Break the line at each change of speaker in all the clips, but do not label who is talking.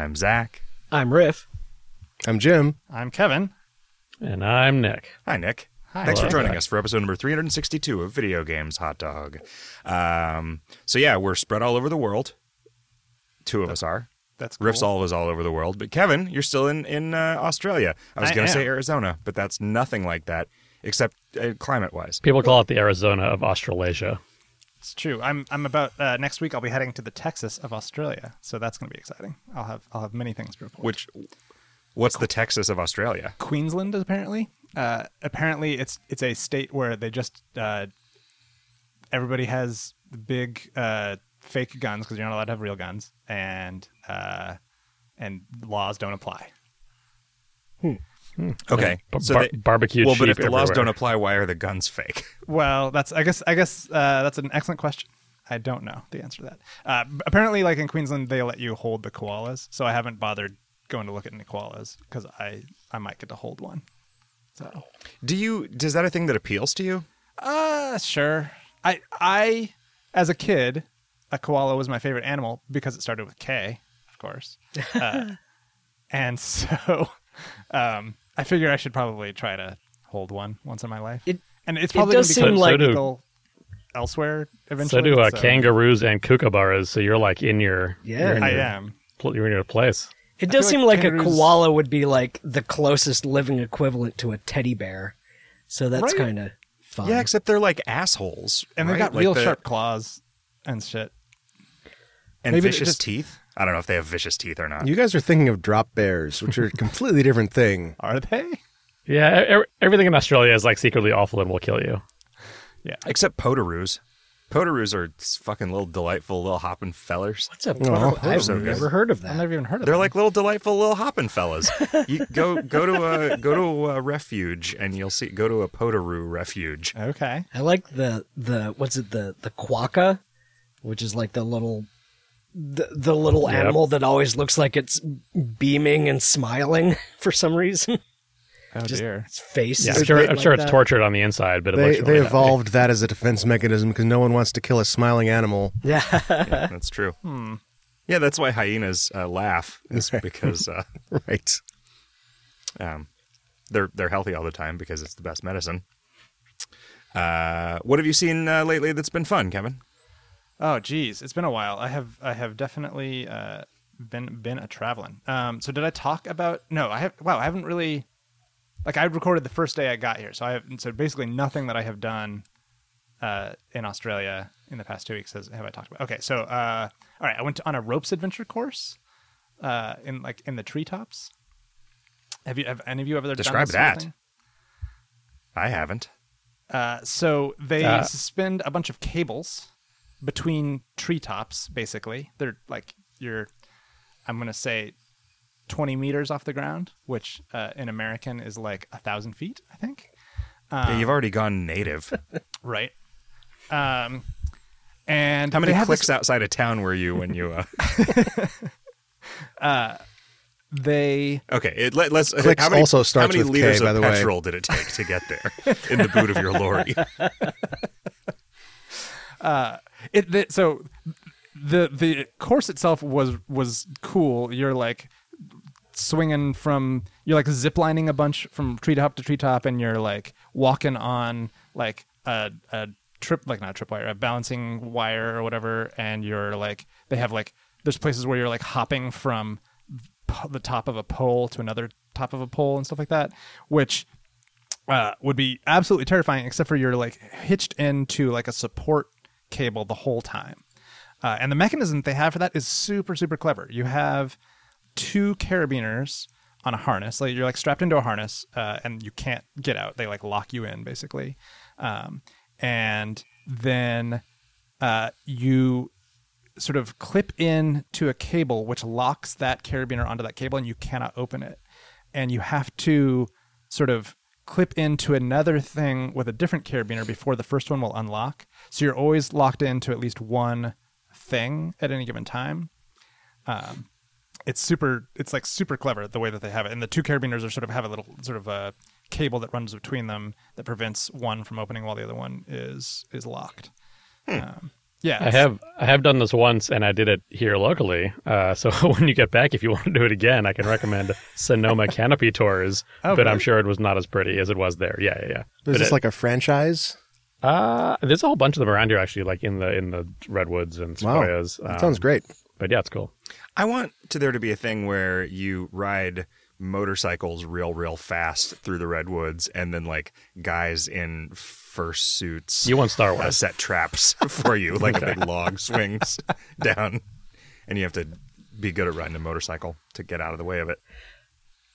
I'm Zach.
I'm Riff.
I'm Jim.
I'm Kevin.
And I'm Nick.
Hi, Nick.
Hi.
Thanks for
Hello.
joining us for episode number 362 of Video Games Hot Dog. Um, so, yeah, we're spread all over the world. Two of us are.
That's cool.
Riff's all is all over the world. But Kevin, you're still in, in uh, Australia. I was going to say. Arizona, but that's nothing like that, except uh, climate wise.
People call it the Arizona of Australasia.
It's true. I'm I'm about uh, next week. I'll be heading to the Texas of Australia, so that's going to be exciting. I'll have I'll have many things to report.
Which, what's the Texas of Australia?
Queensland apparently. Uh, apparently, it's it's a state where they just uh, everybody has big uh, fake guns because you're not allowed to have real guns, and uh, and laws don't apply.
Okay.
Bar-
so
bar-
they-
barbecued
well, but if the laws don't apply, why are the guns fake?
Well, that's I guess I guess uh, that's an excellent question. I don't know the answer to that. Uh, apparently, like in Queensland, they let you hold the koalas, so I haven't bothered going to look at any koalas because I I might get to hold one. So,
Do you? Is that a thing that appeals to you?
uh, sure. I I as a kid, a koala was my favorite animal because it started with K, of course, uh, and so um, I figure I should probably try to hold one once in my life.
It-
and it's
it
probably
does
going to
seem
be
like-
legal elsewhere eventually.
So do uh,
so-
kangaroos and kookaburras. So you're like in your
Yeah.
in
I
your,
am.
pl- You're in your place.
It
I
does seem
like
like a koala would be like the closest living equivalent to a teddy bear. So that's
Right.
kind of fun.
Yeah, except they're like assholes,
and
right?
they got
Like
real
the-
sharp claws and shit.
and
Maybe
vicious
just-
teeth. I don't know if they have vicious teeth or not.
You guys are thinking of drop bears, which are a completely different thing.
Are they?
Yeah, e- everything in Australia is like secretly awful and will kill you.
Yeah.
Except potaroos. Potaroos are fucking little delightful little hopping fellers.
What's a
Oh,
I've
so good.
never heard of that.
I've never even heard of them.
They're
them.
like little delightful little hopping fellas. You go go to a go to a refuge and you'll see go to a potaroo refuge.
okay.
I like the the what's it the the quokka, which is like the little the, the little
Yep.
animal that always looks like it's beaming and smiling for some reason.
Oh
Just
dear.
its face.
Yeah,
is
I'm sure.
like
I'm sure it's
that.
tortured on the inside, but it
They
looks
they
really
evolved that as a defense mechanism because no one wants to kill a smiling animal.
Yeah.
Yeah, that's true. Yeah, that's why hyenas uh, laugh. Is because uh,
Right.
um, they're they're healthy all the time because it's the best medicine. Uh, what have you seen uh, lately that's been fun, Kevin?
Oh geez, it's been a while. I have I have definitely uh, been been a traveling. Um, so did I talk about? No, I have. Wow, I haven't really. Like I recorded the first day I got here, so I have so basically nothing that I have done uh, in Australia in the past two weeks has have I talked about. Okay, so uh, all right, I went to, on a ropes adventure course uh, in like in the treetops. Have you have any of you ever done
Describe
this sort of
that. I haven't.
Uh, so they
Uh,
suspend a bunch of cables between treetops. Basically, they're like you're. I'm gonna say, twenty meters off the ground, which uh, in American is like a thousand feet. I think.
yeah, you've already gone native.
Right. Um, and
How many clicks
this-
outside of town were you when you? Uh...
They
Okay, it, let, us
Clicks
how many,
also starts
how many
with K,
liters
by
of
the way.
petrol did it take to get there in the boot of your lorry?
it the, so the the course itself was was cool. You're like swinging from you're like ziplining a bunch from treetop to treetop, and you're like walking on like a a trip like not a trip wire a balancing wire or whatever, and you're like they have like there's places where you're like hopping from the top of a pole to another top of a pole and stuff like that, which uh, would be absolutely terrifying, except for you're like hitched into like a support cable the whole time. Uh, and the mechanism they have for that is super, super clever. You have two carabiners on a harness. Like you're like strapped into a harness, uh, and you can't get out. They like lock you in basically. Um, and then uh, you sort of clip in to a cable which locks that carabiner onto that cable and you cannot open it and you have to sort of clip into another thing with a different carabiner before the first one will unlock so you're always locked into at least one thing at any given time um, it's super it's like super clever the way that they have it and the two carabiners are sort of have a little sort of a cable that runs between them that prevents one from opening while the other one is is locked um, Yeah,
I have I have done this once, and I did it here locally. Uh, so when you get back, if you want to do it again, I can recommend Sonoma Canopy Tours.
Oh,
but I'm sure it was not as pretty as it was there. Yeah, yeah, yeah.
Is
But
this
it-
like a franchise?
Uh, there's a whole bunch of them around here actually, like in the in the redwoods and
Wow.
sequoias.
That
Um,
sounds great.
But yeah, it's cool.
I want to there to be a thing where you ride motorcycles real, real fast through the redwoods, and then like guys in fursuits
You want Star
uh,
Wars?
set traps for you, like a big log swings down, and you have to be good at riding a motorcycle to get out of the way of it.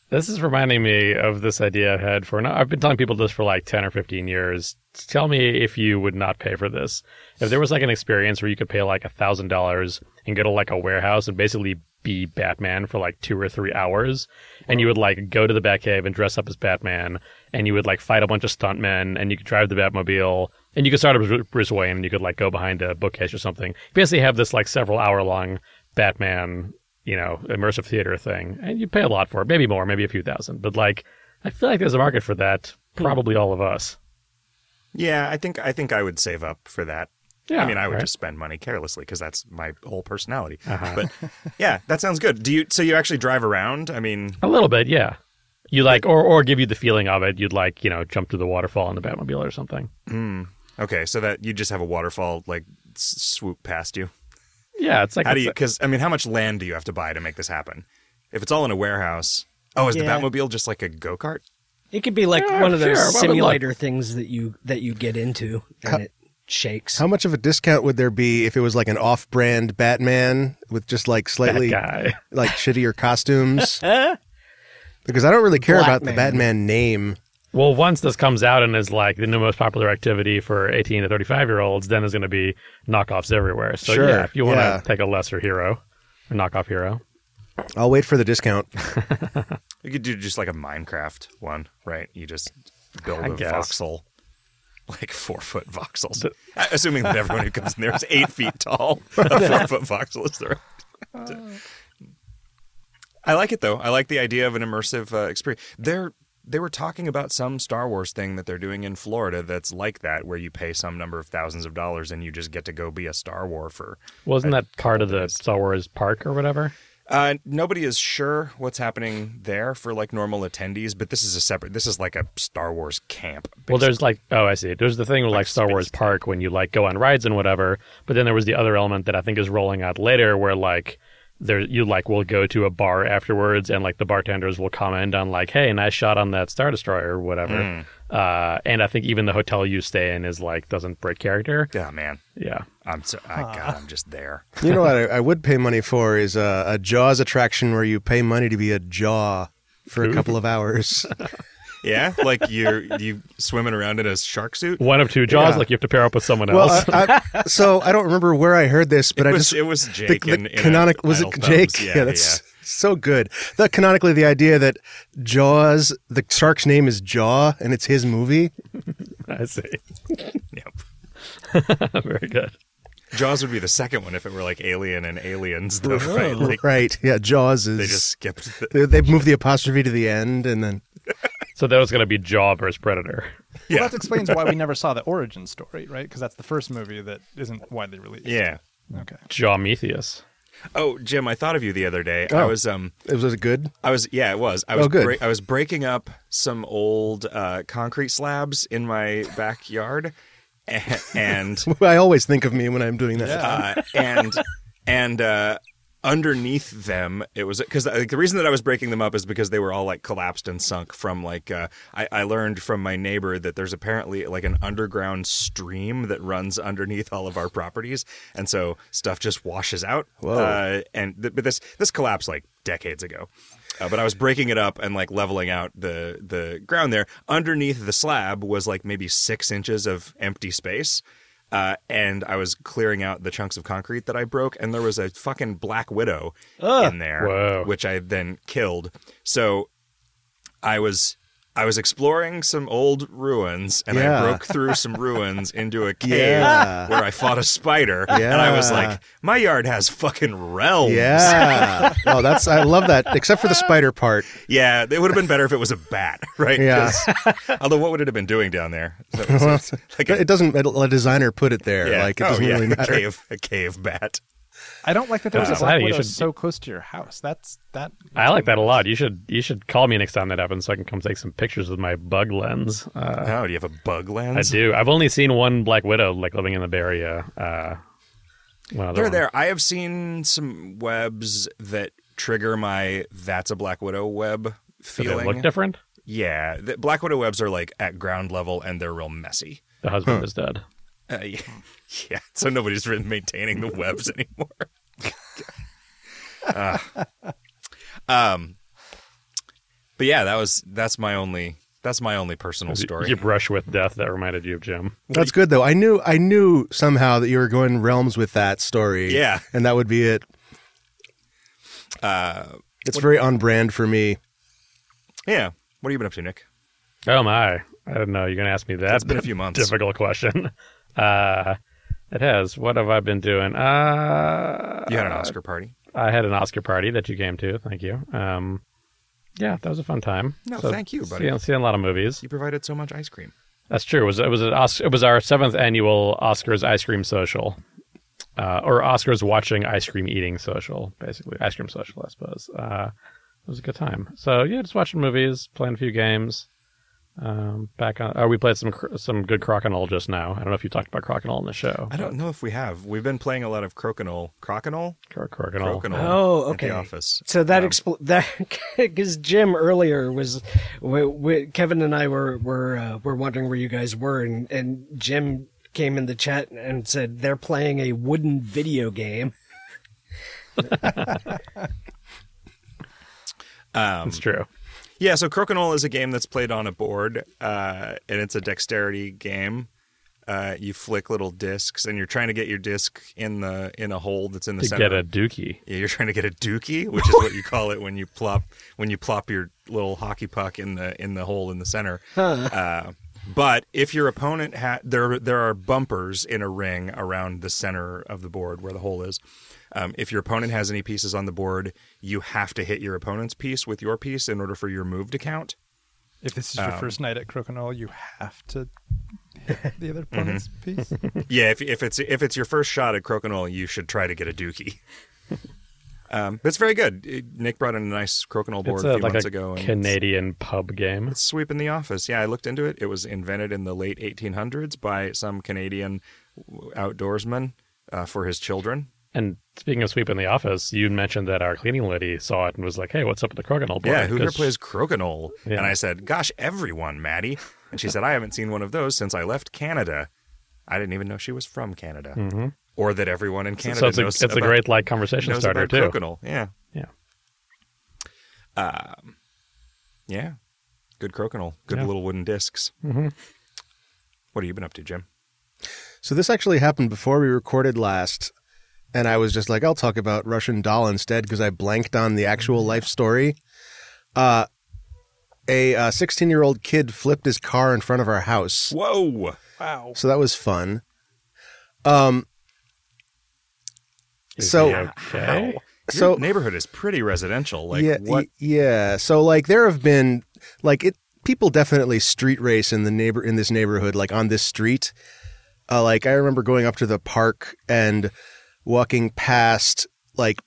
This is reminding me of this idea I've had for. I've been telling people this for like ten or fifteen years. Tell me if you would not pay for this. If there was like an experience where you could pay like a thousand dollars and go to like a warehouse and basically be Batman for like two or three hours, and you would like go to the Batcave and dress up as Batman, and you would like fight a bunch of stuntmen, and you could drive the Batmobile, and you could start as Bruce Wayne, and you could like go behind a bookcase or something. Basically, have this like several hour long Batman you know, immersive theater thing. And you pay a lot for it, maybe more, maybe a few thousand. But like, I feel like there's a market for that. Probably all of us.
Yeah, I think I think I would save up for that.
Yeah,
I mean, I would
right?
just spend money carelessly because that's my whole personality.
Uh-huh.
But yeah, that sounds good. Do you? So you actually drive around? I mean,
A little bit, yeah. You like, or or give you the feeling of it. You'd like, you know, jump to the waterfall in the Batmobile or something.
okay, so that you just have a waterfall like swoop past you.
Yeah, it's like
How do you? Because I mean, how much land do you have to buy to make this happen? If it's all in a warehouse, oh, is
Yeah.
the Batmobile just like a go kart?
It could be like
Yeah,
one of those
sure,
simulator things that you that you get into and it shakes.
How much of a discount would there be if it was like an off-brand Batman with just like slightly like shittier costumes? because I don't really care
Black
about the Batman name.
Well, once this comes out and is like the new most popular activity for 18 to 35 year olds, then there's going to be knockoffs everywhere. So
Sure,
yeah, if you want to
yeah.
take a lesser hero, a knockoff hero,
I'll wait for the discount.
You could do just like a Minecraft one, right? You just build
I
a
guess.
voxel, like four foot voxels. Uh, Assuming that everyone who comes in there is eight feet tall, a four foot voxel is there. I like it though. I like the idea of an immersive uh, experience. They're they were talking about some Star Wars thing that they're doing in Florida that's like that, where you pay some number of thousands of dollars and you just get to go be a Star War for.
wasn't that part of the Star Wars park or whatever?
Uh, nobody is sure what's happening there for like normal attendees, but this is a separate. This is like a Star Wars camp.
Well, there's like, oh, I see. There's the thing with like, Star Wars Park when you like go on rides and whatever. But then there was the other element that I think is rolling out later, where like there you like will go to a bar afterwards, and like the bartenders will comment on like, hey, nice shot on that Star Destroyer or whatever. Uh, and I think even the hotel you stay in is like doesn't break character.
Yeah, man.
Yeah.
I'm so. I, God, I'm just there.
You know what I, I would pay money for is a, a Jaws attraction where you pay money to be a jaw for a couple of hours.
Yeah, like you're you swimming around in a shark suit.
One of two jaws,
Yeah.
like you have to pair up with someone
well,
else.
I, I, so I don't remember where I heard this, but
it
I
was
just
it was Jake
the,
in,
the
in
canonic
a
was it
Idle
Jake?
Thumbs.
Yeah, that's so good. The canonically the idea that Jaws, the shark's name is Jaw, and it's his movie.
I see.
Yep.
Very good.
Jaws would be the second one if it were like Alien and Aliens, though, right? Like,
right? Yeah, Jaws is.
They just skipped. The,
they, they've moved the apostrophe to the end, and then
So that was going to be Jaw versus Predator.
yeah,
Well, that explains why we never saw the origin story, right? Because that's the first movie that isn't widely released.
yeah.
Okay.
Jaw Metheus.
Oh, Jim, I thought of you the other day. I
Oh.
was um,
it was, was it good.
I was yeah, it was. I was
Oh, good.
break- I was breaking up some old uh, concrete slabs in my backyard, and, and
I always think of me when I'm doing that.
uh, and and uh, underneath them it was because like, the reason that I was breaking them up is because they were all like collapsed and sunk from like uh, I, I learned from my neighbor that there's apparently like an underground stream that runs underneath all of our properties, and so stuff just washes out.
Whoa.
Uh, and th- but this this collapsed like decades ago. Uh, but I was breaking it up and like leveling out the the ground there. Underneath the slab was like maybe six inches of empty space, uh, and I was clearing out the chunks of concrete that I broke, and there was a fucking black widow in there,
Whoa.
which I then killed. So I was I was exploring some old ruins, and
Yeah.
I broke through some ruins into a cave
Yeah.
where I fought a spider, and I was like, "My yard has fucking realms."
Yeah. oh, that's I love that. Except for the spider part.
yeah. It would have been better if it was a bat, right?
Yeah.
Although, what would it have been doing down there?
Well,
like a,
it doesn't. A designer put it there.
yeah.
Like it
oh,
doesn't
yeah,
really
a
matter.
cave, a cave bat.
I don't like that there's
Uh,
a black
you
widow
should-
so close to your house. That's that.
I like that a lot. You should you should call me next time that happens so I can come take some pictures with my bug lens. Uh,
Oh, do you have a bug lens?
I do. I've only seen one Black Widow like living in the Bay Area. Uh, one other
They're there. I have seen some webs that trigger my "that's a Black Widow" web
Do they look different.
Yeah, the Black Widow webs are like at ground level and they're real messy.
The husband is dead.
Uh, yeah, yeah, so nobody's really maintaining the webs anymore. Uh, um, but yeah, that was that's my only that's my only personal story.
You brush with death that reminded you of Jim.
That's good though. I knew. I knew somehow that you were going realms with that story.
Yeah.
and that would be it.
Uh,
It's very on brand for me.
yeah, what have you been up to, Nick?
Oh my! I don't know you're going to ask me that.
It's been a few months.
Difficult question. Uh, it has. What have I been doing? Uh,
You had an Oscar party.
I had an Oscar party that you came to. Thank you. Um, yeah, that was a fun time.
No, thank you, buddy.
Seeing, seeing a lot of movies.
You provided so much ice cream.
That's true. It was it was an it was our seventh annual Oscars ice cream social, uh, or Oscars watching ice cream eating social, basically ice cream social, I suppose. Uh, it was a good time. So yeah, just watching movies, playing a few games. Um, back on. Oh, we played some some good Crokinole just now. I don't know if you talked about Crokinole in the show.
I don't know if we have. We've been playing a lot of Crokinole. Crokinole?
Cro- Crokinole.
Crokinole.
Oh,
At
okay.
the office.
So that
Um,
expl- that because Jim earlier was, we, we, Kevin and I were were uh, were wondering where you guys were, and and Jim came in the chat and said they're playing a wooden video game.
um,
It's true.
Yeah, so Crokinole is a game that's played on a board, uh, and it's a dexterity game. Uh, you flick little discs, and you're trying to get your disc in the in a hole that's in the
To
center.
get a dookie.
Yeah, you're trying to get a dookie, which is what you call it when you plop when you plop your little hockey puck in the in the hole in the center. Uh, but if your opponent ha- there there are bumpers in a ring around the center of the board where the hole is. Um, if your opponent has any pieces on the board, you have to hit your opponent's piece with your piece in order for your move to count.
If this is your
Um,
first night at Crokinole, you have to hit the other opponent's piece.
Yeah, if, if it's if it's your first shot at Crokinole, you should try to get a dookie. um, but it's very good. Nick brought in a nice Crokinole board
It's
a
a,
few
like
months
a
ago. and it's-
Canadian pub game.
It's sweeping the office. Yeah, I looked into it. It was invented in the late 1800s by some Canadian outdoorsman uh, for his children.
And speaking of sweeping the office, you mentioned that our cleaning lady saw it and was like, "Hey, what's up with the Crokinole board?"
Yeah, who here
'Cause
plays Crokinole?
Yeah.
And I said, "Gosh, everyone, Maddie." And she said, "I haven't seen one of those since I left Canada." I didn't even know she was from Canada,
Mhm.
or that everyone in Canada
so it's a,
knows
it's a great like conversation starter too.
Crokinole. Yeah,
Yeah.
Um, yeah, good Crokinole. Good
Yeah.
little wooden discs.
Mhm.
What have you been up to, Jim?
So this actually happened before we recorded last, and I was just like, I'll talk about Russian doll instead because I blanked on the actual life story. Uh, a 16 year old kid flipped his car in front of our house,
Whoa!
Wow.
so that was fun. Um,
Is
So-
he okay?
so
Your neighborhood is pretty residential. Like
yeah,
what?
y- yeah. So like there have been like it. People definitely street race in the neighbor in this neighborhood, like on this street. Uh, like I remember going up to the park and walking past like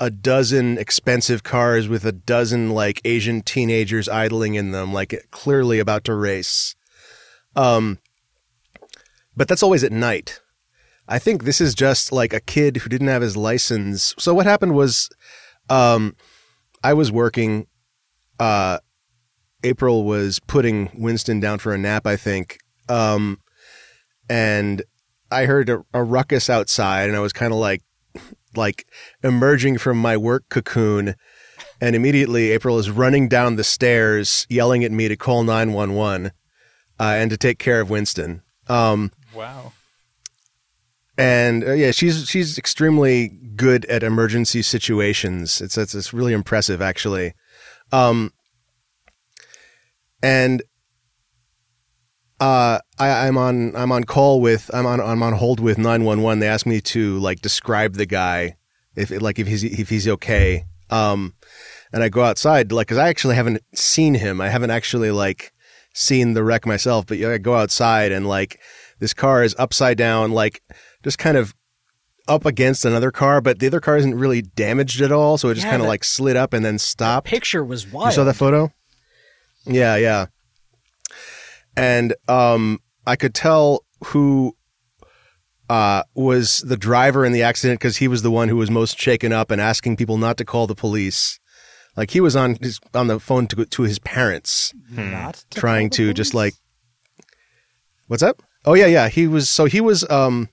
a dozen expensive cars with a dozen like Asian teenagers idling in them, like clearly about to race. Um, but that's always at night. I think this is just like a kid who didn't have his license. So what happened was, um, I was working. Uh, April was putting Winston down for a nap, I think. Um, and I heard a, a ruckus outside, and I was kind of like, like emerging from my work cocoon. And immediately, April is running down the stairs, yelling at me to call nine one one, uh, and to take care of Winston. Um,
Wow.
and uh, yeah, she's she's extremely good at emergency situations. It's it's, it's really impressive, actually. Um, and uh, I, I'm on I'm on call with I'm on I'm on hold with nine one one. They asked me to like describe the guy if like if he's if he's okay. Um, and I go outside like because I actually haven't seen him. I haven't actually like seen the wreck myself, but I go outside and like this car is upside down, like just kind of up against another car, but the other car isn't really damaged at all, so it just
Yeah,
kind of like slid up and then stopped.
Picture was
You saw that photo? Yeah, yeah. And um, I could tell who uh, was the driver in the accident because he was the one who was most shaken up and asking people not to call the police. Like he was on his on the phone to to his parents,
Not
trying
call
to just like, what's up? Oh yeah, yeah. He was so he was um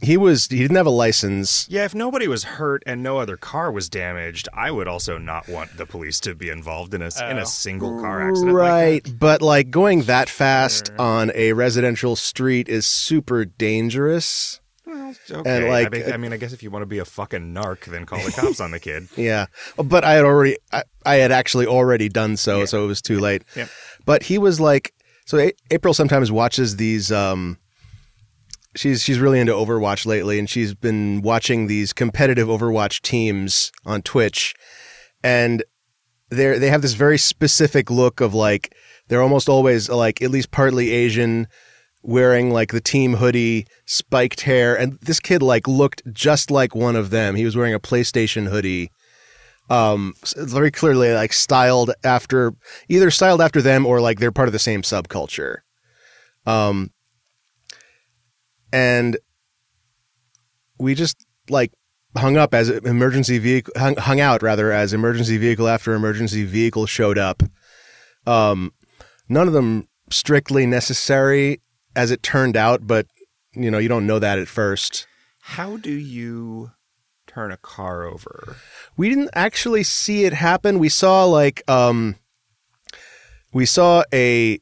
he was he didn't have a license.
Yeah, if nobody was hurt and no other car was damaged, I would also not want the police to be involved in a in
Oh.
a single car accident.
Right,
Like
but like going that fast on a residential street is super dangerous.
Well, okay.
And,
I,
like,
mean, I mean, I guess if you want to be a fucking narc, then call the cops on the kid.
Yeah, but I had already, I, I had actually already done so,
Yeah.
so it was too late.
Yep.
But he was like, so A- April sometimes watches these. um She's she's really into Overwatch lately, and she's been watching these competitive Overwatch teams on Twitch, and they they have this very specific look of like they're almost always like at least partly Asian, wearing like the team hoodie, spiked hair, and this kid like looked just like one of them. He was wearing a PlayStation hoodie. Um, very clearly like styled after either styled after them or like they're part of the same subculture. Um, and we just like hung up as emergency vehicle hung, hung out rather as emergency vehicle after emergency vehicle showed up. Um, none of them strictly necessary as it turned out, but you know, you don't know that at first.
How do you turn a car over?
We didn't actually see it happen. We saw like um we saw a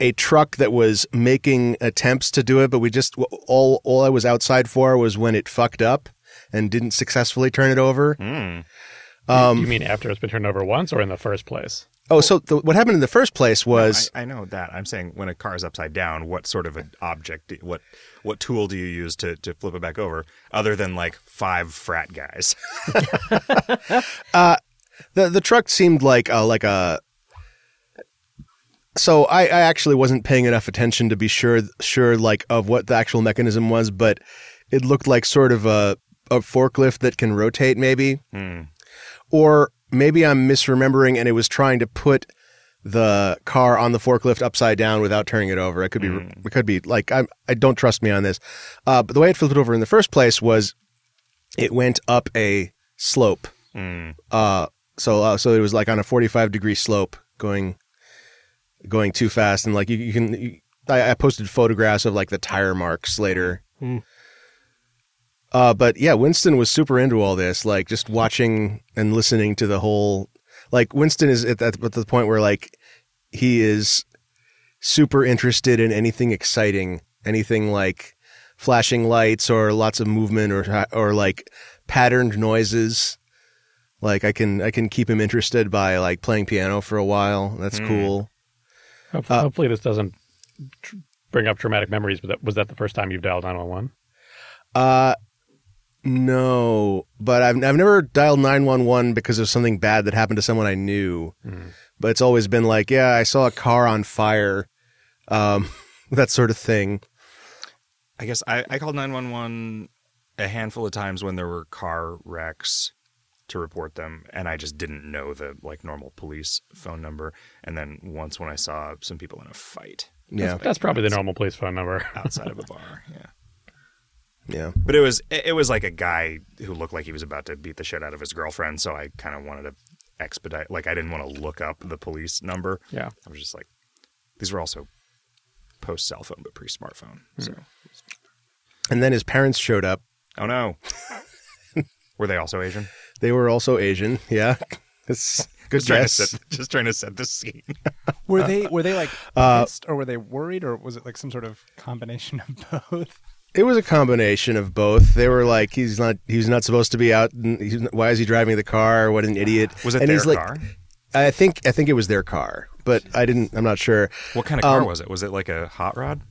a truck that was making attempts to do it, but we just all all I was outside for was when it fucked up and didn't successfully turn it over.
Hmm.
Um,
you mean after it's been turned over once or in the first place?
oh, so the, what happened in the first place was
I, I know that. I'm saying when a car is upside down, what sort of an object, what what tool do you use to, to flip it back over, other than like five frat guys?
the the truck seemed like a, like a. So I, I actually wasn't paying enough attention to be sure sure like of what the actual mechanism was, but it looked like sort of a a forklift that can rotate, maybe,
Hmm.
or maybe I'm misremembering, and it was trying to put the car on the forklift upside down without turning it over. It could be it could be like I I don't trust me on this, uh, but the way it flipped it over in the first place was it went up a slope.
Hmm.
Uh, so uh, so it was like on a 45 degree slope going going too fast and like you, you can you, I, I posted photographs of like the tire marks later
Hmm.
uh but yeah winston was super into all this like just watching and listening to the whole like winston is at, that, at the point where like he is super interested in anything exciting anything like flashing lights or lots of movement or or like patterned noises like I can I can keep him interested by like playing piano for a while. That's
Hmm.
cool.
Ho- Hopefully, this doesn't tr- bring up traumatic memories. But that, was that the first time you've dialed 911?
Uh no, but I've I've never dialed 911 because of something bad that happened to someone I knew. But it's always been like, yeah, I saw a car on fire. Um that sort of thing.
I guess I, I called 911 a handful of times when there were car wrecks to report them, and I just didn't know the like normal police phone number. And then once when I saw some people in a fight
Yeah.
That's probably the normal police phone number.
outside of a bar, yeah.
Yeah.
But it was it it was like a guy who looked like he was about to beat the shit out of his girlfriend, so I kind of wanted to expedite. Like I didn't want to look up the police number.
Yeah.
I was just like, these were also post cell phone but pre smartphone. Hmm. So
And then his parents showed up.
oh no, were they also Asian?
They were also Asian. Yeah. It's good
Just trying, set, just trying to set the scene.
Were they were they like
Uh,
or were they worried or was it like some sort of combination of both?
It was a combination of both. They were like, he's not, he's not supposed to be out. and He's, why is he driving the car? What an idiot!
Was it
and
their
he's like,
car?
I think I think it was their car, but I didn't. I'm not sure.
What kind of car
Um,
was it? Was it like a hot rod?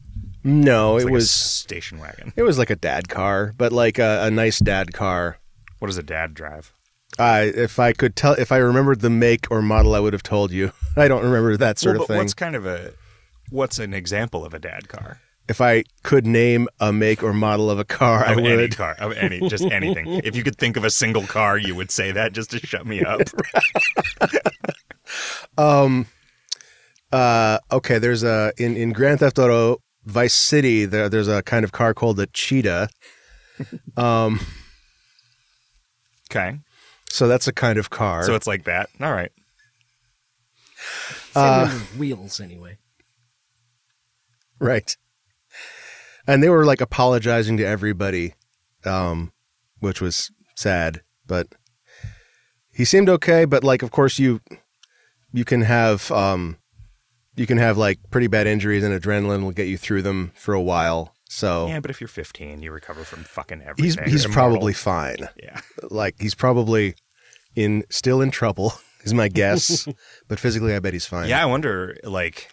No,
It's
it
like a
was
station wagon.
it was like a dad car, but like a, a nice dad car.
What does a dad drive?
I if I could tell if I remembered the make or model, I would have told you. I don't remember that sort
Well,
of
but
thing.
What's kind of a what's an example of a dad car?
If I could name a make or model of a car, I
Of any
would.
car, of any, just anything. if you could think of a single car, you would say that just to shut me up.
Um, uh, okay. There's a in in Grand Theft Auto Vice City. There, there's a kind of car called a Cheetah. Um,
Okay,
so that's a kind of car.
so it's like that. All right.
Same with wheels anyway.
right. And they were like apologizing to everybody, um, which was sad. But he seemed okay. But like, of course, you you can have um, you can have like pretty bad injuries, and adrenaline will get you through them for a while. So
Yeah, but if you're 15, you recover from fucking
Oh. he's
everything.
he's probably fine.
yeah.
like he's probably in still in trouble is my guess but physically i bet he's fine
Yeah, I wonder. Like,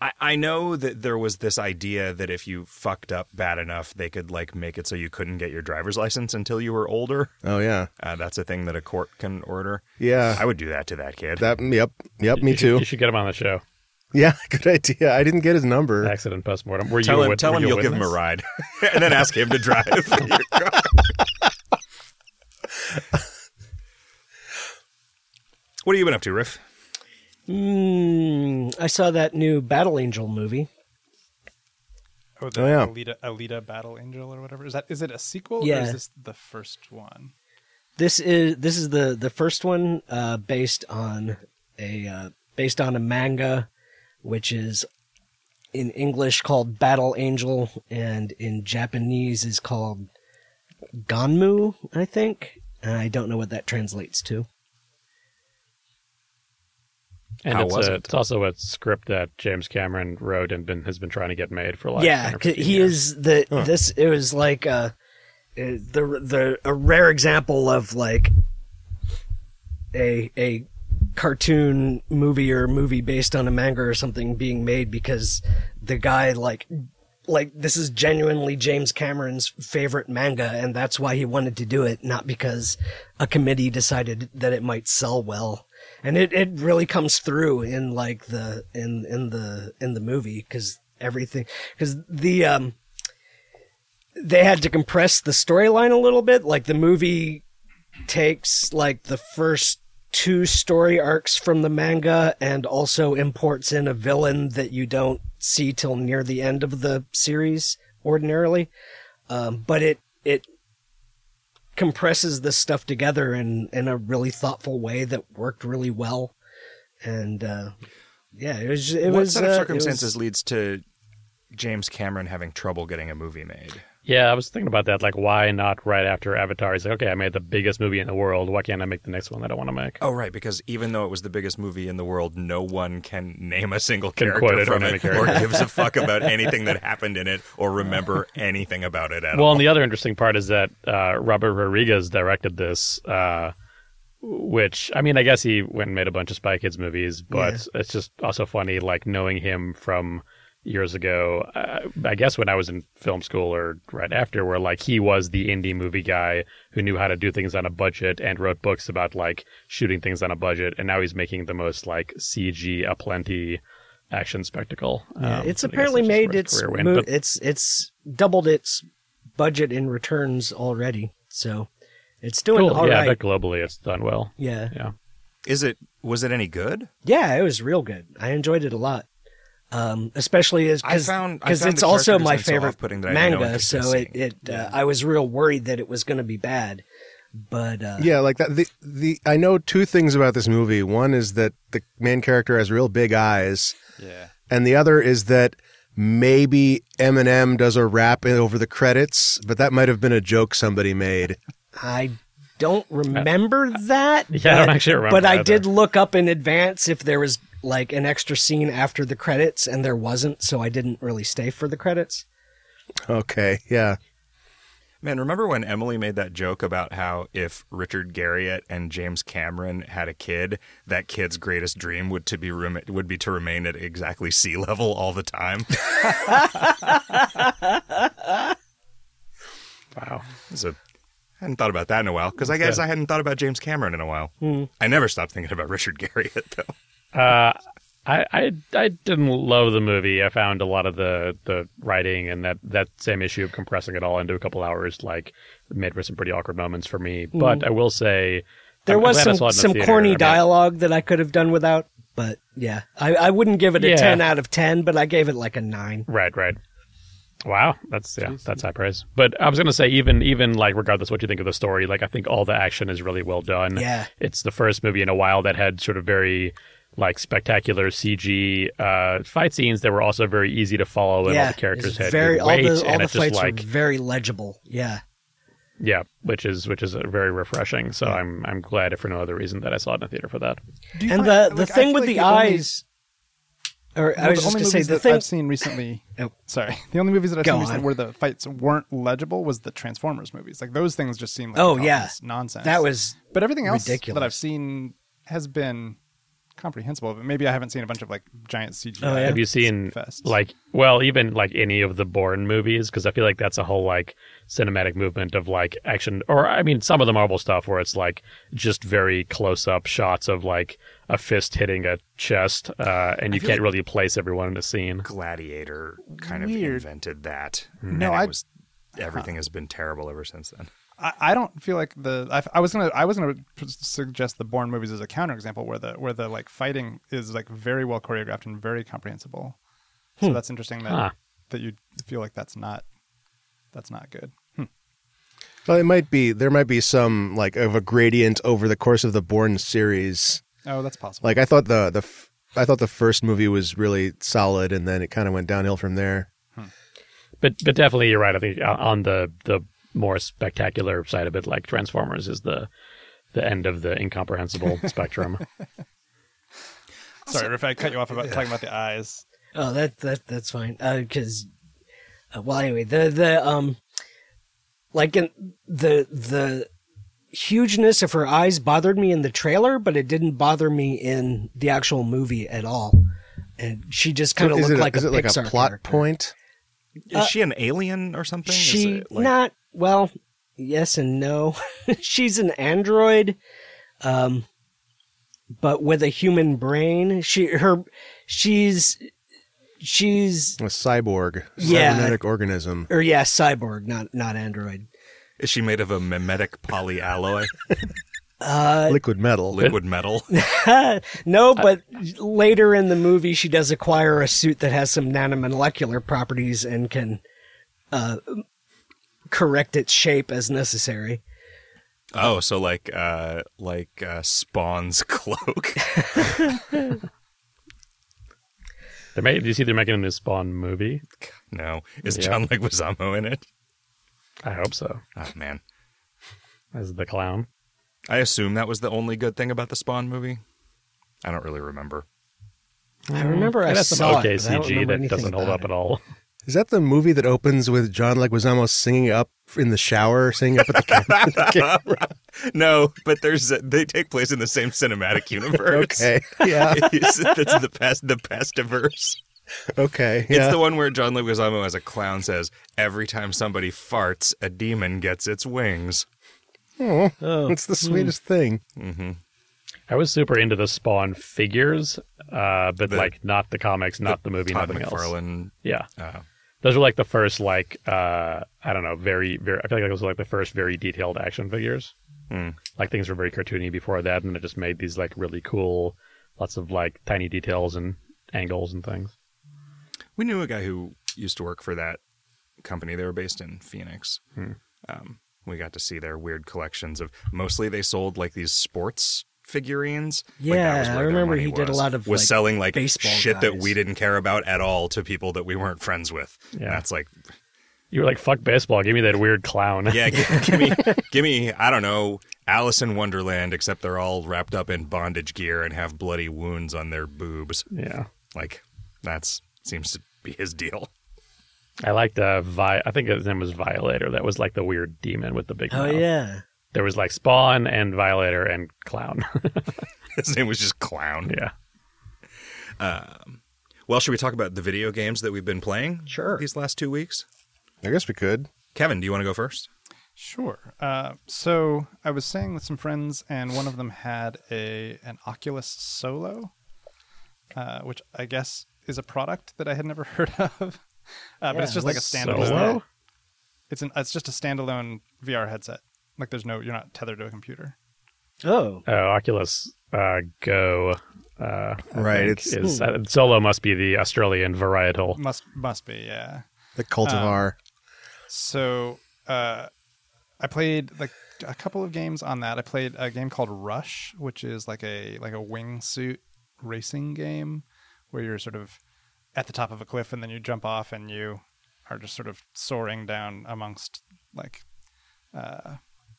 I I know that there was this idea that if you fucked up bad enough, they could like make it so you couldn't get your driver's license until you were older.
oh yeah
Uh, that's a thing that a court can order.
yeah
I would do that to that kid.
that yep yep me
You should-
too
You should get him on the show.
yeah good idea i didn't get his number
Accident postmortem. Were
tell
you a
him,
wit-
tell
were
him
you
you'll give him a ride, and then ask him to drive. Your car. what have you been up to, Riff?
Mm, I saw that new Battle Angel movie.
Oh, the
Oh, yeah.
Alita, Alita Battle Angel or whatever. Is that is it a sequel or
Yeah.
is this the first one?
This is this is the the first one uh, based on a uh, based on a manga, which is in English called Battle Angel, and in Japanese is called Gunnm. I think. And I don't know what that translates to.
And
How
it's,
was
a,
it?
it's also a script that James Cameron wrote and been, has been trying to get made for like
yeah,
10 or
'cause
15
he
years.
is the this. It was like uh, uh, the the a rare example of like a a cartoon movie or movie based on a manga or something being made because the guy like like this is genuinely James Cameron's favorite manga and that's why he wanted to do it not because a committee decided that it might sell well and it, it really comes through in like the in in the in the movie because everything because the um they had to compress the storyline a little bit. Like the movie takes like the first two story arcs from the manga and also imports in a villain that you don't see till near the end of the series ordinarily. Um, but it it compresses this stuff together in in a really thoughtful way that worked really well and uh yeah it was it
what
was
set of
uh,
circumstances
was-
leads to James Cameron having trouble getting a movie made?
Yeah, I was thinking about that. Like, why not right after Avatar? He's like, okay, I made the biggest movie in the world. Why can't I make the next one that I want to make?
Oh, right, because even though it was the biggest movie in the world, no one can name a single
Can
character
it
from it,
character.
or gives a fuck about anything that happened in it, or remember anything about it at
Well,
all.
Well, and the other interesting part is that uh, Robert Rodriguez directed this, uh, which I mean, I guess he went and made a bunch of Spy Kids movies, but it's just also funny, like knowing him from years ago. Uh, I guess when I was in film school or right after, where like he was the indie movie guy who knew how to do things on a budget and wrote books about like shooting things on a budget, and now he's making the most like CG aplenty action spectacle.
Yeah,
Um,
it's apparently
that's
made its
career went,
mo-
but-
it's it's doubled its budget in returns already, so it's doing
Cool.
all
yeah,
right.
I globally it's done well.
yeah,
Yeah.
Is it was it any good?
yeah, it was real good. I enjoyed it a lot, um, especially as
I found-
because it's
the
also my
design so
favorite
that I
manga.
interest
so it
seeing
it uh, I was real worried that it was going to be bad, but uh,
yeah like that the the i know two things about this movie one is that the main character has real big eyes
Yeah.
and the other is that maybe eminem does a rap over the credits but that might have been a joke somebody made
I don't remember that.
Yeah, I don't
but-
actually remember
But I
either.
did look up in advance if there was like an extra scene after the credits, and there wasn't, so I didn't really stay for the credits.
okay yeah
Man, remember when Emily made that joke about how if Richard Garriott and James Cameron had a kid, that kid's greatest dream would to be rem- would be to remain at exactly sea level all the time?
Wow.
So I hadn't thought about that in a while because I guess I hadn't thought about James Cameron in a while. Hmm. I never stopped thinking about Richard Garriott though.
Uh, I, I I didn't love the movie. I found a lot of the, the writing and that, that same issue of compressing it all into a couple hours like made for some pretty awkward moments for me. But I will say
There
I'm
was
glad I
some
saw it in the
some
theater.
corny
I mean,
dialogue that I could have done without, but yeah, I, I wouldn't give it a
Yeah.
ten out of ten, but I gave it like a nine.
Right, right. Wow, that's yeah, that's high praise. But I was gonna say, even even like regardless what you think of the story, like I think all the action is really well done.
Yeah.
it's the first movie in a while that had sort of very like spectacular CG uh, fight scenes that were also very easy to follow, and
yeah,
all the characters had
very
good
all
weight,
the all
and
the
it's just
fights
like
were very legible. Yeah,
yeah, which is which is uh, very refreshing. So I'm I'm glad if for no other reason that I saw it in the theater for that.
And
find-
the the
like, I
thing with
like
the
only-
eyes. Or I
Well,
was
the
just
only
gonna say
movies
the
that
thing.
I've seen recently.
Oh.
Sorry, the only movies that I've
Go
seen recently
on.
where the fights weren't legible was the Transformers movies. Like those things just seem like
Oh,
pointless
yeah.
nonsense.
That was
but everything else
ridiculous.
that I've seen has been comprehensible. But maybe I haven't seen a bunch of like giant CGI.
Oh, yeah.
Have you seen
fests.
like well even like any of the Bourne movies? Because I feel like that's a whole like cinematic movement of like action, or I mean some of the Marvel stuff where it's like just very close up shots of like a fist hitting a chest, uh, and you can't really place everyone in a scene.
Gladiator kind
Weird.
of invented that.
No, I-
was everything has been terrible ever since then.
I, I don't feel like the I, I was gonna I was gonna suggest the Bourne movies as a counterexample where the where the like fighting is like very well choreographed and very comprehensible. So that's interesting that
Huh.
that you feel like that's not that's not good. Hmm.
Well, it might be there might be some like of a gradient over the course of the Bourne series.
Oh, that's possible.
Like I thought the the f- I thought the first movie was really solid, and then it kind of went downhill from there.
But but definitely you're right. I think uh, on the the more spectacular side of it, like Transformers, is the the end of the incomprehensible spectrum.
Sorry, if I cut you off about talking about the eyes.
Oh, that that that's fine. Because, uh, well, anyway, the the um, like in the the hugeness of her eyes bothered me in the trailer, but it didn't bother me in the actual movie at all. And she just kind of
is
looked
it,
like
is
a
it like a plot
character.
point?
Is she an alien or something? Is
She
it, like-
not well. Yes and no. She's an android, um, but with a human brain. She her she's she's
A cyborg,
Yeah.
cybernetic organism.
or yeah, cyborg, not not android.
Is she made of a mimetic polyalloy,
Uh,
liquid metal.
liquid metal?
no, but later in the movie, she does acquire a suit that has some nanomolecular properties and can uh, correct its shape as necessary.
Oh, so like uh like uh Spawn's cloak.
They're making, do you see they're making a new Spawn movie?
no. Is
Yeah.
John Leguizamo in it?
I hope so.
Oh man.
As the clown.
I assume that was the only good thing about the Spawn movie. I don't really remember.
I remember I
It has some
saw
okay
it, but I don't
CG
remember
that doesn't hold up
it.
at all.
Is that the movie that opens with John Leguizamo singing up in the shower, singing up at the camera?
No, but there's they take place in the same cinematic universe.
okay, yeah,
It's- That's the past the pastiverse.
okay, yeah.
It's the one where John Leguizamo as a clown says, "Every time somebody farts, a demon gets its wings."
oh,
Oh.
it's the sweetest thing.
I was super into the Spawn figures, uh, but
The-
like not the comics, not the, movie,
Todd
nothing else.
McFarlane.
Yeah,
Uh,
those were like the first like uh, I don't know, very very. I feel like those were like the first very detailed action figures.
Hmm.
Like things were very cartoony before that, and it just made these like really cool, lots of like tiny details and angles and things.
we knew a guy who used to work for that company. They were based in Phoenix. Um, we got to see their weird collections of. Mostly, they sold like these sports figurines. Like, that
Yeah,
was
I remember
money
he did a lot of,
was
like,
selling like
baseball
shit that we didn't care about at all to people that we weren't friends with.
Yeah.
That's like
You were like, "Fuck baseball, give me that weird clown."
Yeah, give, give me, give me. I don't know, Alice in Wonderland, except they're all wrapped up in bondage gear and have bloody wounds on their boobs.
yeah.
Like that's seems to be his deal.
I liked uh, Vi- I think his name was Violator. That was like the weird demon with the big.
Oh
mouth.
yeah.
There was like Spawn and Violator and Clown.
His name was just Clown.
yeah.
Well, should we talk about the video games that we've been playing?
Sure.
These last two weeks.
I guess we could.
Kevin, do you want to go first?
Sure. Uh, so I was staying with some friends, and one of them had a an Oculus Solo, uh, which I guess is a product that I had never heard of. Uh, but it's just like a standalone.
Solo?
It's an it's just a standalone VR headset. Like there's no you're not tethered to a computer.
Oh.
Oh, Oculus uh, Go. Uh,
Right, it's-
is, uh, Solo must be the Australian varietal.
Must must be yeah.
The cultivar.
So uh, I played like a couple of games on that. I played a game called Rush, which is like a like a wingsuit racing game where you're sort of at the top of a cliff and then you jump off and you are just sort of soaring down amongst like uh,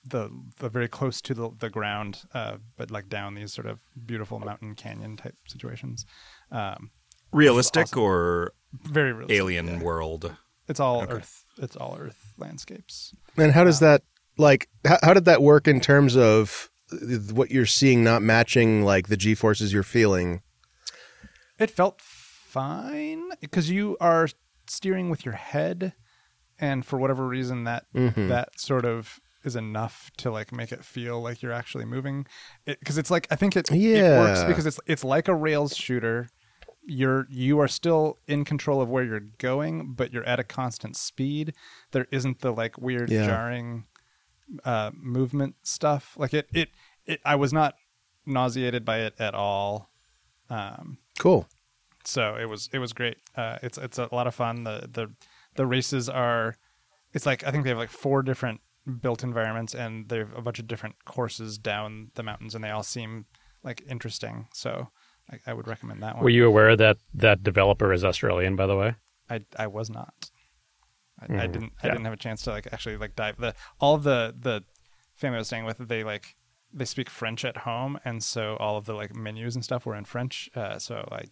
the the very close to the the ground, uh, but like down these sort of beautiful mountain canyon type situations. Um,
Realistic
awesome.
or
very realistic,
alien
yeah.
world?
It's all
Okay.
Earth. It's all Earth landscapes.
and how does that like? How, how did that work in terms of what you're seeing not matching like the G forces you're feeling?
It felt fine because you are steering with your head, and for whatever reason, that
Mhm.
that sort of is enough to like make it feel like you're actually moving. Because it's like I think it, it works because it's it's like a rails shooter. You're you are still in control of where you're going, but you're at a constant speed. There isn't the like weird
Yeah.
jarring uh, movement stuff. Like it it it. I was not nauseated by it at all. Um,
Cool.
so it was it was great. Uh, it's it's a lot of fun. The the the races are, it's like I think they have like four different built environments, and they have a bunch of different courses down the mountains, and they all seem like interesting. So I, I would recommend that one.
Were you aware that that developer is Australian, by the way?
I I was not. I, I
Mhm.
didn't I
Yeah.
didn't have a chance to like actually like dive the all the the family I was staying with they like they speak French at home and so all of the like menus and stuff were in French uh, so like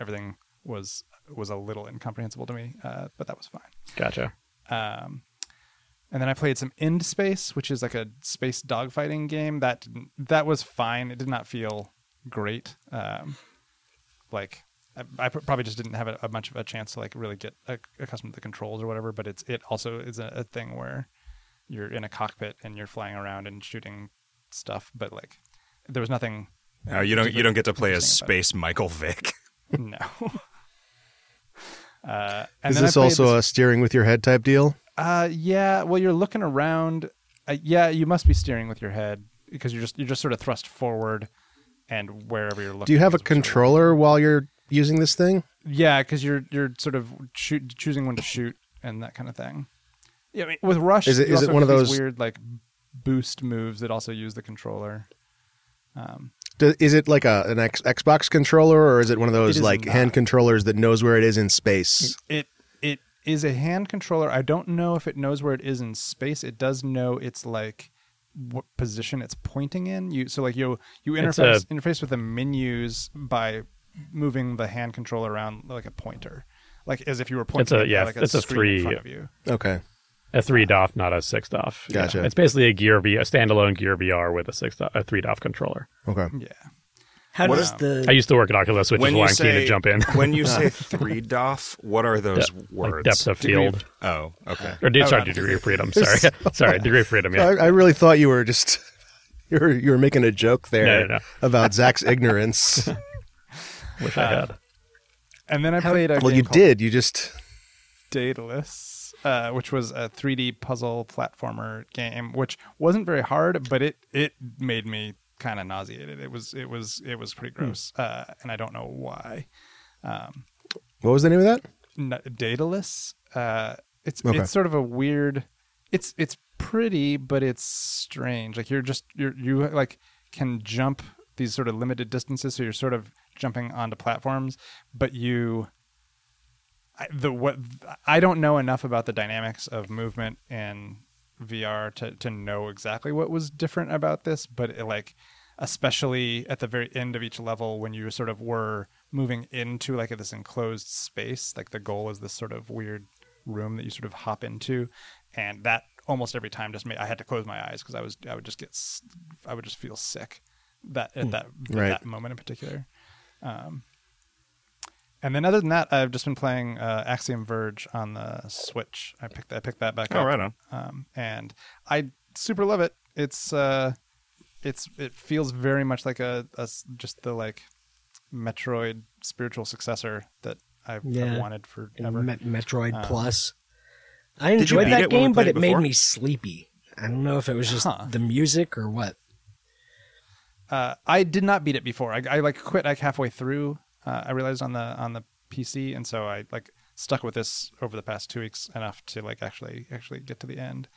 everything was was a little incomprehensible to me uh, but that was fine
Gotcha.
um, and then I played some End Space which is like a space dogfighting game that didn't- that was fine it did not feel great um, like I, I probably just didn't have a, a much of a chance to like really get a, accustomed to the controls or whatever. But it's it also is a, a thing where you're in a cockpit and you're flying around and shooting stuff. But like there was nothing.
Uh, you don't you don't get to play as
Interesting about it.
Space Michael Vick.
No. uh, and
Is
then
this
played
also
this-
a steering with your head type deal?
Uh, yeah. Well, you're looking around. Uh, yeah, you must be steering with your head because you're just you're just sort of thrust forward, and wherever you're looking.
Do you have a
is sort of-
controller while you're using this thing?
Yeah, because you're you're sort of shoot, choosing when to shoot and that kind of thing. Yeah, I mean, with Rush,
Is it- is it one of those-
weird like boost moves that also use the controller? Um,
Do, is it like a an X, Xbox controller or is it one of those like
not.
hand controllers that knows where it is in space?
it is a hand controller. I don't know if it knows where it is in space. It does know it's like what position it's pointing in. You so like you you interface
a-
interface with the menus by moving the hand controller around like a pointer, like as if you were pointing.
a-
at,
yeah,
like
it's a
screen in
three-
front of you.
Okay.
A three DOF, not a six DOF. Yeah.
Gotcha.
It's basically a Gear V, a standalone Gear VR with a six DOF, a three DOF controller.
Okay.
Yeah.
How
What
does
is-
the
I used to work at Oculus, which
when
is
you
why I'm
say
keen to jump in.
when you say three DOF, what are those
Dep-
words?
like depth of
Degree of-
field,
Oh, okay.
or de-
Oh,
sorry,
right.
degree of freedom. Sorry, sorry, degree of freedom. Yeah,
I, I really thought you were just you were you were making a joke there
No, no, no.
about Zach's ignorance.
wish I had.
And then I played a
well,
game
you did. You just
Daedalus, uh, which was a 3D puzzle platformer game, which wasn't very hard, but it it made me kind of nauseated. It was it was it was pretty gross, uh, and I don't know why. Um,
what was the name of that?
N- Daedalus, uh, it's
Okay.
it's sort of a weird. It's it's pretty, but it's strange. Like you're just you're you like can jump these sort of limited distances, so you're sort of jumping onto platforms, but you I, the what I don't know enough about the dynamics of movement in VR to to know exactly what was different about this, but it, like especially at the very end of each level when you sort of were moving into like this enclosed space, like the goal is this sort of weird room that you sort of hop into, and that almost every time just made I had to close my eyes because I was I would just get I would just feel sick that at that at that moment in particular. Um, and then other than that, I've just been playing uh, Axiom Verge on the Switch. I picked I picked that back up.
Oh,
up
right on.
um, and I super love it. It's uh, it's it feels very much like a, a s- just the like Metroid spiritual successor that I've, I've
Yeah.
wanted forever.
Me- Metroid
Um,
Plus. I enjoyed that
it when we
game, but it
it
made me sleepy. I don't know if it was just
Huh.
the music or what.
uh, I did not beat it before. I, I like quit like halfway through. Uh, I realized on the on the PC, and so I like stuck with this over the past two weeks enough to like actually actually get to the end.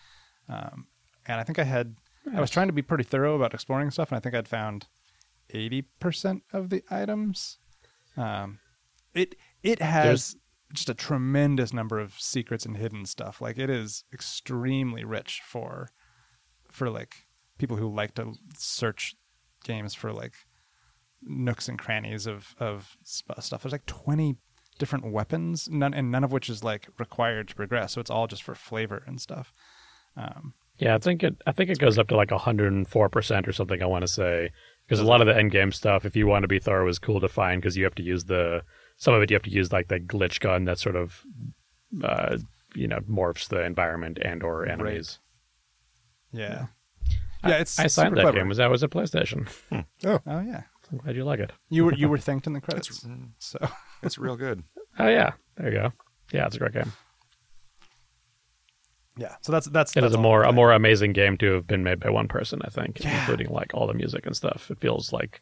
Um, and I think I had I was trying to be pretty thorough about exploring stuff, and I think I'd found eighty percent of the items. Um, it it has just a tremendous number of secrets and hidden stuff. Like it is extremely rich for for like people who like to search games for like nooks and crannies of of stuff. There's like 20 different weapons, none and none of which is like required to progress. So it's all just for flavor and stuff. Um,
Yeah, I think it. I think it goes up to like 104 percent or something. I want to say because a lot of the end game stuff, if you want to be thorough, is cool to find because you have to use the some of it. You have to use like the glitch gun that sort of, uh, you know, morphs the environment and or enemies.
yeah, yeah. It's
I signed
super
that
clever.
game. Was that was a PlayStation?
Oh, Oh yeah,
I'm glad you like it.
you were you were thanked in the credits. Mm, so
It's real good.
Oh yeah, there you go. Yeah, it's a great game.
yeah, so that's that's
It
that's
is a more a more amazing game to have been made by one person, I think, including like all the music and stuff. It feels like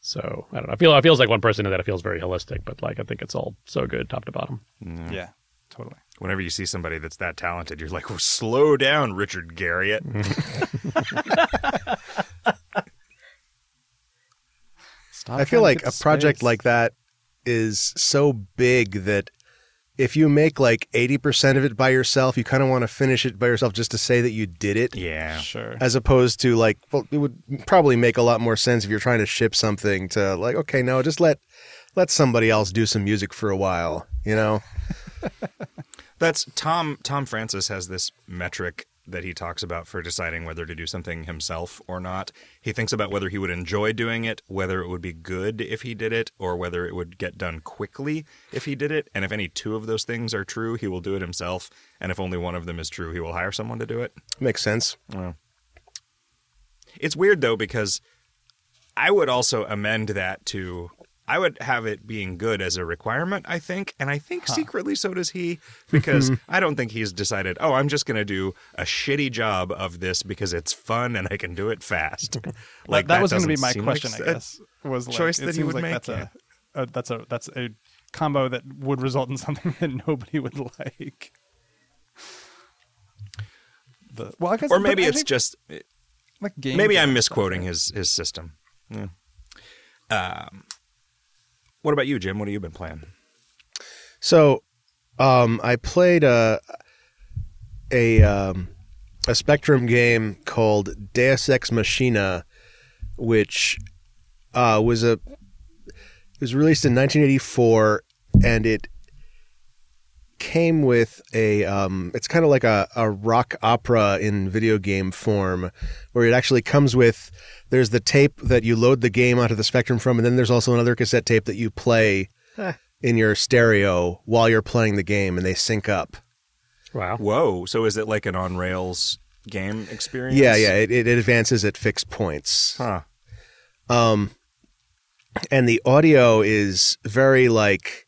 so I don't know. I feel it feels like one person in that it feels very holistic, but like I think it's all so good top to bottom. Mm.
yeah, totally.
Whenever you see somebody that's that talented, you're like, well, slow down, Richard Garriott.
Stop
I feel like a
to
project
space.
like that is so big that if you make like 80% of it by yourself, you kind of want to finish it by yourself just to say that you did it.
Yeah.
sure.
As opposed to like, well, it would probably make a lot more sense if you're trying to ship something to like, okay, no, just let let somebody else do some music for a while, you know?
That's Tom. Tom Francis has this metric that he talks about for deciding whether to do something himself or not. He thinks about whether he would enjoy doing it, whether it would be good if he did it, or whether it would get done quickly if he did it. And if any two of those things are true, he will do it himself. And if only one of them is true, he will hire someone to do it.
Makes sense.
It's weird though because I would also amend that to I would have it being good as a requirement, I think, and I think secretly so does he because I don't think he's decided, "Oh, I'm just going to do a shitty job of this because it's fun and I can do it fast."
like that, was going to be my question,
like
I guess. Was like,
choice that he would
like
make,
That's a, a that's a that's a combo that would result in something that nobody would like. The, well, I guess,
Or maybe it's
think,
just
like game
maybe I'm misquoting his his system. Yeah. Um, what about you, Jim? What have you been playing?
So, um, I played a a um, a Spectrum game called Deus Ex Machina, which uh, was a it was released in 1984, and it came with a um, it's kind of like a, a rock opera in video game form, where it actually comes with there's the tape that you load the game onto the Spectrum from, and then there's also another cassette tape that you play in your stereo while you're playing the game and they sync up.
Wow.
Whoa! So is it like an on rails game experience?
Yeah, yeah, it, it, it advances at fixed points.
Huh.
Um, and the audio is very like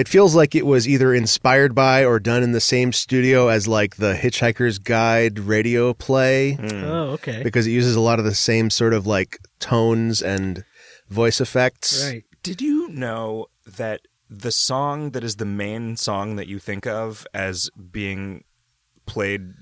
it feels like it was either inspired by or done in the same studio as like the Hitchhiker's Guide radio play hmm.
Oh, okay.
because it uses a lot of the same sort of like tones and voice effects.
Right.
Did you know that the song that is the main song that you think of as being played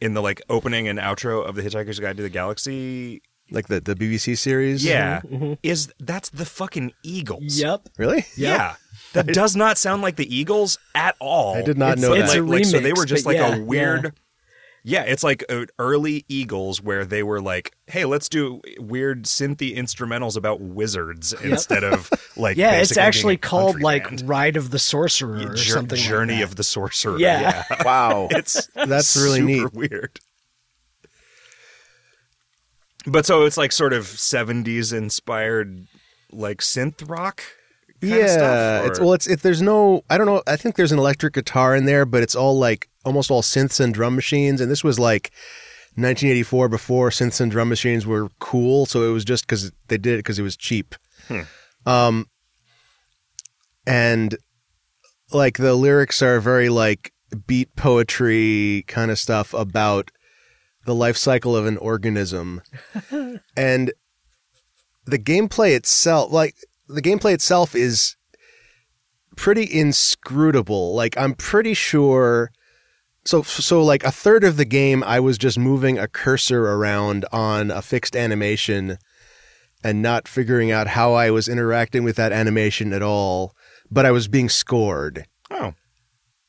in the like opening and outro of the Hitchhiker's Guide to the Galaxy?
Like the, the BBC series?
Yeah, mm-hmm. Mm-hmm. is that's the fucking Eagles?
Yep.
Really?
Yeah. That does not sound like the Eagles at all.
I did not
It's
know
like-
that.
It's a
like, so they were just like
yeah,
a weird. Yeah, it's like uh, early Eagles where they were like, "Hey, let's do weird synthy instrumentals about wizards instead of like."
Yeah, it's
basically being
actually
a
called like
band.
Ride of the Sorcerer or
Jour-
something. like
Journey
that.
of the Sorcerer.
Yeah.
Wow.
it's
That's really neat.
weird. But so it's like sort of '70s inspired, like synth rock.
Yeah,
stuff,
it's well, it's it. There's no, I don't know. I think there's an electric guitar in there, but it's all like almost all synths and drum machines. And this was like 1984, before synths and drum machines were cool. So it was just because they did it because it was cheap. Um, and like the lyrics are very like beat poetry kind of stuff about the life cycle of an organism, and the gameplay itself, like the gameplay itself is pretty inscrutable. Like I'm pretty sure so so like a third of the game I was just moving a cursor around on a fixed animation and not figuring out how I was interacting with that animation at all, but I was being scored.
oh,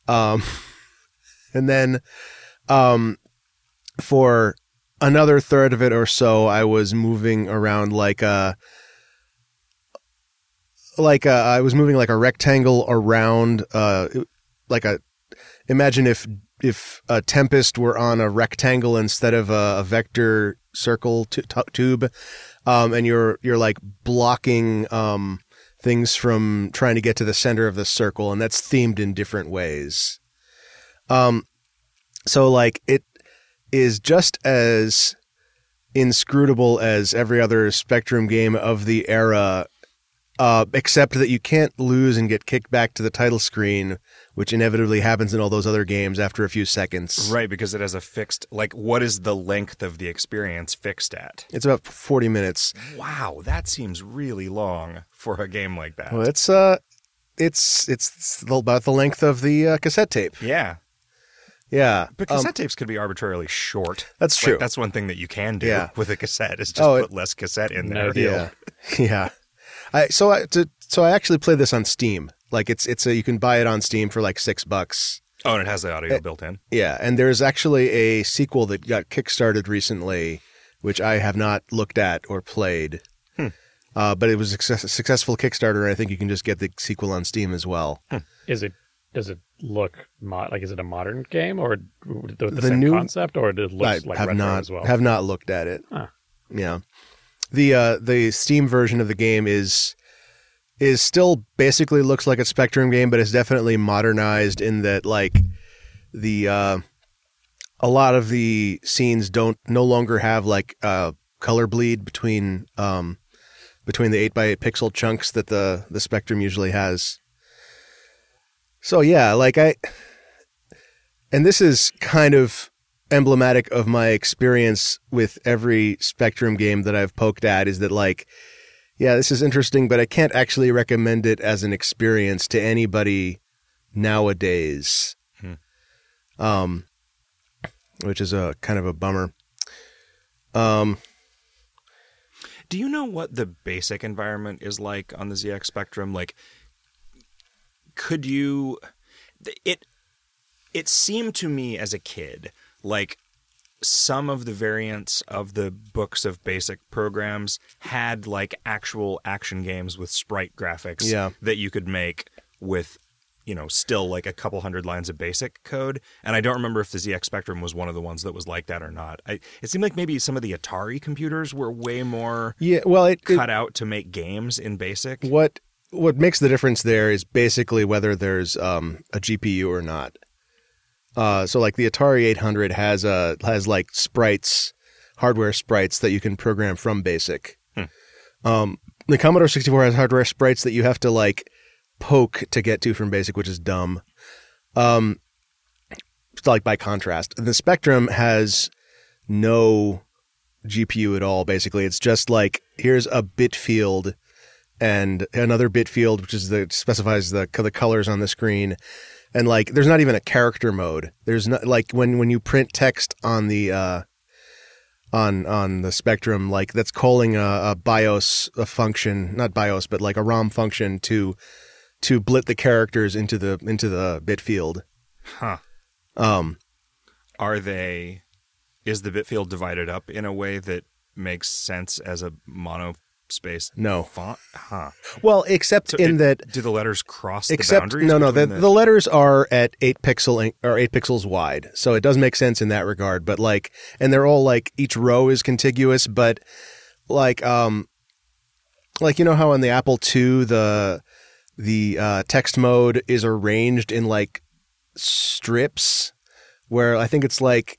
Um, and then um, for another third of it or so, I was moving around like a like a, I was moving like a rectangle around uh like a imagine if if a tempest were on a rectangle instead of a, a vector circle tu- tu- tube um and you're you're like blocking um things from trying to get to the center of the circle and that's themed in different ways. Um so like it is just as inscrutable as every other spectrum game of the era uh, except that you can't lose and get kicked back to the title screen, which inevitably happens in all those other games after a few seconds.
right, because it has a fixed. Like, what is the length of the experience fixed at?
It's about 40 minutes.
Wow, that seems really long for a game like that.
Well, it's uh it's it's about the length of the uh, cassette tape.
yeah,
Yeah.
but
Um,
cassette tapes could be arbitrarily short.
That's
Like,
true.
that's one thing that you can do
Yeah.
with a cassette is just
Oh, it-
put less cassette in
No
there.
deal.
yeah. yeah. I so I to, so I actually play this on Steam. Like it's it's a you can buy it on Steam for like 6 bucks.
Oh, and it has the
Eh.
audio built in.
Yeah, and there's actually a sequel that got kickstarted recently, which I have not looked at or played.
Hmm.
Uh, but it was a success- successful Kickstarter, and I think you can just get the sequel on Steam as well.
Is it does it look mo- like is it a modern game or the, the,
The
same
new-
concept or it looks
I
like
have
retro
not
as well?
have not looked at it.
Huh.
Yeah, the uh, the Steam version of the game is is still basically looks like a Spectrum game, but it's definitely modernized in that like the uh, a lot of the scenes don't no longer have like uh, color bleed between um, between the eight by eight pixel chunks that the the Spectrum usually has. So yeah, like I, and this is kind of emblematic of my experience with every Spectrum game that I've poked at is that like, yeah, this is interesting, but I can't actually recommend it as an experience to anybody nowadays. Um, which is a kind of a bummer. Um,
Do you know what the basic environment is like on the ZX Spectrum? Like, could you? It it seemed to me as a kid like some of the variants of the books of basic programs had like actual action games with sprite graphics
Yeah.
that you could make with you know still like a couple hundred lines of basic code and i don't remember if the zx spectrum was one of the ones that was like that or not I, it seemed like maybe some of the atari computers were way more
yeah, well, it, it
cut out to make games in basic
what what makes the difference there is basically whether there's um, a GPU or not. Uh, so like the Atari 800 has a has like sprites, hardware sprites that you can program from BASIC. Um, the Commodore 64 has hardware sprites that you have to like poke to get to from BASIC, which is dumb. Um, like by contrast, the Spectrum has no GPU at all. Basically, it's just like here's a bit field and another bit field, which is the specifies the the colors on the screen, and like there's not even a character mode. There's not like when when you print text on the uh, on on the spectrum, like that's calling a, a BIOS a function, not BIOS, but like a ROM function to to blit the characters into the into the bit field.
huh
Um,
are they? Is the bit field divided up in a way that makes sense as a monospace
No.
font? Huh.
Well, except
So
in
it-
that
do the letters cross the
except
boundaries?
no no the,
between
the letters are at 8 pixel or 8 pixels wide so it does make sense in that regard but like and they're all like each row is contiguous but like um like you know how on the Apple II the the uh, text mode is arranged in like strips where I think it's like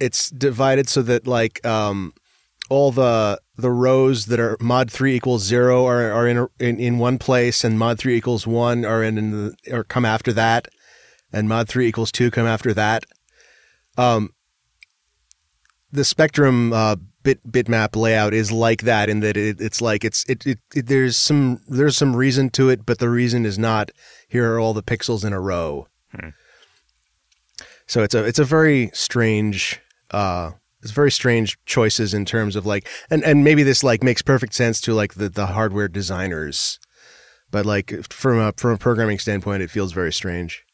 it's divided so that like um all the the rows that are mod three equals zero are are in, a, in in one place, and mod three equals one are in, in the, or come after that, and mod three equals two come after that. Um, the Spectrum uh, bit bitmap layout is like that in that it, it's like it's it, it, it there's some there's some reason to it, but the reason is not here are all the pixels in a row. So it's a it's a very strange uh it's very strange choices in terms of like and and maybe this like makes perfect sense to like the the hardware designers. But like from a from a programming standpoint it feels very strange.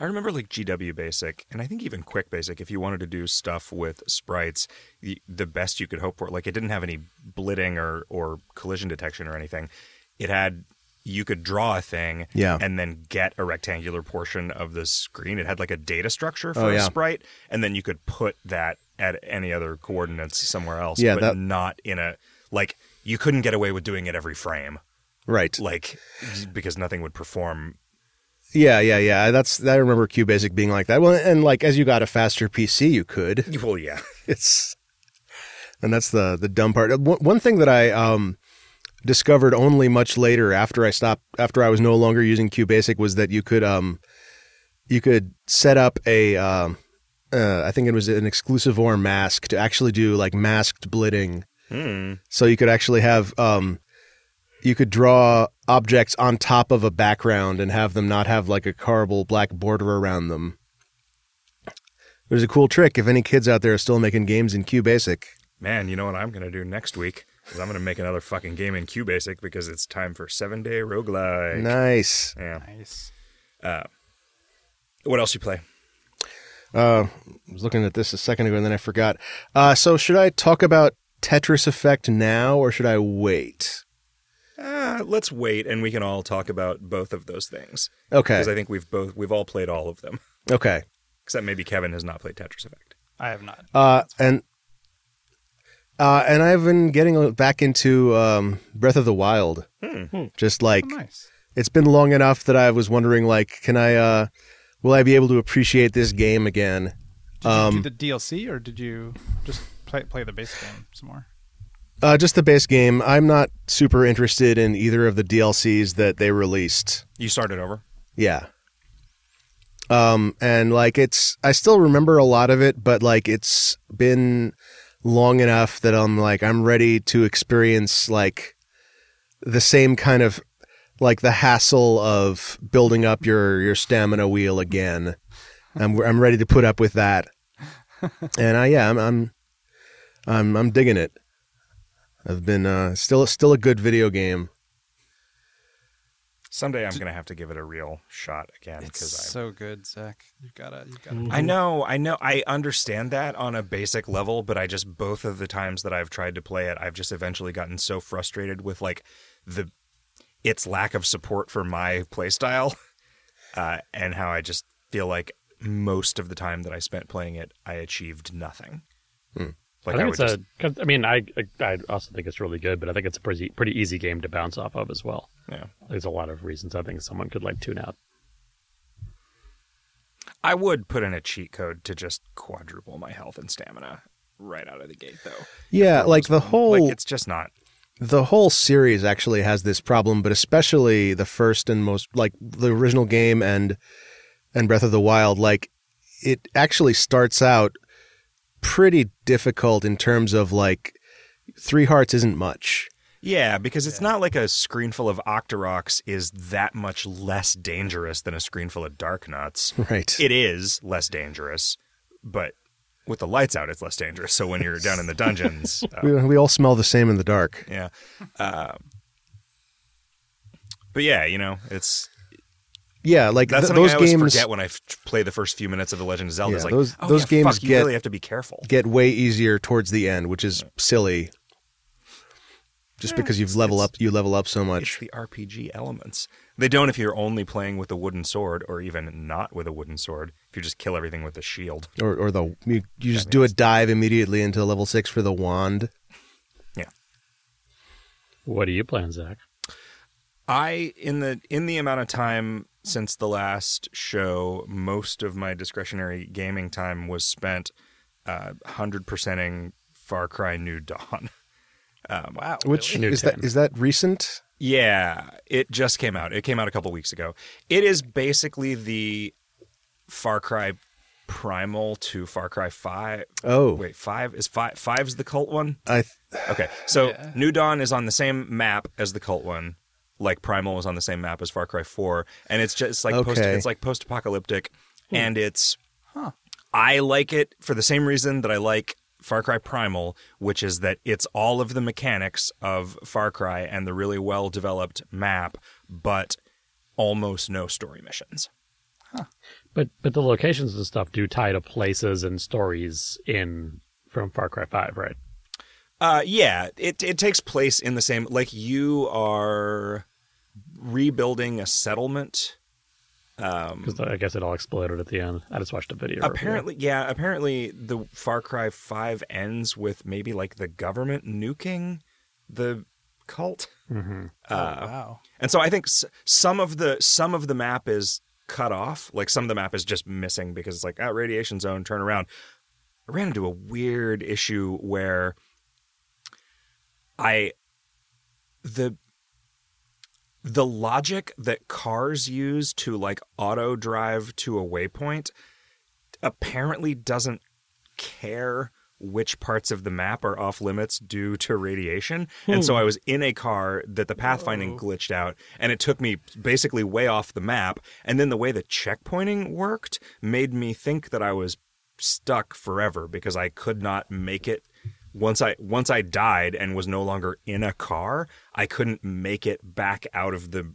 I remember like GW Basic, and I think even Quick Basic. If you wanted to do stuff with sprites, the, the best you could hope for, like it didn't have any blitting or or collision detection or anything. It had you could draw a thing,
Yeah.
and then get a rectangular portion of the screen. It had like a data structure oh, for
Oh,
a sprite, and then you could put that at any other coordinates somewhere else.
Yeah,
but
that-
not in a like you couldn't get away with doing it every frame,
Right.
like because nothing would perform
Yeah, yeah, yeah. That's I remember QBasic being like that. Well, and like as you got a faster PC, you could.
Well, yeah.
It's and that's the the dumb part. One one thing that I um discovered only much later after I stopped after I was no longer using QBasic was that you could um you could set up a um uh, I think it was an exclusive or mask to actually do like masked blitting.
Hmm.
So you could actually have um you could draw objects on top of a background and have them not have like a horrible black border around them. It was a cool trick if any kids out there are still making games in QBasic.
Man, you know what I'm going to do next week? Is I'm going to make another fucking game in QBasic because it's time for seven day roguelike.
Nice.
Yeah.
Nice.
What else you play?
Uh, I was looking at this a second ago and then I forgot. Uh, so should I talk about Tetris Effect now or should I wait?
Uh, let's wait and we can all talk about both of those things.
Okay.
Because I think we've both we've all played all of them.
Okay.
Except maybe Kevin has not played Tetris Effect.
I have not.
Uh, and uh, and I've been getting back into um, Breath of the Wild. Just like
Oh, nice.
it's been long enough that I was wondering, like, can I? Will I be able to appreciate this game again?
Did
Um,
do the DLC or did you just play play the base game some more?
Uh, just the base game. I'm not super interested in either of the DLCs that they released.
You started over?
Yeah. Um, and like it's, I still remember a lot of it, but like it's been long enough that I'm like, I'm ready to experience like the same kind of like the hassle of building up your, your stamina wheel again. I'm, I'm ready to put up with that. and I, yeah, I'm, I'm, I'm, I'm digging it. I've been, uh, still, still a good video game.
Someday I'm going to have to give it a real shot again
It's
because I
so good, Zach. You've gotta you've gotta
I know, I know, I understand that on a basic level, but I just both of the times that I've tried to play it, I've just eventually gotten so frustrated with like the its lack of support for my playstyle, uh, and how I just feel like most of the time that I spent playing it, I achieved nothing. Like
I think
would
it's
just,
I mean, I I also think it's really good, but I think it's a pretty pretty easy game to bounce off of as well.
yeah.
There's a lot of reasons I think someone could like tune out.
I would put in a cheat code to just quadruple my health and stamina right out of the gate, though.
Yeah, like the
one.
whole
like it's just not.
The whole series actually has this problem, but especially the first and most like the original game and and Breath of the Wild, like it actually starts out pretty difficult in terms of like three hearts isn't much.
Yeah, because it's not like a screen full of Octoroks is that much less dangerous than a screen full of Darknuts.
Right.
It is less dangerous, but with the lights out, it's less dangerous. So when you're down in the dungeons, uh,
we, we all smell the same in the dark.
yeah. Um, but yeah, you know, it's
yeah, like
That's
th-
something
those
I always
games
forget when I f- play the first few minutes of The Legend of Zelda.
Yeah,
It's like,
those-
oh,
those
yeah,
games
fuck, you really have to be careful.
get way easier towards the end, which is silly. Just because you've level up, you level up so
It's
much.
the RPG elements. They don't if you're only playing with a wooden sword, or even not with a wooden sword. If you just kill everything with a shield.
Or, or the you, you just do a dive immediately into level six for the wand.
Yeah.
What are you playing, Zach?
I in the in the amount of time since the last show, most of my discretionary gaming time was spent uh, hundred percenting Far Cry New Dawn.
Um, wow.
Which
New
is that?
10.
Is that recent?
Yeah, it just came out. It came out a couple weeks ago. It is basically the Far Cry Primal to Far Cry Five.
Oh,
Wait, five is five. Five's the cult one.
I
Okay, so New Dawn is on the same map as the cult one, like Primal was on the same map as Far Cry Four, and it's just like post, it's like post-apocalyptic, hmm. and it's. Huh. I like it for the same reason that I like Far Cry Primal, which is that it's all of the mechanics of Far Cry and the really well developed map, but almost no story missions.
But but the locations and stuff do tie to places and stories in from Far Cry Five, right?
Uh, yeah, it it takes place in the same like you are rebuilding a settlement.
Um, because I guess it all exploded at the end. I just watched a video. earlier.
Apparently, yeah, apparently the Far Cry Five ends with maybe like the government nuking the cult. Mm-hmm.
oh, uh, wow.
And so I think s- some of the some of the map is cut off. Like some of the map is just missing because it's like, oh, radiation zone, turn around. I ran into a weird issue where I the the logic that cars use to like auto drive to a waypoint apparently doesn't care which parts of the map are off limits due to radiation. And so hmm. I was in a car that the pathfinding glitched out and it took me basically way off the map. And then the way the checkpointing worked made me think that I was stuck forever because I could not make it once I once I died and was no longer in a car, I couldn't make it back out of the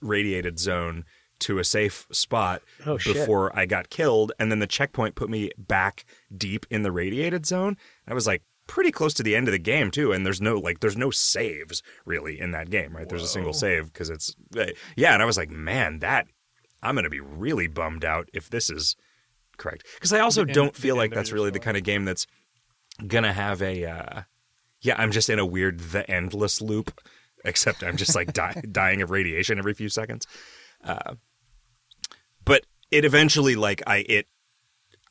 radiated zone to a safe spot
Oh,
before I got killed. And then the checkpoint put me back deep in the radiated zone. I was like pretty close to the end of the game too. And there's no like there's no saves really in that game, right? There's a single save because it's eh, yeah. And I was like, man, that I'm gonna be really bummed out if this is correct because I also
The
don't feel like that's really the kind of game that's gonna have a uh yeah i'm just in a weird the endless loop except i'm just like dying of radiation every few seconds. Uh but it eventually like i it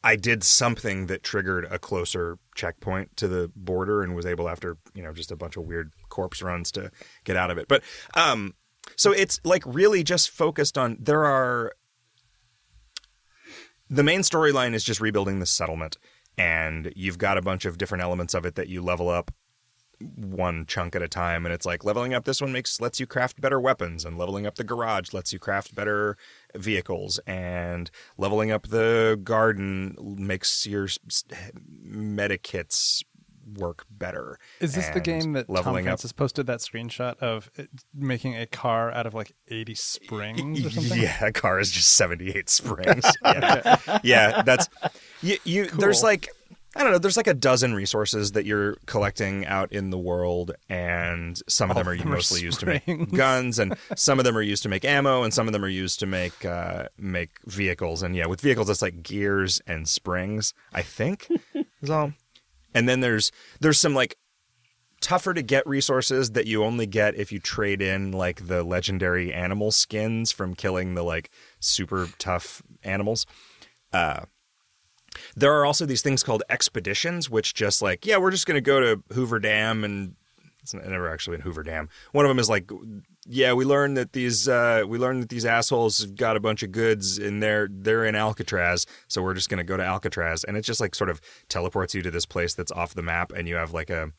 i did something that triggered a closer checkpoint to the border and was able after you know just a bunch of weird corpse runs to get out of it. But um so it's like really just focused on there are the main storyline is just rebuilding the settlement and you've got a bunch of different elements of it that you level up one chunk at a time. And it's like leveling up this one makes lets you craft better weapons and leveling up the garage lets you craft better vehicles and leveling up the garden makes your medikits work better
Is this the game that Tom
leveling up
Francis posted that screenshot of it making a car out of like 80 springs?
Yeah, a car is just 78 springs. yeah. yeah, that's you, you there's like I don't know, there's like a dozen resources that you're collecting out in the world and some of
All
them are
of them are
mostly used to make guns and some of them are used to make ammo and some of them are used to make uh make vehicles and yeah, with vehicles it's like gears and springs, I think. is all. And then there's there's some like tougher to get resources that you only get if you trade in like the legendary animal skins from killing the like super tough animals. Uh there are also these things called expeditions, which just like, yeah, we're just going to go to Hoover Dam and it's never actually in Hoover Dam. One of them is like, yeah, we learned that these uh, we learned that these assholes have got a bunch of goods in there. They're in Alcatraz, so we're just to go to Alcatraz, and it just like sort of teleports you to this place that's off the map, and you have like a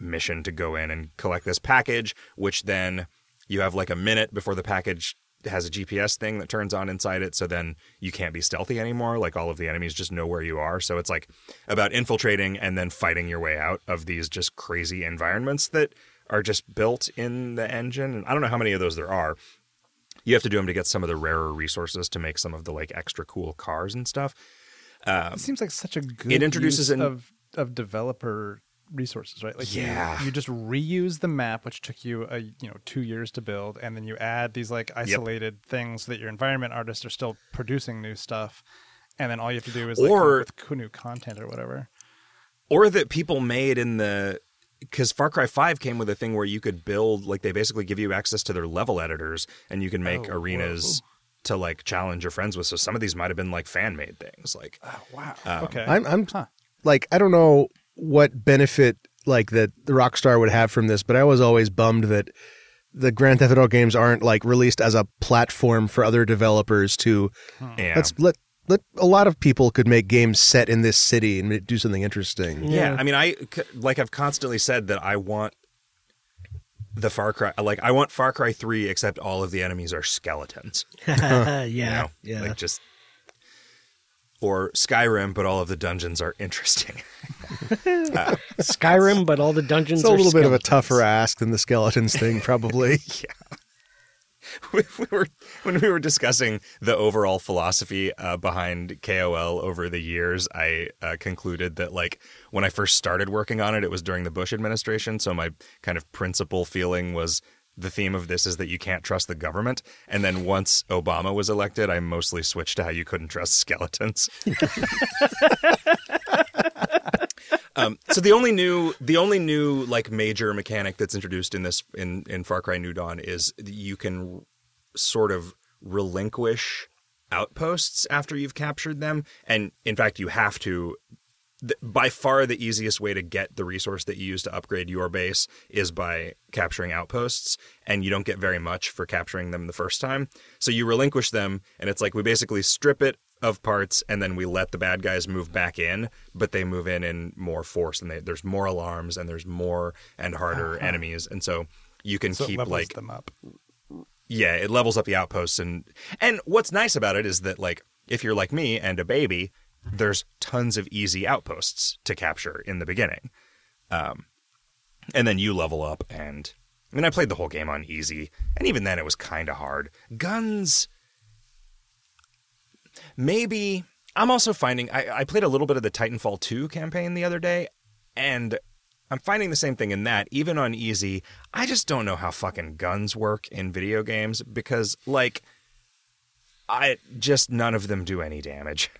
mission to go in and collect this package, which then you have like a minute before the package has a GPS thing that turns on inside it. So then you can't be stealthy anymore. Like all of the enemies just know where you are. So it's like about infiltrating and then fighting your way out of these just crazy environments that are just built in the engine. And I don't know how many of those there are. You have to do them to get some of the rarer resources to make some of the like extra cool cars and stuff.
Um, it seems like such a good
It introduces
use
an-
of of developer resources, right? Like you-
Yeah.
you, just reuse the map, which took you a you know two years to build, and then you add these like isolated things so that your environment artists are still producing new stuff, and then all you have to do is like
Or-
with new content or whatever.
or that people made in the because Far Cry 5 came with a thing where you could build like they basically give you access to their level editors and you can make
Oh,
arenas to like challenge your friends with. So some of these might have been like fan made things. Like
Oh wow.
Um,
okay.
I'm, I'm
Huh.
like, I don't know what benefit like that the Rockstar would have from this, but I was always bummed that the Grand Theft Auto games aren't like released as a platform for other developers to
yeah.
let's let let a lot of people could make games set in this city and do something interesting.
yeah. I mean, I like I've constantly said that I want the Far Cry like I want Far Cry 3 except all of the enemies are skeletons.
yeah,
You know?
yeah.
Like just or Skyrim, but all of the dungeons are interesting.
Uh, Skyrim, but all the dungeons
It's a
are
little bit of a tougher ask than the skeletons thing, probably.
we we were when we were discussing the overall philosophy uh, behind KOL over the years. I uh, concluded that like when I first started working on it, it was during the Bush administration. So my kind of principal feeling was the theme of this is that you can't trust the government. And then once Obama was elected, I mostly switched to how you couldn't trust skeletons. Um, so the only new, the only new like major mechanic that's introduced in this in in Far Cry New Dawn is you can sort of relinquish outposts after you've captured them, and in fact you have to. By far, the easiest way to get the resource that you use to upgrade your base is by capturing outposts, and you don't get very much for capturing them the first time. So you relinquish them, and it's like we basically strip it of parts, and then we let the bad guys move back in, but they move in in more force, and they, there's more alarms, and there's more and harder enemies, and so you can
so
keep like
them up.
yeah, it levels up the outposts and and what's nice about it is that like if you're like me and a baby, there's tons of easy outposts to capture in the beginning. Um and then you level up and I mean I played the whole game on easy and even then it was kind of hard. Guns maybe I'm also finding I, I played a little bit of the Titanfall 2 campaign the other day and I'm finding the same thing in that. Even on easy, I just don't know how fucking guns work in video games because, like, I just none of them do any damage.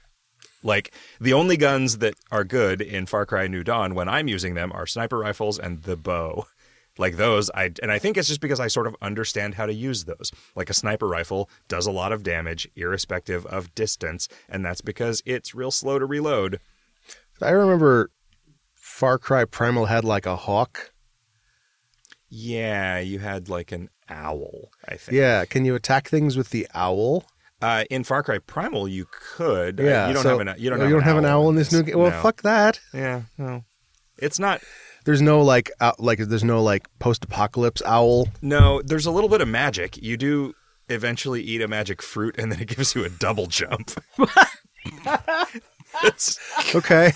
Like, the only guns that are good in Far Cry New Dawn when I'm using them are sniper rifles and the bow. Like those, I and I think it's just because I sort of understand how to use those. Like a sniper rifle does a lot of damage, irrespective of distance, and that's because it's real slow to reload.
I remember Far Cry Primal had like a hawk.
Yeah, you had like an owl, I think.
Yeah, can you attack things with the owl?
Uh, in Far Cry Primal, you could. Uh,
Yeah,
you don't
so-
have an. You don't have,
you
an,
don't have an owl in this new game. Well,
No.
fuck that.
Yeah, no. It's not.
There's no like uh, like there's no like post-apocalypse owl.
No, there's a little bit of magic. You do eventually eat a magic fruit, and then it gives you a double jump. it's,
Okay,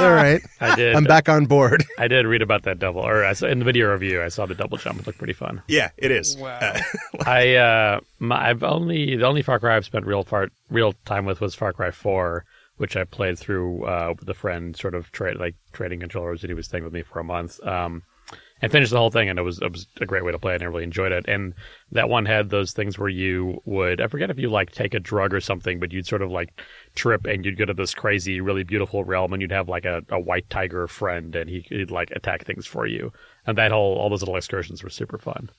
all right.
I did.
I'm back on board.
I did read about that double, or I saw in the video review. I saw the double jump. It looked pretty fun.
yeah, it is.
Wow.
Uh,
I uh, my, I've only the only Far Cry I've spent real far, real time with was Far Cry Four, which I played through uh, with a friend, sort of trade like trading controllers, and he was staying with me for a month. Um, and finished the whole thing, and it was it was a great way to play, it, and I really enjoyed it. And that one had those things where you would I forget if you like take a drug or something, but you'd sort of like trip and you'd go to this crazy, really beautiful realm, and you'd have like a, a white tiger friend, and he, would like attack things for you. And that whole all those little excursions were super fun.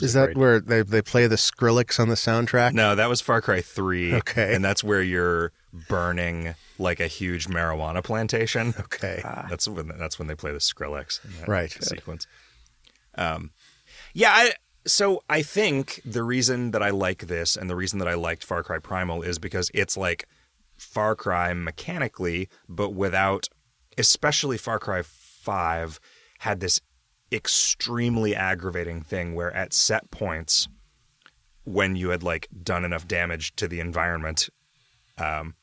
Is that
great-
where they they play the Skrillex on the soundtrack?
no, that was Far Cry Three.
Okay.
and that's where you're burning like a huge marijuana plantation.
Okay.
That's when that's when they play the Skrillex. in that
Right.
Sequence. Um, yeah. I, so I think the reason that I like this and the reason that I liked Far Cry Primal is because it's like Far Cry mechanically, but without, especially Far Cry Five had this extremely aggravating thing where at set points when you had like done enough damage to the environment um,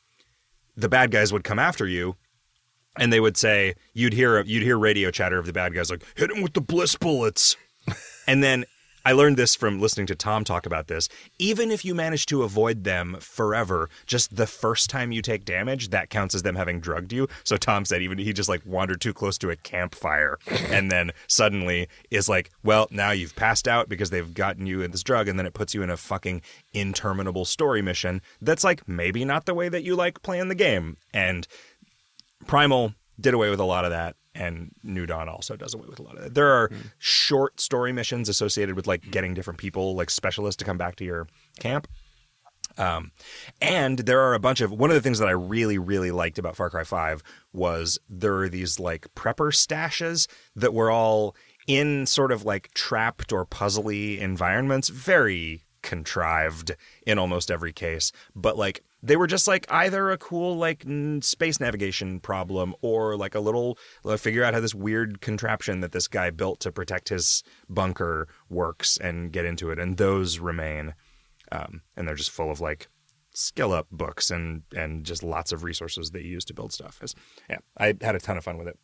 the bad guys would come after you and they would say you'd hear you'd hear radio chatter of the bad guys like hit him with the bliss bullets. And then I learned this from listening to Tom talk about this. Even if you manage to avoid them forever, just the first time you take damage, that counts as them having drugged you. So Tom said even he just like wandered too close to a campfire and then suddenly is like, well, now you've passed out because they've gotten you in this drug and then it puts you in a fucking interminable story mission that's like maybe not the way that you like playing the game. And Primal did away with a lot of that, and New Dawn also does away with a lot of that. There are short story missions associated with like getting different people, like specialists, to come back to your camp. Um, and there are a bunch of one of the things that I really, really liked about Far Cry Five was there are these like prepper stashes that were all in sort of like trapped or puzzly environments, very contrived in almost every case, but like they were just like either a cool like n- space navigation problem or like a little uh, figure out how this weird contraption that this guy built to protect his bunker works and get into it and those remain um, and they're just full of like skill up books and and just lots of resources that you use to build stuff It's- yeah i had a ton of fun with it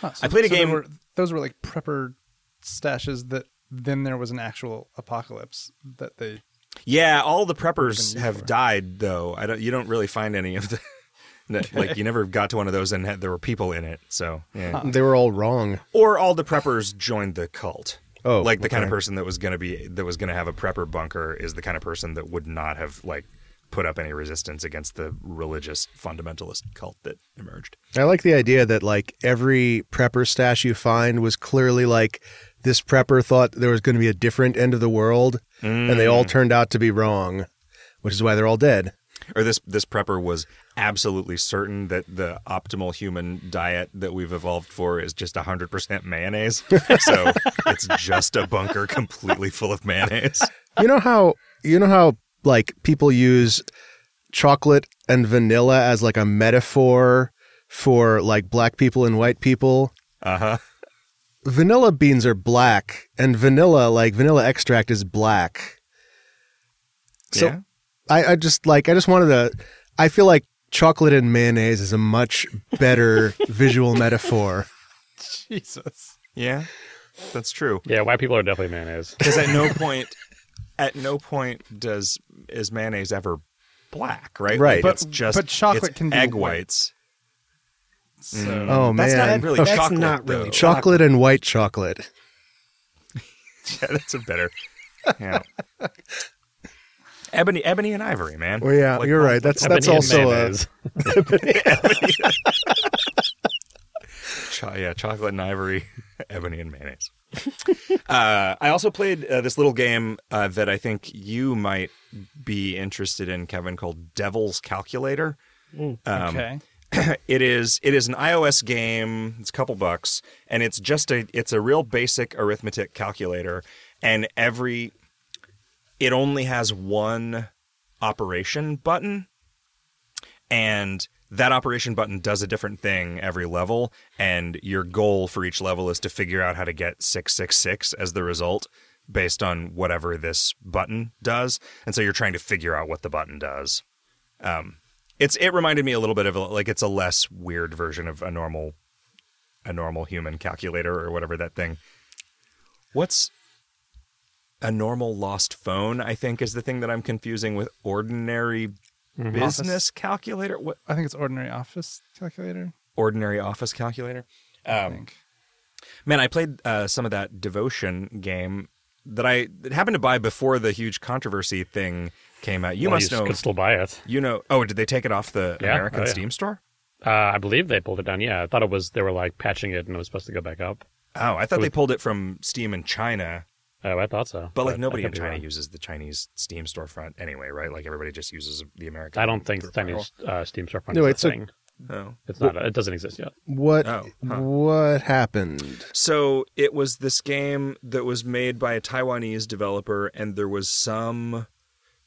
Huh, so-
I played a
so
game-
were- those were like prepper stashes that then there was an actual apocalypse that they.
Yeah all the preppers have
for.
died though i don't you don't really find any of the that- like you never got to one of those and had, there were people in it so yeah
They were all wrong.
or all the preppers joined the cult.
Oh,
like the kind of person that was going to be that was going to have a prepper bunker is the kind of person that would not have like put up any resistance against the religious fundamentalist cult that emerged.
I like the idea that like every prepper stash you find was clearly like this prepper thought there was going to be a different end of the world, and they all turned out to be wrong, which is why they're all dead.
Or this this prepper was absolutely certain that the optimal human diet that we've evolved for is just 100% mayonnaise. so it's just a bunker completely full of mayonnaise.
You know how you know how like people use chocolate and vanilla as like a metaphor for like black people and white people.
Uh-huh.
Vanilla beans are black, and vanilla like vanilla extract is black. So
yeah.
I, I just like I just wanted to. I feel like chocolate and mayonnaise is a much better visual metaphor.
Jesus.
Yeah. That's true.
Yeah, white people are definitely mayonnaise.
Because at no point, at no point does is mayonnaise ever black, right?
Right.
Like, it's
But-
just
but chocolate
it's
can be
egg
white.
whites.
So
Oh
That's
man,
not really
That's
chocolate.
not really
though.
chocolate and white chocolate.
Yeah, that's a better. Yeah. Ebony, ebony and ivory, man.
Well, yeah,
Like,
you're right. That's that's also a,
mayonnaise.
Cho- yeah, chocolate and ivory, ebony and mayonnaise. uh, I also played uh, this little game uh, that I think you might be interested in, Kevin, called Devil's Calculator. Um,
okay.
it is it is an iOS game. It's a couple bucks, and it's just a it's a real basic arithmetic calculator, and every it only has one operation button, and that operation button does a different thing every level, and your goal for each level is to figure out how to get six six six as the result based on whatever this button does, and so you're trying to figure out what the button does. Um, it's it reminded me a little bit of a, like it's a less weird version of a normal a normal human calculator or whatever that thing. What's a normal lost phone? I think is the thing that I'm confusing with ordinary business calculator. What
I think it's ordinary office calculator.
ordinary office calculator?
I
Um,
think.
man, I played uh, some of that devotion game that I that happened to buy before the huge controversy thing came out. You
Well,
must
you
know.
could still buy it.
You know. Oh, did they take it off the
Yeah,
American
oh, yeah.
Steam store?
Uh, I believe they pulled it down. Yeah, I thought it was they were like patching it and it was supposed to go back up.
Oh, I thought
was-
they pulled it from Steam in China,
Oh, I thought so.
but like nobody in China uses the Chinese Steam storefront anyway, right? Like everybody just uses the American.
I don't think the. Chinese uh, Steam storefront
No,
is
it's
a
a-
thing.
Oh.
It's not. it doesn't exist yet.
What
Oh, huh.
what happened?
So it was this game that was made by a Taiwanese developer, and there was some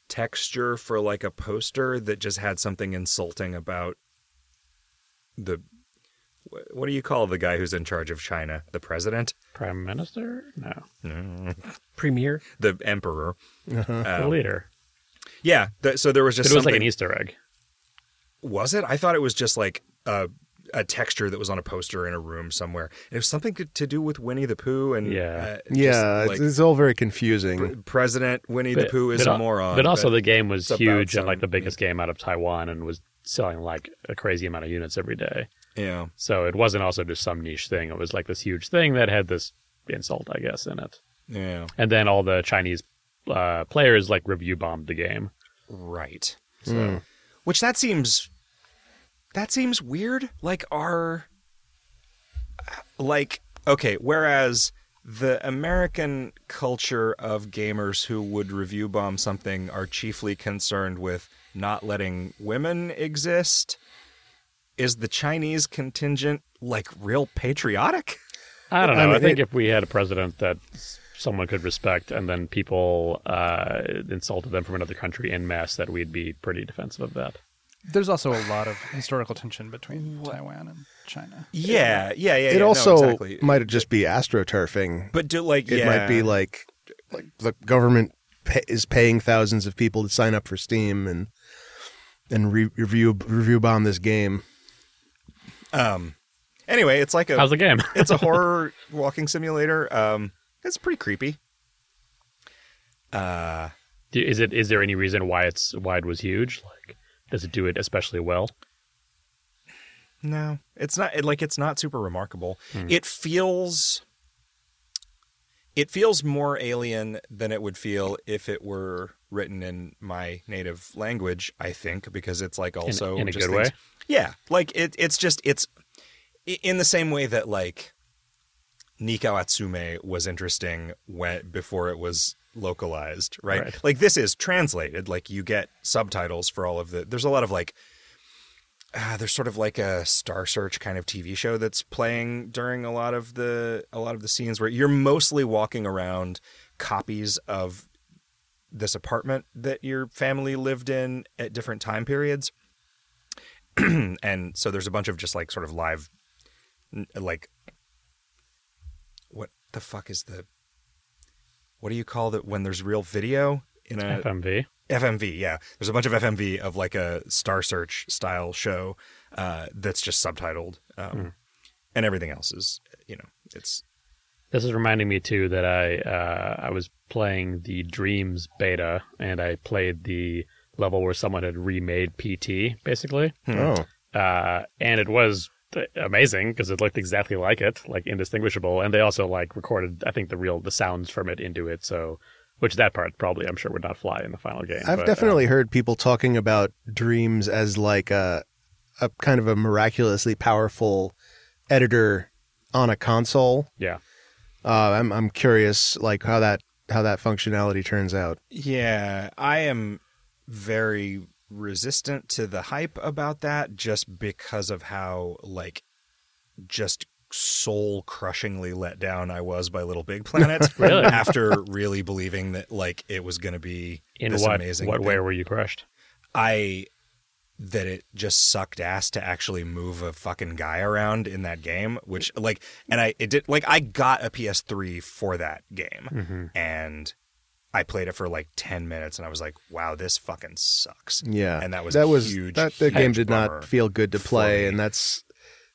texture for like a poster that just had something insulting about the. What do you call the guy who's in charge of China? The president?
Prime Minister? No,
premier,
The emperor?
the
Um,
leader.
yeah. th- so there was just
It was like
something-
an Easter egg.
Was it? I thought it was just like a a texture that was on a poster in a room somewhere. It was something to, to do with Winnie the Pooh and
Yeah.
uh, just,
Yeah, it's,
like,
it's all very confusing.
Pre- President Winnie the Pooh is
but
a moron.
But also, the game was
it's about
huge and like the biggest game out of Taiwan, and was selling like a crazy amount of units every day.
yeah,
So it wasn't also just some niche thing. It was like this huge thing that had this insult, I guess, in it.
yeah,
And then all the Chinese uh, players like review bombed the game.
right. So, which that seems that seems weird. Like our like okay, whereas the American culture of gamers who would review bomb something are chiefly concerned with not letting women exist. Is the Chinese contingent like real patriotic?
I don't know.
I
I, think
it-
if we had a president that someone could respect, and then people uh, insulted them from another country in mass, that we'd be pretty defensive of that.
There's also a lot of historical tension between Taiwan and China.
Yeah, yeah, yeah.
it
yeah, no,
also
exactly.
might just be astroturfing.
But do like
It
yeah.
might be like like the government pay, is paying thousands of people to sign up for Steam and and re- review review bomb this game.
um. Anyway, it's like a
How's the game?
it's a horror walking simulator. Um, it's pretty creepy. Uh,
is it? Is there any reason why it's why it was huge? Like, does it do it especially well?
no, it's not. It, like it's not super remarkable. Hmm. It feels. It feels more alien than it would feel if it were written in my native language. I think because it's like also
in a
just
good
things-
way?
Yeah, like it. It's just it's in the same way that like Neko Atsume was interesting when before it was localized, right?
Right.
Like this is translated. Like you get subtitles for all of the. There's a lot of like. Uh, there's sort of like a Star Search kind of TV show that's playing during a lot of the a lot of the scenes where you're mostly walking around copies of this apartment that your family lived in at different time periods. and so there's a bunch of just like sort of live like what the fuck is the what do you call it when there's real video in a
FMV.
FMV, yeah. There's a bunch of FMV of like a Star Search style show uh, that's just subtitled, um, and everything else is, you know, it's
This is reminding me too that I uh, I was playing the Dreams beta and I played the level where someone had remade PT basically,
Oh,
uh, and it was amazing because it looked exactly like it, like indistinguishable, and they also like recorded I think the real the sounds from it into it, so which that part probably I'm sure would not fly in the final game.
I've
but, uh,
definitely heard people talking about Dreams as like a a kind of a miraculously powerful editor on a console.
yeah.
Uh, I'm I'm curious like how that how that functionality turns out.
yeah. I am very resistant to the hype about that just because of how like just soul crushingly let down I was by Little Big Planet
Really?
after really believing that like it was going to be
In
this
what
amazing
what
thing.
way were you crushed?
I that it just sucked ass to actually move a fucking guy around in that game, which like and I it did like I got a PS3 for that game
Mm-hmm.
and I played it for like 10 minutes and I was like, wow, this fucking sucks.
Yeah,
And that was
that was
huge,
that the game did not feel good to play, and that's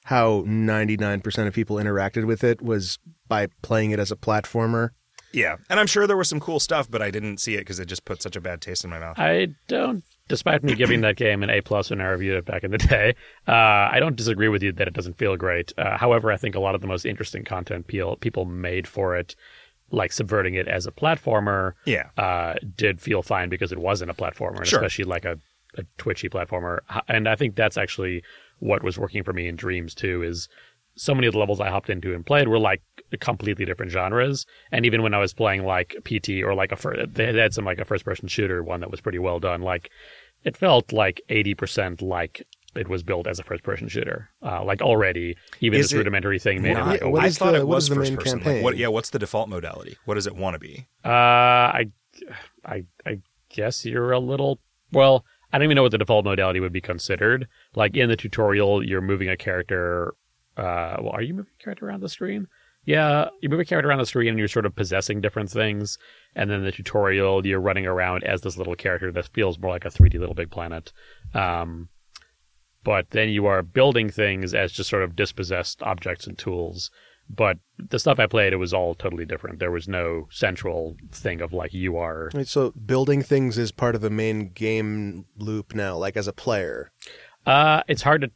how 99% of people interacted with it was by playing it as a platformer.
Yeah. And I'm sure there was some cool stuff, but I didn't see it because it just put such a bad taste in my mouth.
I don't, despite me giving that game an A plus when I reviewed it back in the day, uh, I don't disagree with you that it doesn't feel great. Uh, however, I think a lot of the most interesting content people people made for it, like subverting it as a platformer,
Yeah.
uh, did feel fine because it wasn't a platformer, and
Sure.
especially like a, a twitchy platformer. And I think that's actually what was working for me in Dreams too. Is so many of the levels I hopped into and played were like completely different genres. And even when I was playing like PT or like a first, they had some like a first person shooter one that was pretty well done. Like it felt like eighty percent like it was built as a first person shooter. Uh, like already, even
Is
this
it
rudimentary thing made
Not-
like
Yeah, what
I thought
the-
it was
is the
first
main
person. Like, what, yeah, what's the default modality? What does it want to be?
Uh, I, I, I guess you're a little. Well, I don't even know what the default modality would be considered. Like in the tutorial, you're moving a character. Uh, well, are you moving a character around the screen? Yeah, you move a character around the screen and you're sort of possessing different things. And then the tutorial, you're running around as this little character that feels more like a 3D Little Big Planet. Um, but then you are building things as just sort of dispossessed objects and tools. But the stuff I played, it was all totally different. There was no central thing of like you are.
Right, so building things is part of the main game loop now, like as a player.
Uh, it's hard to.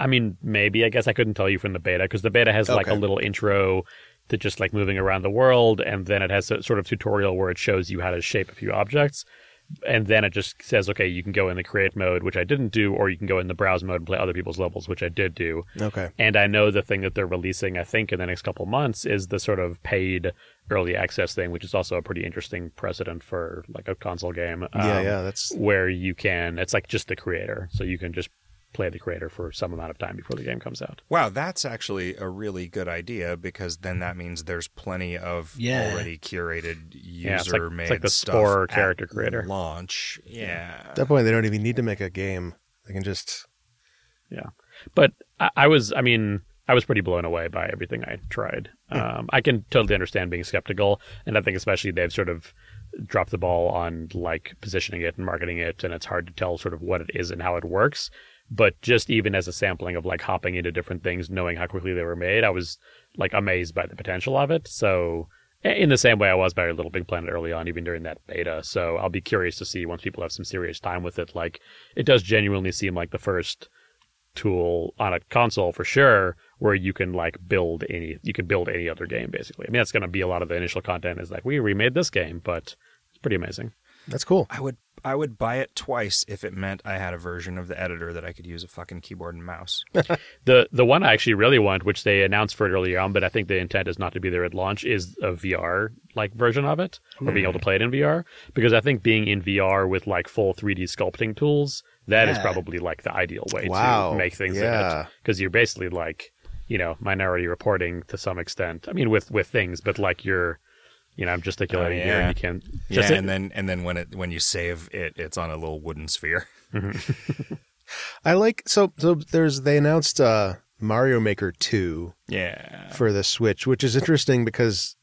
I mean, maybe I guess I couldn't tell you from the beta because the beta has like a little intro to just like moving around the world, and then it has a sort of tutorial where it shows you how to shape a few objects, and then it just says, okay, you can go in the create mode, which I didn't do, or you can go in the browse mode and play other people's levels, which I did do.
Okay.
And I know the thing that they're releasing, I think, in the next couple months is the sort of paid early access thing, which is also a pretty interesting precedent for like a console game.
yeah,
Um,
yeah, that's
Where you can, it's like just the creator, so you can just play the creator for some amount of time before the game comes out.
Wow, that's actually a really good idea because then that means there's plenty of
Yeah.
already curated
Yeah, like-
user made
it's like the
stuff
Spore
at
character creator.
launch. Yeah.
at that point they don't even need to make a game. They can just
Yeah, but I, I was, I mean, I was pretty blown away by everything I tried. Um, I can totally understand being skeptical, and I think especially they've sort of dropped the ball on like positioning it and marketing it, and it's hard to tell sort of what it is and how it works. But just even as a sampling of like hopping into different things, knowing how quickly they were made, I was like amazed by the potential of it. So in the same way I was by Little Big Planet early on, even during that beta. So I'll be curious to see once people have some serious time with it. Like it does genuinely seem like the first tool on a console for sure where you can like build any you can build any other game basically. I mean that's going to be a lot of the initial content is like we remade this game, but it's pretty amazing.
That's cool.
I would I would buy it twice if it meant I had a version of the editor that I could use a fucking keyboard and mouse.
The the one I actually really want, which they announced for it earlier on, but I think the intent is not to be there at launch, is a VR like version of it, or being able to hmm. play it in VR. Because I think being in VR with like full 3D sculpting tools, that is
Yeah.
probably like the ideal way
Wow.
to make things
Yeah.
Because you're basically like, you know, minority reporting to some extent. I mean, with with things, but like you're, you know, I'm gesticulating
Oh,
here, and you can
Yeah,
just
and then and then when it when you save it, it's on a little wooden sphere.
I like so so there's they announced uh Mario Maker 2
Yeah.
for the Switch, which is interesting because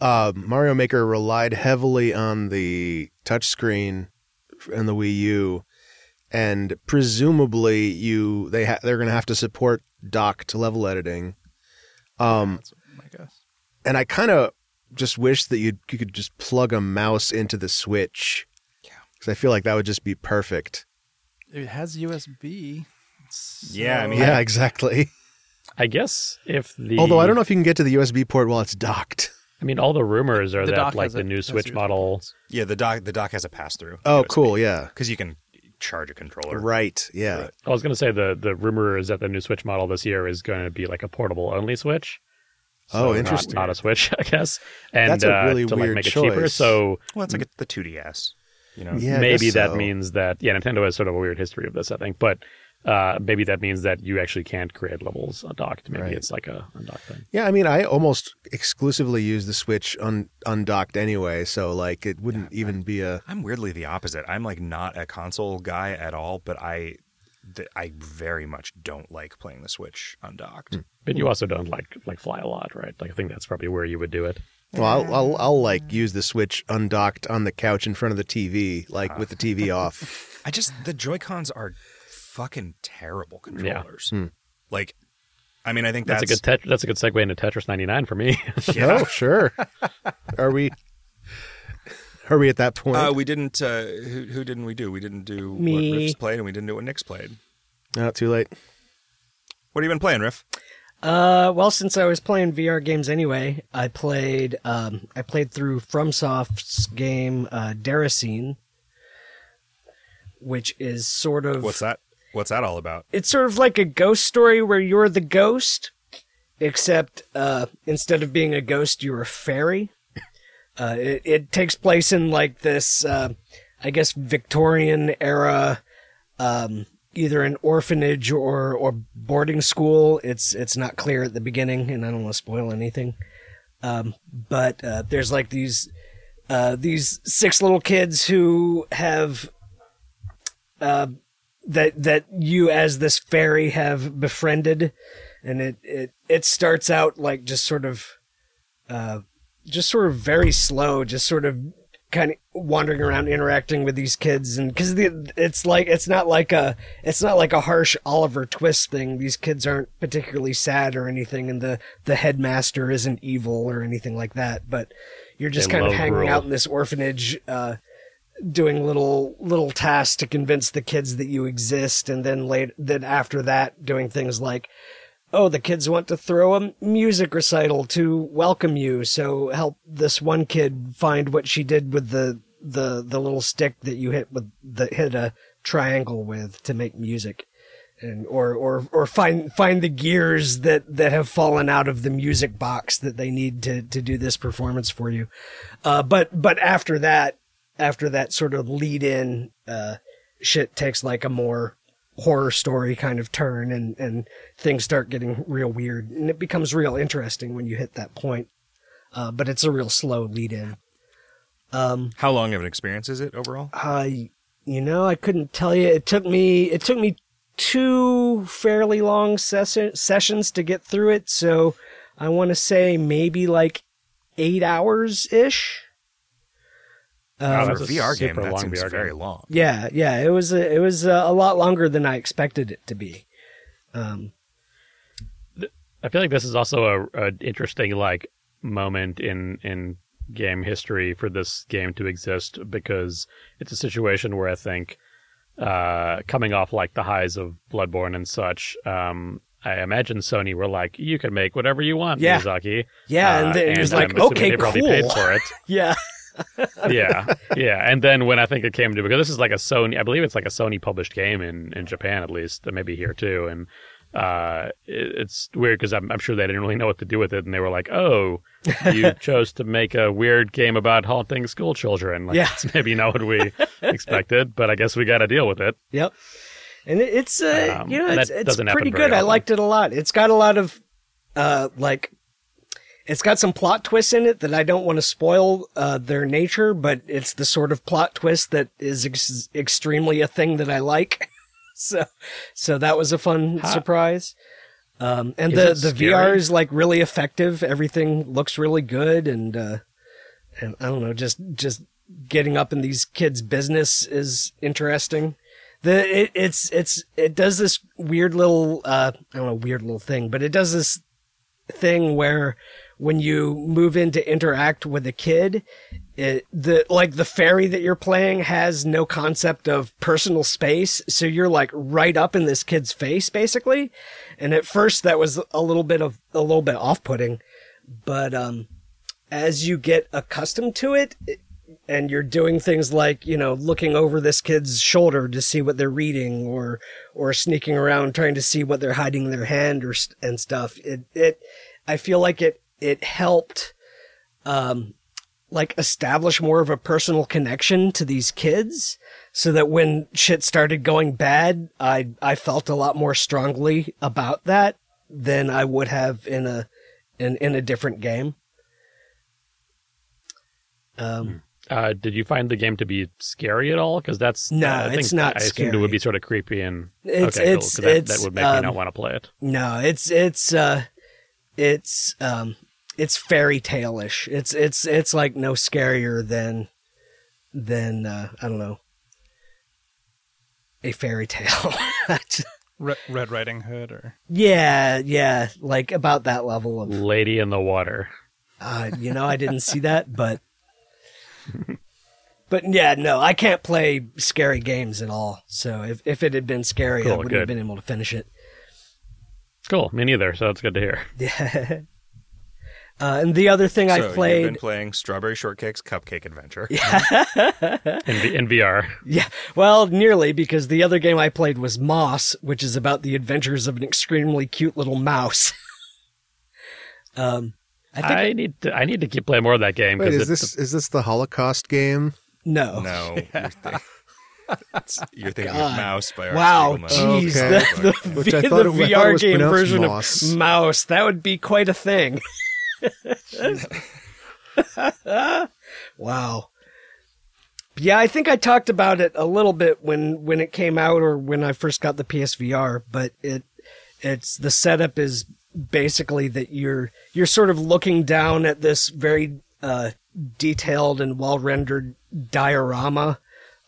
uh, Mario Maker relied heavily on the touchscreen and the Wii U, and presumably you they ha- they're going to have to support docked level editing. Um,
That's my guess.
and I kind of just wish that you you could just plug a mouse into the Switch.
Yeah.
because I feel like that would just be perfect.
It has USB.
Yeah, I mean,
Yeah, exactly.
I guess if the
Although I don't know if you can get to the USB port while it's docked.
I mean, all the rumors are
The
that like the
a-
new Switch model.
Yeah, the dock the dock has a pass through.
Oh, cool. Yeah.
Because you can charge a controller.
Right. Yeah.
Right.
I was going to say the the rumor is that the new Switch model this year is going to be like a portable only Switch.
Oh, interesting.
Not, a Switch, I guess. And
That's a
uh,
really
to like
weird
make it cheaper.
choice.
So
Well, it's like a, the 2DS. You know.
Yeah,
maybe that
so.
means that yeah, Nintendo has sort of a weird history of this, I think. But uh, maybe that means that you actually can't create levels undocked. Maybe
Right.
it's like a undocked thing.
Yeah, I mean, I almost exclusively use the Switch un- undocked anyway, so like it wouldn't even be a.
I'm weirdly the opposite. I'm like not a console guy at all, but I th- I very much don't like playing the Switch undocked. Hmm.
But you also don't like like fly a lot, right? Like I think that's probably where you would do it.
Well, I'll, I'll I'll like use the Switch undocked on the couch in front of the TV, like with the TV off.
I just the Joy Cons are fucking terrible controllers. Hmm. Like, I mean, I think
That's,
that's,
a good tet- that's a good segue into Tetris 99 for me.
Yeah.
Oh, sure. Are we? Are we at that point?
Uh, we didn't. Uh, who, who didn't we do? We didn't do what
Me.
Riff's played, and we didn't do what Nick's played.
Not too late.
What have you been playing, Riff?
Uh, well, since I was playing VR games anyway, I played um, I played through FromSoft's game uh, Deracine, which is sort of
What's that? What's that all about?
it's sort of like a ghost story where you're the ghost, except uh, instead of being a ghost, you're a fairy. Uh, it, it takes place in like this, uh, I guess, Victorian era, um, either an orphanage or or boarding school. It's it's not clear at the beginning, and I don't want to spoil anything. Um, but uh, there's like these uh, these six little kids who have uh, that that you as this fairy have befriended, and it it it starts out like just sort of, just sort of very slow, just sort of kind of wandering around interacting with these kids. And because it's like it's not like a it's not like a harsh oliver twist thing. These kids aren't particularly sad or anything and the the headmaster isn't evil or anything like that but you're just
They
kind of hanging out in this orphanage uh doing little little tasks to convince the kids that you exist. And then late then after that doing things like oh the kids want to throw a music recital to welcome you. So help this one kid find what she did with the the the little stick that you hit with the hit a triangle with to make music. And or or or find find the gears that that have fallen out of the music box that they need to to do this performance for you. Uh but but after that after that sort of lead in uh shit takes like a more horror story kind of turn and and things start getting real weird and it becomes real interesting when you hit that point uh but it's a real slow lead in um
How long of an experience is it overall?
I, you know, I couldn't tell you. It took me, it took me two fairly long ses- sessions to get through it. So I want to say maybe like eight hours ish.
Wow,
Um,
For a
that's a
VR game,
super
that
long
seems
VR
very
game.
long.
yeah, yeah, it was a, it was a, a lot longer than I expected it to be. Um,
I feel like this is also a, a interesting like moment in in game history for this game to exist because it's a situation where I think uh, coming off like the highs of Bloodborne and such, um, I imagine Sony were like, "You can make whatever you want,
Yeah.
Miyazaki."
yeah,
Uh,
and then it was like,
assuming
okay,
they probably
cool.
paid for it.
Yeah,
yeah, yeah. And then when I think it came to because this is like a Sony, I believe it's like a Sony published game in in Japan at least, maybe here too. And uh, it, it's weird because I'm, I'm sure they didn't really know what to do with it, and they were like, "Oh, you chose to make a weird game about haunting school children." Like,
Yeah.
that's maybe not what we expected, but I guess we got to deal with it.
Yep. And it, it's uh,
Um,
you know it's, it's pretty good. I liked it a lot. It's got a lot of uh like it's got some plot twists in it that I don't want to spoil uh their nature, but it's the sort of plot twist that is ex- extremely a thing that I like. so so that was a fun
How-
surprise. Um and
Is
the the? VR is like really effective. Everything looks really good and uh and I don't know, just just getting up in these kids' business is interesting. The it, it's it's it does this weird little uh I don't know weird little thing, but it does this thing where when you move in to interact with a kid, it, the like the fairy that you're playing has no concept of personal space, so you're like right up in this kid's face basically. And at first that was a little bit of a little bit off-putting, but um as you get accustomed to it, it and you're doing things like you know looking over this kid's shoulder to see what they're reading or or sneaking around trying to see what they're hiding in their hand or and stuff it it i feel like it it helped um like establish more of a personal connection to these kids so that when shit started going bad i i felt a lot more strongly about that than i would have in a in in a different game um
Uh, did you find the game to be scary at all? Because that's
No,
I think
it's not
I assumed it would be sort of creepy and
It's-
okay, cool.
it's-
'cause that, that would make me
um,
not want to play it.
No, it's it's uh it's um it's fairy tale-ish. It's it's it's like no scarier than than uh I don't know a fairy tale.
Red, Red Riding Hood or
yeah, yeah, like about that level of
Lady in the Water.
uh you know, I didn't see that, but but yeah, no, I can't play scary games at all. So if if it had been scary, I
Cool,
wouldn't have been able to finish it.
Cool, me neither. So that's good to hear.
Yeah. Uh, and the other thing
so
I played.
you've been playing Strawberry Shortcake's Cupcake Adventure.
In, v- in VR.
Yeah, well, nearly because the other game I played was Moss, which is about the adventures of an extremely cute little mouse. um, I think
I need to. I need to keep playing more of that game
Wait,
because
is this is this the Holocaust game?
no.
No, you're, thi- it's- you're thinking
God.
of Maus by Art
Wow,
Spiegelman.
jeez,
Okay.
the, the,
Which I
the
thought it- I thought it
VR game version
Moss.
of Maus, that would be quite a thing. wow. Yeah, I think I talked about it a little bit when when it came out or when I first got the PSVR, but it it's the setup is basically that you're you're sort of looking down at this very uh, detailed and well rendered diorama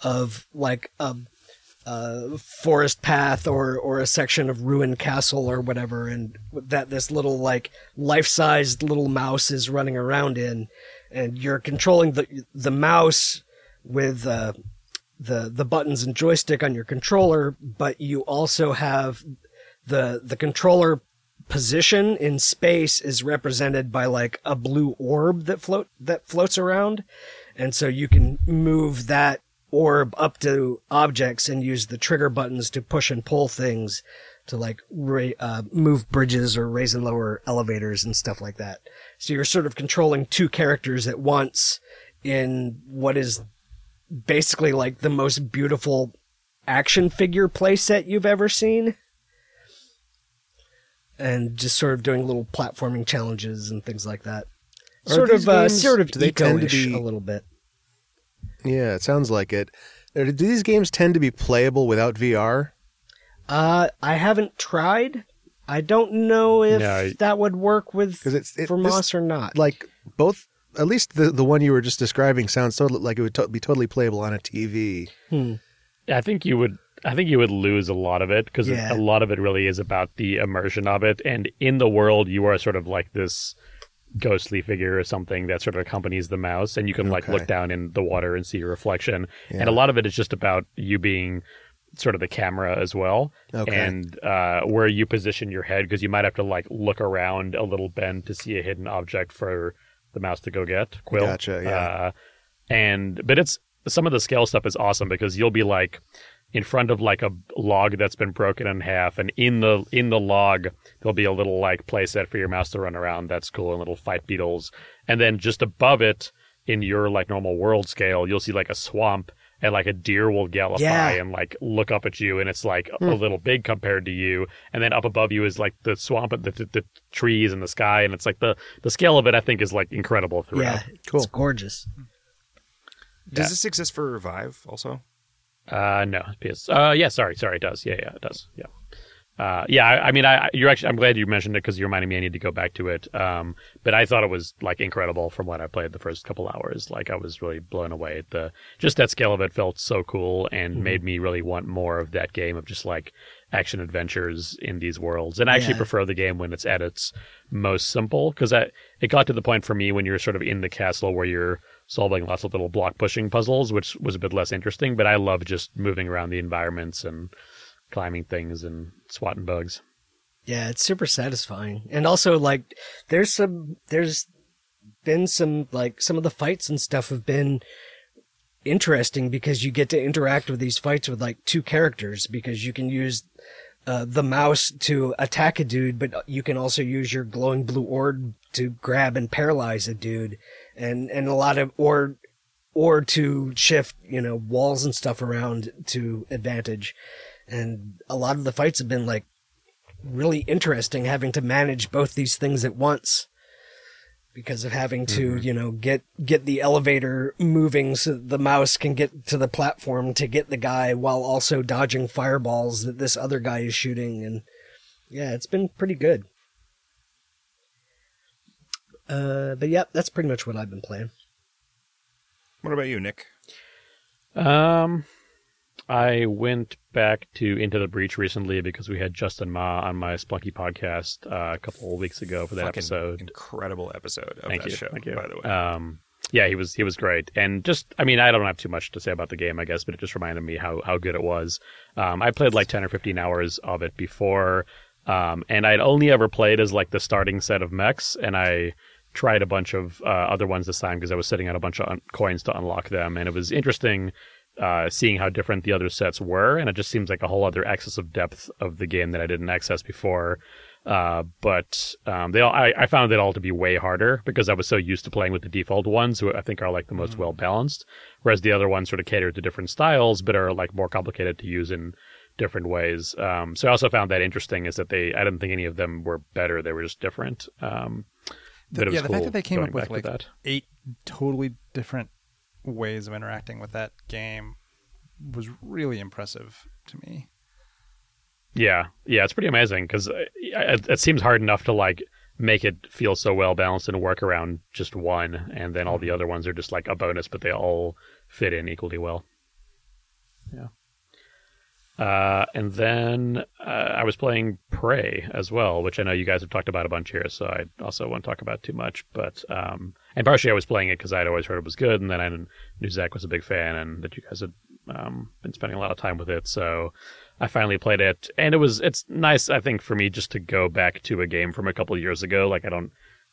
of like a, a forest path or or a section of ruined castle or whatever, and that this little like life-sized little mouse is running around in, and you're controlling the the mouse with uh, the the buttons and joystick on your controller, but you also have the the controller position in space is represented by like a blue orb that float that floats around and so you can move that orb up to objects and use the trigger buttons to push and pull things to like ra- uh, move bridges or raise and lower elevators and stuff like that so you're sort of controlling two characters at once in what is basically like the most beautiful action figure playset you've ever seen and just sort of doing little platforming challenges and things like that.
Are
Sort of, uh, sort of
do they tend to
Ico-ish
be-
a little bit.
Yeah, it sounds like it. Do these games tend to be playable without VR?
Uh, I haven't tried. I don't know if
No, I-
that would work with
it's- it-
for
this-
Moss or not.
Like both, at least the the one you were just describing sounds so like it would to- be totally playable on a TV.
I think you would. I think you would lose a lot of it because
Yeah.
a lot of it really is about the immersion of it. And in the world, you are sort of like this ghostly figure or something that sort of accompanies the mouse, and you can like
Okay.
look down in the water and see your reflection.
Yeah.
And a lot of it is just about you being sort of the camera as well,
Okay.
and uh, where you position your head because you might have to like look around a little bend to see a hidden object for the mouse to go get. Quill.
Gotcha, yeah.
Uh, and but it's some of the scale stuff is awesome because you'll be like in front of like a log that's been broken in half and in the in the log there'll be a little like playset for your mouse to run around that's cool and little fight beetles and then just above it in your like normal world scale you'll see like a swamp and like a deer will gallop
Yeah.
by and like look up at you and it's like a hmm. little big compared to you and then up above you is like the swamp and the, the, the trees and the sky and it's like the the scale of it i think is like incredible throughout
yeah,
Cool.
it's gorgeous.
Does
Yeah.
this exist for revive also?
Uh, no, PS. Uh, yeah, sorry, sorry, it does. Yeah, yeah, it does. Yeah. Uh, yeah, I, I mean, I, you're actually, I'm glad you mentioned it because you reminded me I need to go back to it. Um, but I thought it was like incredible from what I played the first couple hours. Like I was really blown away. at The just that scale of it felt so cool and made me really want more of that game of just like action adventures in these worlds. And I actually
Yeah.
prefer the game when it's at its most simple because I it got to the point for me when you're sort of in the castle where you're solving lots of little block pushing puzzles, which was a bit less interesting. But I love just moving around the environments and climbing things and swatting bugs.
Yeah, it's super satisfying. And also like there's some there's been some like some of the fights and stuff have been interesting because you get to interact with these fights with like two characters because you can use uh, the mouse to attack a dude, but you can also use your glowing blue orb to grab and paralyze a dude, and and a lot of or or to shift you know walls and stuff around to advantage, and a lot of the fights have been like really interesting having to manage both these things at once because of having to mm-hmm. you know get get the elevator moving so the mouse can get to the platform to get the guy while also dodging fireballs that this other guy is shooting. And yeah it's been pretty good uh but yeah that's pretty much what i've been playing
What about you, Nick?
Um, I went back to Into the Breach recently because we had Justin Ma on my Spelunky podcast uh, a couple of weeks ago for that
Fucking
episode.
incredible episode of
Thank
that
you.
show.
Thank you.
By the way,
Um, yeah, he was he was great, and just I mean I don't have too much to say about the game, I guess, but it just reminded me how how good it was. Um, I played like ten or fifteen hours of it before, um, and I'd only ever played as like the starting set of mechs, and I tried a bunch of uh, other ones this time because I was sitting on a bunch of un- coins to unlock them, and it was interesting uh, seeing how different the other sets were, and it just seems like a whole other access of depth of the game that I didn't access before. Uh, but um, they all, I, I found it all to be way harder because I was so used to playing with the default ones, who I think are like the most well balanced, whereas the other ones sort of cater to different styles, but are like more complicated to use in different ways. Um, so I also found that interesting is that they I didn't think any of them were better; they were just different. Um, was
yeah, the
cool
fact that they came up with like
that.
eight totally different ways of interacting with that game was really impressive to me.
Yeah, yeah, it's pretty amazing because uh, it, it seems hard enough to like make it feel so well balanced and work around just one, and then all the mm-hmm. other ones are just like a bonus, but they all fit in equally well. Yeah. Uh, and then uh, I was playing Prey as well, which I know you guys have talked about a bunch here, so I also won't talk about too much. But um, and partially I was playing it because I'd always heard it was good, and then I knew Zach was a big fan, and that you guys had um, been spending a lot of time with it. So I finally played it, and it was it's nice. I think for me just to go back to a game from a couple years ago. Like I don't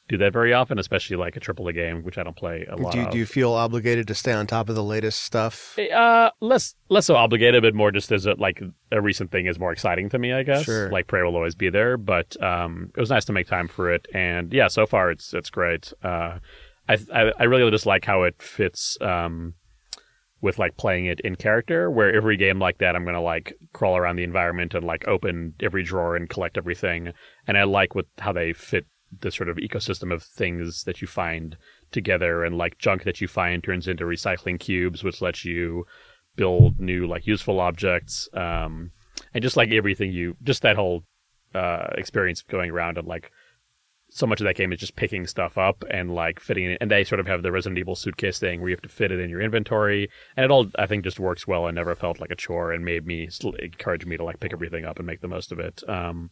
do that very often, especially like a AAA game, which I don't play a lot
Do you,
of.
do you feel obligated to stay on top of the latest stuff?
Uh, less less so obligated, but more just as a like a recent thing is more exciting to me, I guess.
Sure.
Like Prey will always be there, but um, it was nice to make time for it, and yeah, so far it's it's great. Uh, I I, I really just like how it fits um with like playing it in character, where every game like that, I'm gonna like crawl around the environment and like open every drawer and collect everything, and I like with how they fit the sort of ecosystem of things that you find together and like junk that you find turns into recycling cubes which lets you build new like useful objects um and just like everything you just that whole uh experience of going around and like so much of that game is just picking stuff up and like fitting it and they sort of have the resident evil suitcase thing where you have to fit it in your inventory and it all i think just works well. And never felt like a chore and made me encourage me to like pick everything up and make the most of it. Um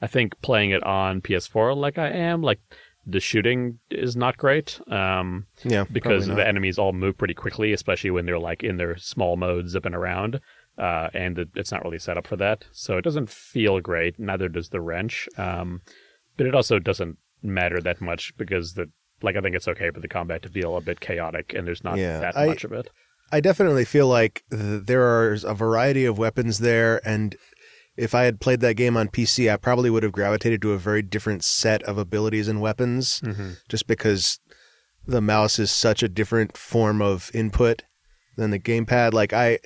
I think playing it on PS4 like I am, like the shooting is not great. Um,
Yeah,
because the enemies all move pretty quickly, especially when they're like in their small mode zipping around. Uh, and it, it's not really set up for that, so it doesn't feel great. Neither does the wrench, um, but it also doesn't matter that much because the like I think it's okay for the combat to feel a bit chaotic, and there's not
Yeah,
that
I-
much of it.
I definitely feel like th- there are a variety of weapons there, and if I had played that game on PC, I probably would have gravitated to a very different set of abilities and weapons,
Mm-hmm.
just because the mouse is such a different form of input than the gamepad. Like I,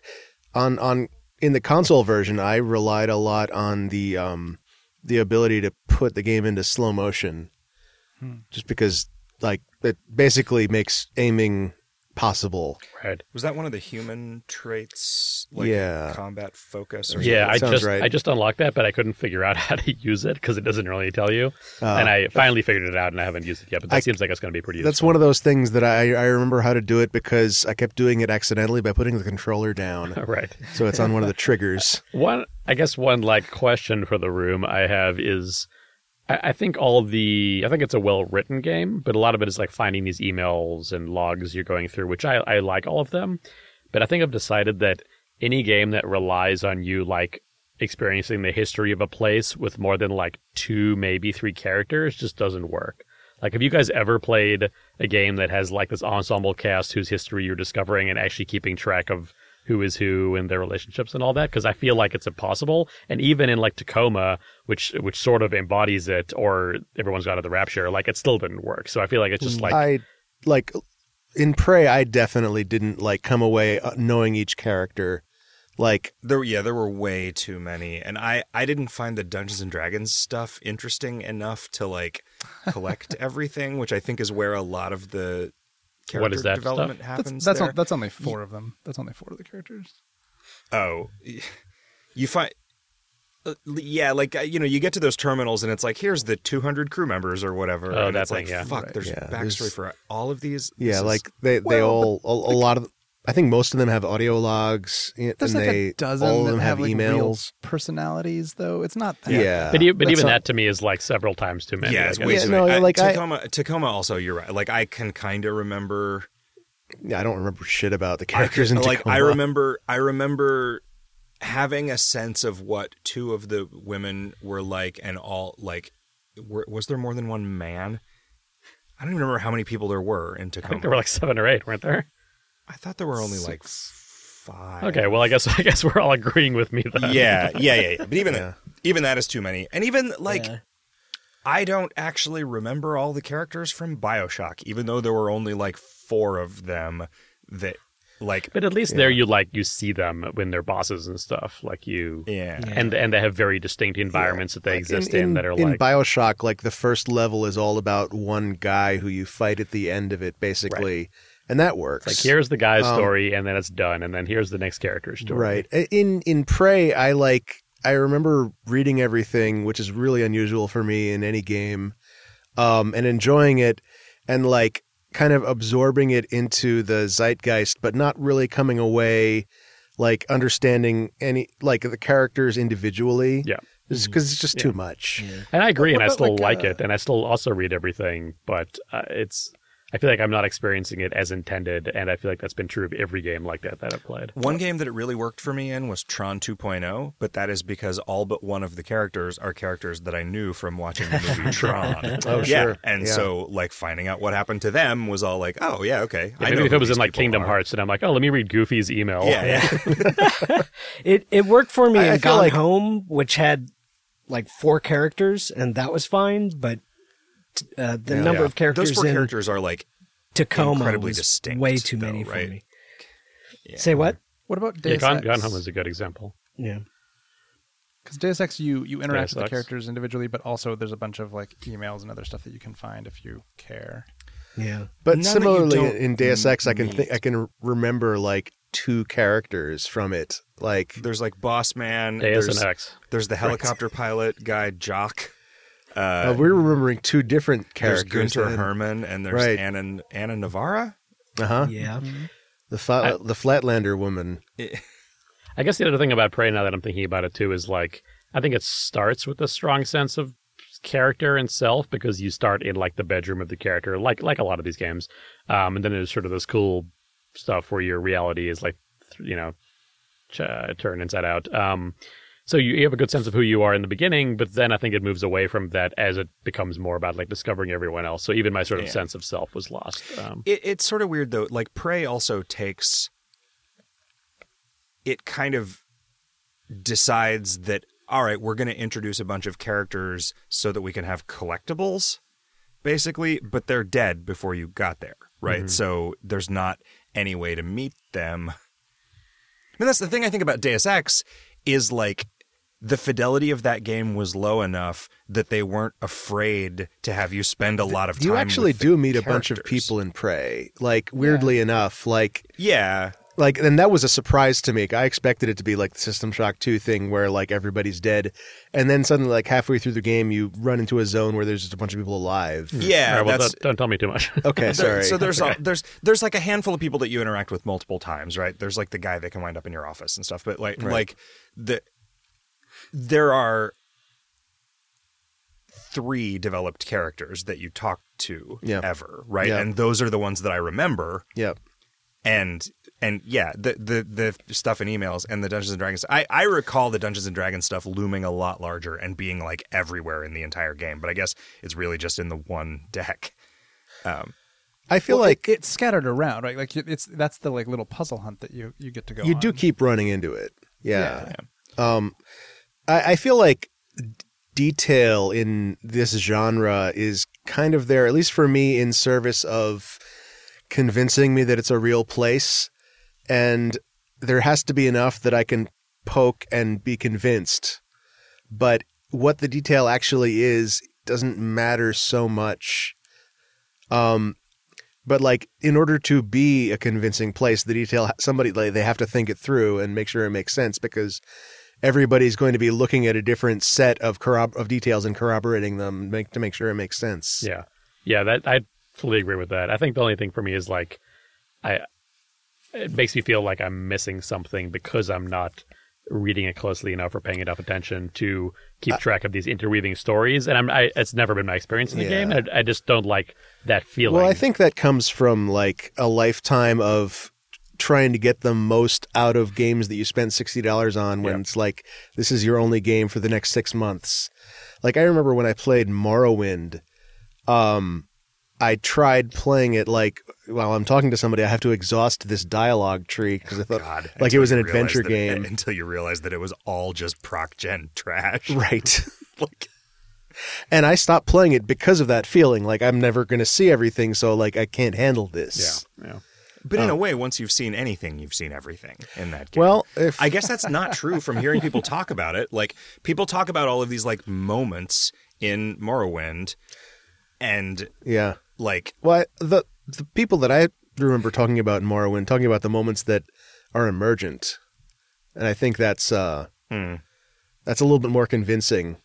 on on in the console version, I relied a lot on the um the ability to put the game into slow motion, just because like it basically makes aiming possible.
Right.
Was that one of the human traits? Like
Yeah.
combat focus. Or
Yeah, I just
right.
I just unlocked that, but I couldn't figure out how to use it because it doesn't really tell you.
Uh,
and I finally figured it out, and I haven't used it yet. But that
I-
seems like it's going to be pretty.
That's
useful.
one of those things that I, I remember how to do it because I kept doing it accidentally by putting the controller down.
right.
so it's on one of the triggers.
One, I guess, one like question for the room I have is, I, think all the, I think it's a well written game, but a lot of it is like finding these emails and logs you're going through, which I I like all of them, but I think I've decided that any game that relies on you like experiencing the history of a place with more than like two, maybe three characters just doesn't work. Like, have you guys ever played a game that has like this ensemble cast whose history you're discovering and actually keeping track of who is who and their relationships and all that? Because I feel like it's impossible. And even in like Tacoma, which which sort of embodies it, or everyone's Gone to the Rapture, like it still didn't work. So I feel like it's just like
I like in Prey. I definitely didn't like come away uh, knowing each character. Like
There, yeah, there were way too many, and I, I didn't find the Dungeons and Dragons stuff interesting enough to like collect everything, which I think is where a lot of the character
What is that
development
That's
happens.
that's,
there.
on, that's only four of them. That's only four of the characters.
Oh, you find. uh, Yeah, like uh, you know, you get to those terminals and it's like, here's the 200 crew members or whatever.
Oh,
and
that
it's like,
thing, yeah.
fuck,
Right.
there's
Yeah,
backstory
there's-
for all of these.
yeah,
This is-
like they they
Well,
all a, a lot of. I think most of them have audio logs. and
There's like
they
a dozen
all of
that
them have,
like real
emails.
personalities, though. It's not that.
Yeah,
But, but even
not-
that to me is like several times too many.
yeah,
I
it's
guess.
way
Yeah,
too
no,
many. I-
like, I-
Tacoma. Tacoma also, you're right. Like I can kind of remember.
Yeah, I don't remember shit about the characters in
like
Tacoma.
I remember I remember having a sense of what two of the women were like and all like were, was there more than one man? I don't even remember how many people there were in
I
Tacoma.
think there were like seven or eight, weren't there?
I thought there were only like five.
Okay, well, I guess I guess we're all agreeing with me then.
Yeah, yeah, yeah, yeah. But even
Yeah.
even that is too many. And even like
Yeah.
I don't actually remember all the characters from BioShock, even though there were only like four of them that like
But at least there you like you see them when they're bosses and stuff. Like you
yeah.
Yeah.
and and they have very distinct environments that they
Like,
exist in, that are
in
like
Bioshock, like the first level is all about one guy who you fight at the end of it, basically, and that works.
like here's the guy's
Um,
story and then it's done and then here's the next character's story.
Right. In in Prey, I like I remember reading everything, which is really unusual for me in any game. um, and enjoying it, and like kind of absorbing it into the zeitgeist, but not really coming away like understanding any like the characters individually.
Yeah.
because it's just too much.
And I agree,
What
and I still
like,
like,
uh,
it, and I still also read everything, but uh, it's. I feel like I'm not experiencing it as intended, and I feel like that's been true of every game like that that I've played.
One game that it really worked for me in was Tron 2.0, but that is because all but one of the characters are characters that I knew from watching the movie Tron.
Oh,
yeah.
sure.
And
Yeah.
so, like, finding out what happened to them was all like, oh, yeah, okay. I
maybe
know
if it was in like Kingdom
are.
Hearts, and I'm like, oh, let me read Goofy's email.
Yeah, yeah.
It it worked for me
I- I
in
feel
Gone
like-
Home, which had like four characters, and that was fine. But uh, the number
Yeah.
of characters
Those four
in
characters are like,
Tacoma
incredibly distinct,
way too
though,
many
right?
for me. Say what?
What about
yeah
Deus
Gone,
Ex?
Gone Home is a good example.
Yeah.
Because Deus Ex, you you interact
Deus
with the characters individually, but also there's a bunch of like emails and other stuff that you can find if you care.
Yeah.
But
None
similarly
don't
in Deus Ex, I can
meet.
think I can remember like two characters from it. Like
there's like Boss Man,
Deus
there's,
and Ex.
there's the helicopter pilot guy, Jock. Uh,
uh, we're remembering two different
there's
characters.
Gunther Hermann, and there's
Right.
Anna, Anna Navarra.
Uh huh.
Yeah.
The fla- the Flatlander woman.
I guess the other thing about Prey, now that I'm thinking about it too, is like I think it starts with a strong sense of character and self because you start in like the bedroom of the character, like like a lot of these games, um, and then there's sort of this cool stuff where your reality is like you know ch- turned inside out. Um, so you, you have a good sense of who you are in the beginning, but then I think it moves away from that as it becomes more about like discovering everyone else. So even my sort of
Yeah.
sense of self was lost. Um,
It, it's sort of weird though. Like Prey also takes. It kind of decides that all right, we're going to introduce a bunch of characters so that we can have collectibles, basically, but they're dead before you got there, right? So there's not any way to meet them. I mean, that's the thing I think about Deus Ex is like the fidelity of that game was low enough that they weren't afraid to have you spend a lot of time.
You actually do meet a bunch of people in Prey. Like weirdly enough, like
Yeah,
like and that was a surprise to me. I expected it to be like the System Shock 2 thing where like everybody's dead and then suddenly like halfway through the game you run into a zone where there's just a bunch of people alive. Mm.
yeah.
all right, well,
that's
don't, don't tell me too much.
Okay, sorry.
So there's a, there's there's like a handful of people that you interact with multiple times, right? There's like the guy that can wind up in your office and stuff, but like
Right.
like the there are three developed characters that you talk to
Yeah.
ever, right?
Yeah.
And those are the ones that I remember.
Yep.
And and yeah, the the the stuff in emails and the Dungeons and Dragons. I I recall the Dungeons and Dragons stuff looming a lot larger and being like everywhere in the entire game, but I guess it's really just in the one deck. Um,
I feel
Well,
like
it, it's scattered around, right? Like it's that's the like little puzzle hunt that you you get to go. On.
You
on.
do keep running into it. Yeah.
Yeah.
Um, I, I feel like detail in this genre is kind of there, at least for me, in service of convincing me that it's a real place. And there has to be enough that I can poke and be convinced. But what the detail actually is doesn't matter so much. Um, but like in order to be a convincing place the detail somebody like they have to think it through and make sure it makes sense because everybody's going to be looking at a different set of corrob- of details and corroborating them make, to make sure it makes sense
Yeah, yeah, that I fully agree with that. I think the only thing for me is like, I it makes me feel like I'm missing something because I'm not reading it closely enough or paying enough attention to keep track of these interweaving stories. And I'm, I, it's never been my experience in the
Yeah.
game. I, I just don't like that feeling.
well i think that comes from like a lifetime of trying to get the most out of games that you spent $60 on when
Yeah.
it's like this is your only game for the next six months like i remember when i played morrowind um i tried playing it like while i'm talking to somebody i have to exhaust this dialogue tree because i oh, thought
God,
like it was an adventure
that-
game
until you realize that it was all just proc gen trash.
right
like,
and i stopped playing it because of that feeling like i'm never going to see everything so like i can't handle this
yeah.
but in a oh. way, once you've seen anything, you've seen everything in that game.
well if
I guess that's not true from hearing people talk about it. Like people talk about all of these like moments in Morrowind, and
yeah
like
Well, I, the the people that I remember talking about in Morrowind, talking about the moments that are emergent, and I think that's uh,
hmm.
that's a little bit more convincing.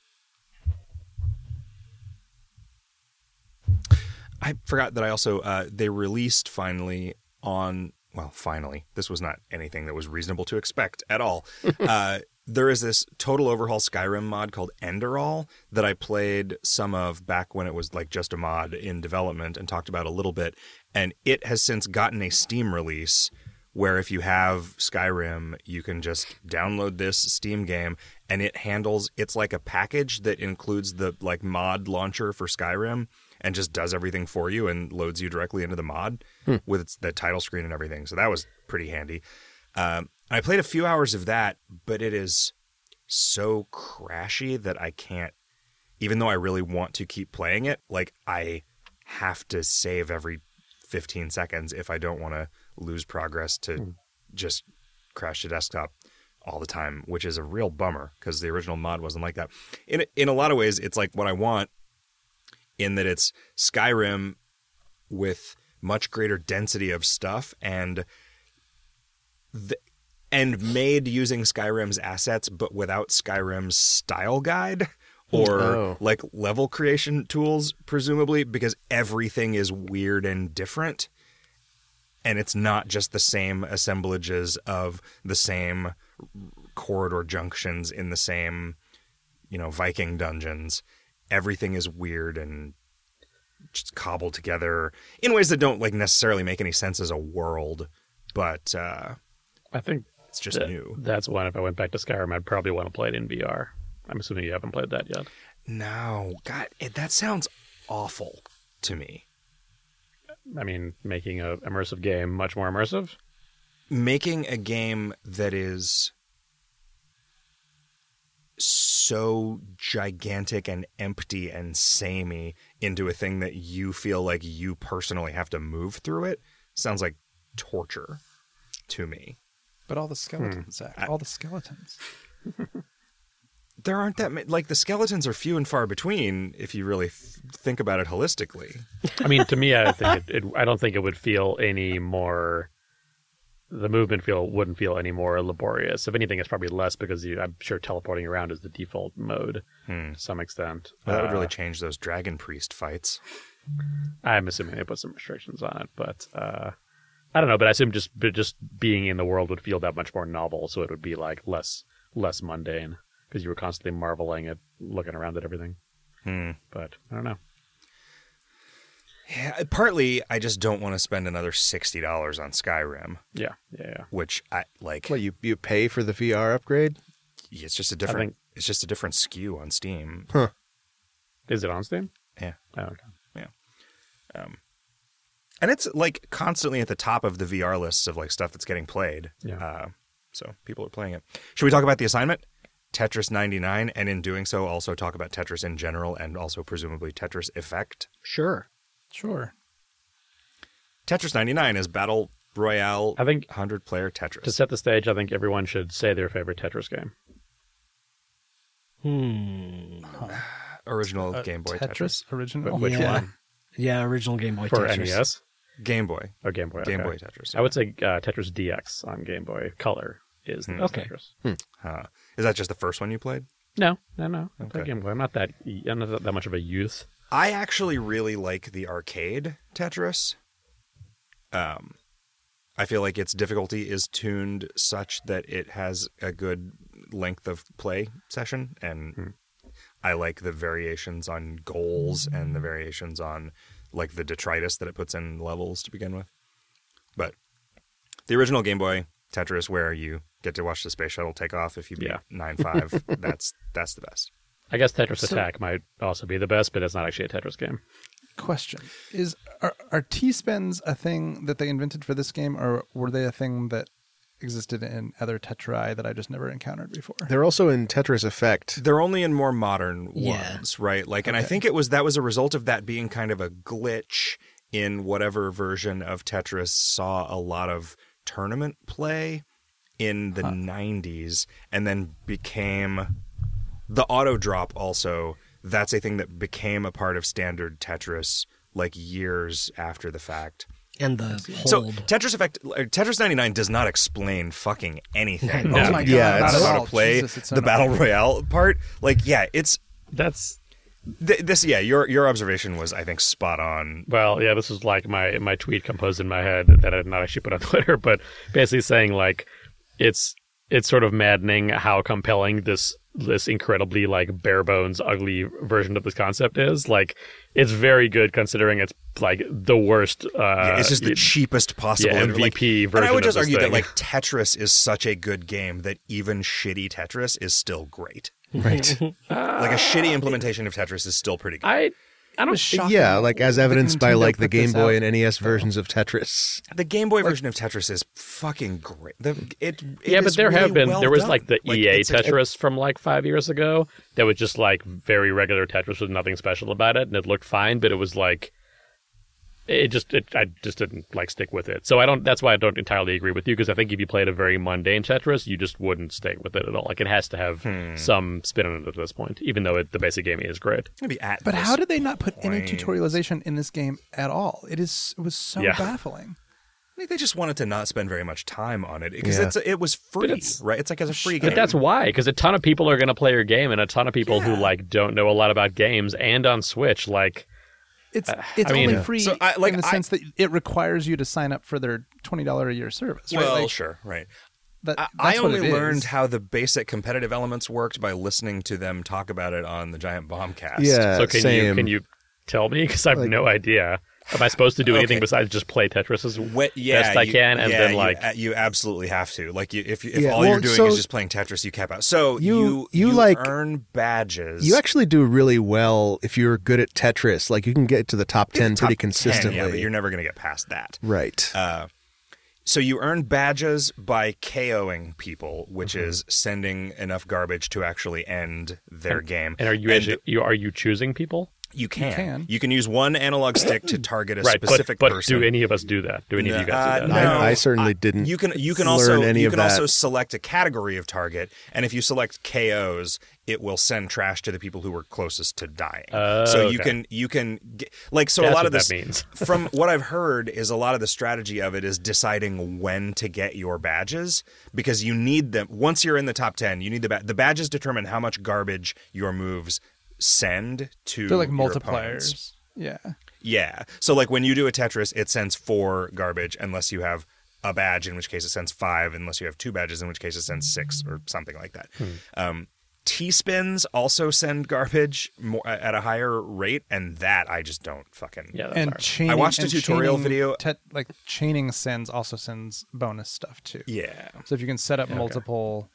I forgot that I also uh, they released finally on well finally this was not anything that was reasonable to expect at all. uh, there is this total overhaul Skyrim mod called Enderal that I played some of back when it was like just a mod in development and talked about a little bit, and it has since gotten a Steam release where if you have Skyrim, you can just download this Steam game and it handles it's like a package that includes the like mod launcher for Skyrim and just does everything for you and loads you directly into the mod with the title screen and everything. So that was pretty handy. Um, I played a few hours of that, but it is so crashy that I can't even though I really want to keep playing it, like I have to save every 15 seconds if I don't want to lose progress to hmm. just crash the desktop all the time, which is a real bummer because the original mod wasn't like that. In in a lot of ways, it's like what I want in that it's Skyrim with much greater density of stuff and the, and made using Skyrim's assets, but without Skyrim's style guide or
Oh.
like level creation tools, presumably, because everything is weird and different. And it's not just the same assemblages of the same corridor junctions in the same, you know, Viking dungeons. Everything is weird and just cobbled together in ways that don't like necessarily make any sense as a world, but uh,
I think
it's just
that-
new.
that's one. If I went back to Skyrim, I'd probably want to play it in VR. I'm assuming you haven't played that yet.
No, God, it, that sounds awful to me.
I mean, making a immersive game much more immersive.
Making a game that is so gigantic and empty and samey into a thing that you feel like you personally have to move through it sounds like torture to me.
But all the skeletons, Zach. All the skeletons.
There aren't that many, like the skeletons are few and far between if you really th- think about it holistically.
I mean, to me, I think it, it. I don't think it would feel any more. The movement feel wouldn't feel any more laborious. If anything, it's probably less because you, I'm sure teleporting around is the default mode to some extent.
Well, that would
Uh,
really change those dragon priest fights.
I'm assuming they put some restrictions on it, but uh, I don't know. But I assume just just being in the world would feel that much more novel, so it would be like less less mundane because you were constantly marveling at looking around at everything.
Hmm.
But I don't know.
Yeah, partly I just don't want to spend another sixty dollars on Skyrim,
Yeah, yeah, yeah.
which I like.
Well, you you pay for the VR upgrade?
It's just a different.
think-
It's just a different SKU on Steam. Huh.
Is it on Steam?
Yeah,
Oh, okay.
And it's like constantly at the top of the VR lists of like stuff that's getting played.
Yeah.
Uh, so people are playing it. Should we talk about the assignment? Tetris 99, and in doing so, also talk about Tetris in general and also presumably Tetris Effect.
Sure.
Sure.
Tetris 99 is Battle Royale
I think
100 player Tetris.
to set the stage, I think everyone should say their favorite Tetris game.
Hmm.
Original
Uh,
Game Boy
Tetris,
Tetris.
original.
Which
Yeah.
one
Yeah, original Game Boy
for
Tetris.
NES
Game Boy.
Oh, Game Boy?
Game
okay.
Boy Tetris.
I would say uh, Tetris DX on Game Boy Color is the best
Okay.
Tetris.
Huh. Is that just the first one you played?
No, no, no. I
okay.
Game Boy. I'm not that. I'm not that much of a youth.
I actually really like the arcade Tetris. Um, I feel like its difficulty is tuned such that it has a good length of play session, and I like the variations on goals and the variations on like the detritus that it puts in levels to begin with. But the original Game Boy Tetris, where you get to watch the space shuttle take off if you beat
Yeah.
nine five, that's that's the best.
I guess Tetris
So-
Attack might also be the best, but it's not actually a Tetris game.
Question: Is are, are T spins a thing that they invented for this game, or were they a thing that existed in other Tetrai that I just never encountered before?
They're also in Tetris Effect.
They're only in more modern
Yeah.
ones, right? Like, and I think it was that was a result of that being kind of a glitch in whatever version of Tetris saw a lot of tournament play in the 90s and then became the auto drop also that's a thing that became a part of standard Tetris like years after the fact.
And the
So. Tetris Effect, uh, Tetris 99 does not explain fucking anything.
No.
Oh my god!
Yeah, it's-
at
how to play
Jesus, it's so
the battle royale part. Like, yeah, it's
That's
Th- this, yeah, your your observation was, I think, spot on.
Well, yeah, this was like my my tweet composed in my head that I did not actually put on Twitter, but basically saying like it's it's sort of maddening how compelling this this incredibly like bare bones ugly version of this concept is. Like it's very good considering it's like the worst. Uh,
Yeah, it's just the
it-
cheapest possible
yeah,
like-
MVP
And I would just
of this
argue that like Tetris is such a good game that even shitty Tetris is still great.
Right.
Like a shitty implementation of Tetris is still pretty good.
I I don't
Shocking
yeah, like as evidenced by like the Game Boy
out.
and NES versions of Tetris.
The Game Boy version of Tetris is fucking great. The, it, it
yeah, but
is
there have been
well
there was
done.
like the EA
it's a-
Tetris from like five years ago that was just like very regular Tetris with nothing special about it, and it looked fine, but it was like it just it, I just didn't like stick with it. So I don't. That's why I don't entirely agree with you because I think if you played a very mundane Tetris, you just wouldn't stick with it at all. Like it has to have
Hmm.
some spin on it at this point, even though it, the basic game is great.
maybe at
But
this
how did they not put any tutorialization in this game at all? It is it was so
Yeah.
baffling.
I think they just wanted to not spend very much time on it because
Yeah.
it's it was free,
it's-
right? It's like as a free game.
But that's why, because a ton of people are going to play your game, and a ton of people who like don't know a lot about games, and on Switch, like
It's uh, it's
I mean-
only
Yeah.
free
So I- like,
in the
I-
sense that it requires you to sign up for their twenty dollar a year service. Right?
well,
Like,
sure, right.
that,
I, I only learned how the basic competitive elements worked by listening to them talk about it on the Giant Bombcast.
Yeah,
So can
same.
you can you tell me? Because I have no idea. Am I supposed to do anything
Okay.
besides just play Tetris as
Wh- yeah,
best I
you-
can, and
yeah,
then like
uh, you, absolutely have to. Like, you, if if
Yeah,
all
well,
you're doing
so-
is just playing Tetris, you cap out. So
You-
you
you, like-
earn badges.
You actually do really well if you're good at Tetris. Like you can get to the top ten
top
pretty
10,
consistently.
yeah, but you're never going to get past that.
right.
Uh, so you earn badges by KOing people, which
Mm-hmm.
is sending enough garbage to actually end their game.
and are you actually, you are you choosing people?
You can.
can.
You can use one analog stick to target a
right,
specific
but, but
person.
do any of us do that? Do any of you guys
Uh,
do that?
no.
I, I certainly
I-
didn't.
You can you can also you can also select a category of target, and if you select KOs, it will send trash to the people who were closest to dying.
Oh,
so you can you can get, like so
That's
a lot of this
that means.
from what I've heard is a lot of the strategy of it is deciding when to get your badges because you need them once you're in the top ten. You need the ba- the badges determine how much garbage your moves send to
They're like
your
multipliers. Yeah.
Yeah. So like when you do a Tetris, it sends four garbage unless you have a badge, in which case it sends five, unless you have two badges, in which case it sends six or something like that. Um, T spins also send garbage more, at a higher rate, and that I just don't fucking.
yeah, that's
and
hard.
chaining,
watched a tutorial
chaining
video-
tet- like chaining sends also sends bonus stuff too.
Yeah.
So if you can set up multiple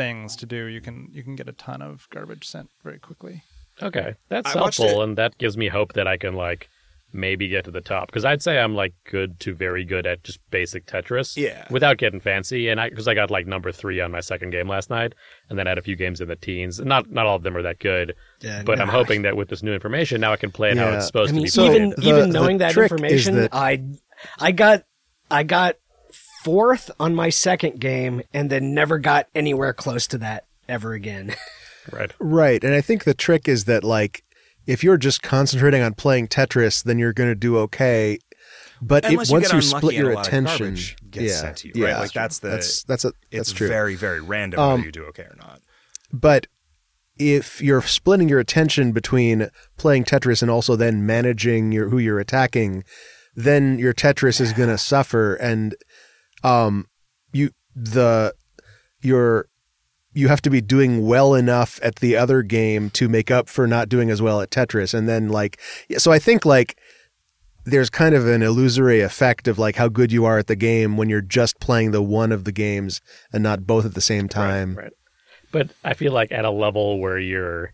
things to do, you can you can get a ton of garbage sent very quickly.
Okay, that's
I
helpful, and that gives me hope that I can like maybe get to the top because I'd say I'm like good to very good at just basic Tetris.
Yeah.
Without getting fancy, and I because I got like number three on my second game last night, and then I had a few games in the teens. Not not all of them are that good,
Yeah,
but I'm hoping that with this new information now I can play it how it's supposed
I mean,
to be
So,
played.
even
the-
even
the
knowing that information,
that-
I I got I got fourth on my second game, and then never got anywhere close to that ever again.
right.
Right. And I think the trick is that like if you're just concentrating on playing Tetris, then you're going to do okay. But it,
Unless you
once you split your
a lot of
attention,
garbage gets
yeah,
sent to you, right?
yeah,
Like, that's the-
that's that's a
It's
that's true.
very, very random
Um,
whether you do okay or not.
But if you're splitting your attention between playing Tetris and also then managing your who you're attacking, then your Tetris is going to suffer and um you the your you have to be doing well enough at the other game to make up for not doing as well at Tetris and then like so I think like there's kind of an illusory effect of like how good you are at the game when you're just playing the one of the games and not both at the same time.
Right. But I feel like at a level where you're,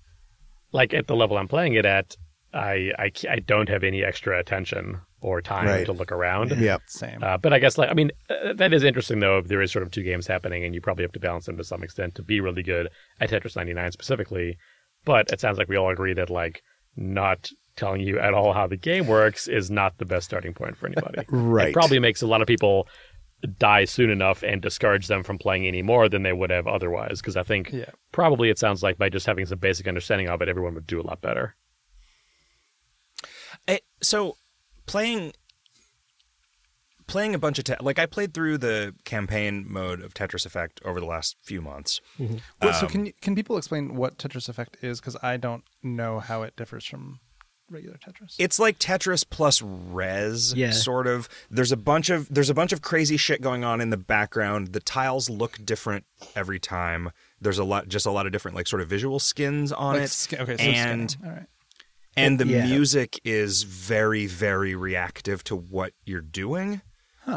like at the level I'm playing it at, I I, I don't have any extra attention or time
Right.
to look around.
Yeah.
Same.
Uh, but I guess like I mean uh, that is interesting though. If there is sort of two games happening, and you probably have to balance them to some extent to be really good at Tetris 99 specifically. But it sounds like we all agree that like not telling you at all how the game works is not the best starting point for anybody.
Right.
It probably makes a lot of people die soon enough and discourage them from playing any more than they would have otherwise. Because I think
Yeah.
probably it sounds like by just having some basic understanding of it, everyone would do a lot better.
Eh, so playing playing a bunch of te- like I played through the campaign mode of Tetris Effect over the last few months. Mm-hmm.
Well, so um, can you, can people explain what Tetris Effect is? Because I don't know how it differs from regular Tetris.
It's like Tetris plus Rez,
Yeah.
sort of. There's a bunch of there's a bunch of crazy shit going on in the background. The tiles look different every time. There's a lot, just a lot of different like sort of visual skins on
Like
it,
okay, so
and
skinning. all right.
And the
Yeah.
music is very very reactive to what you're doing.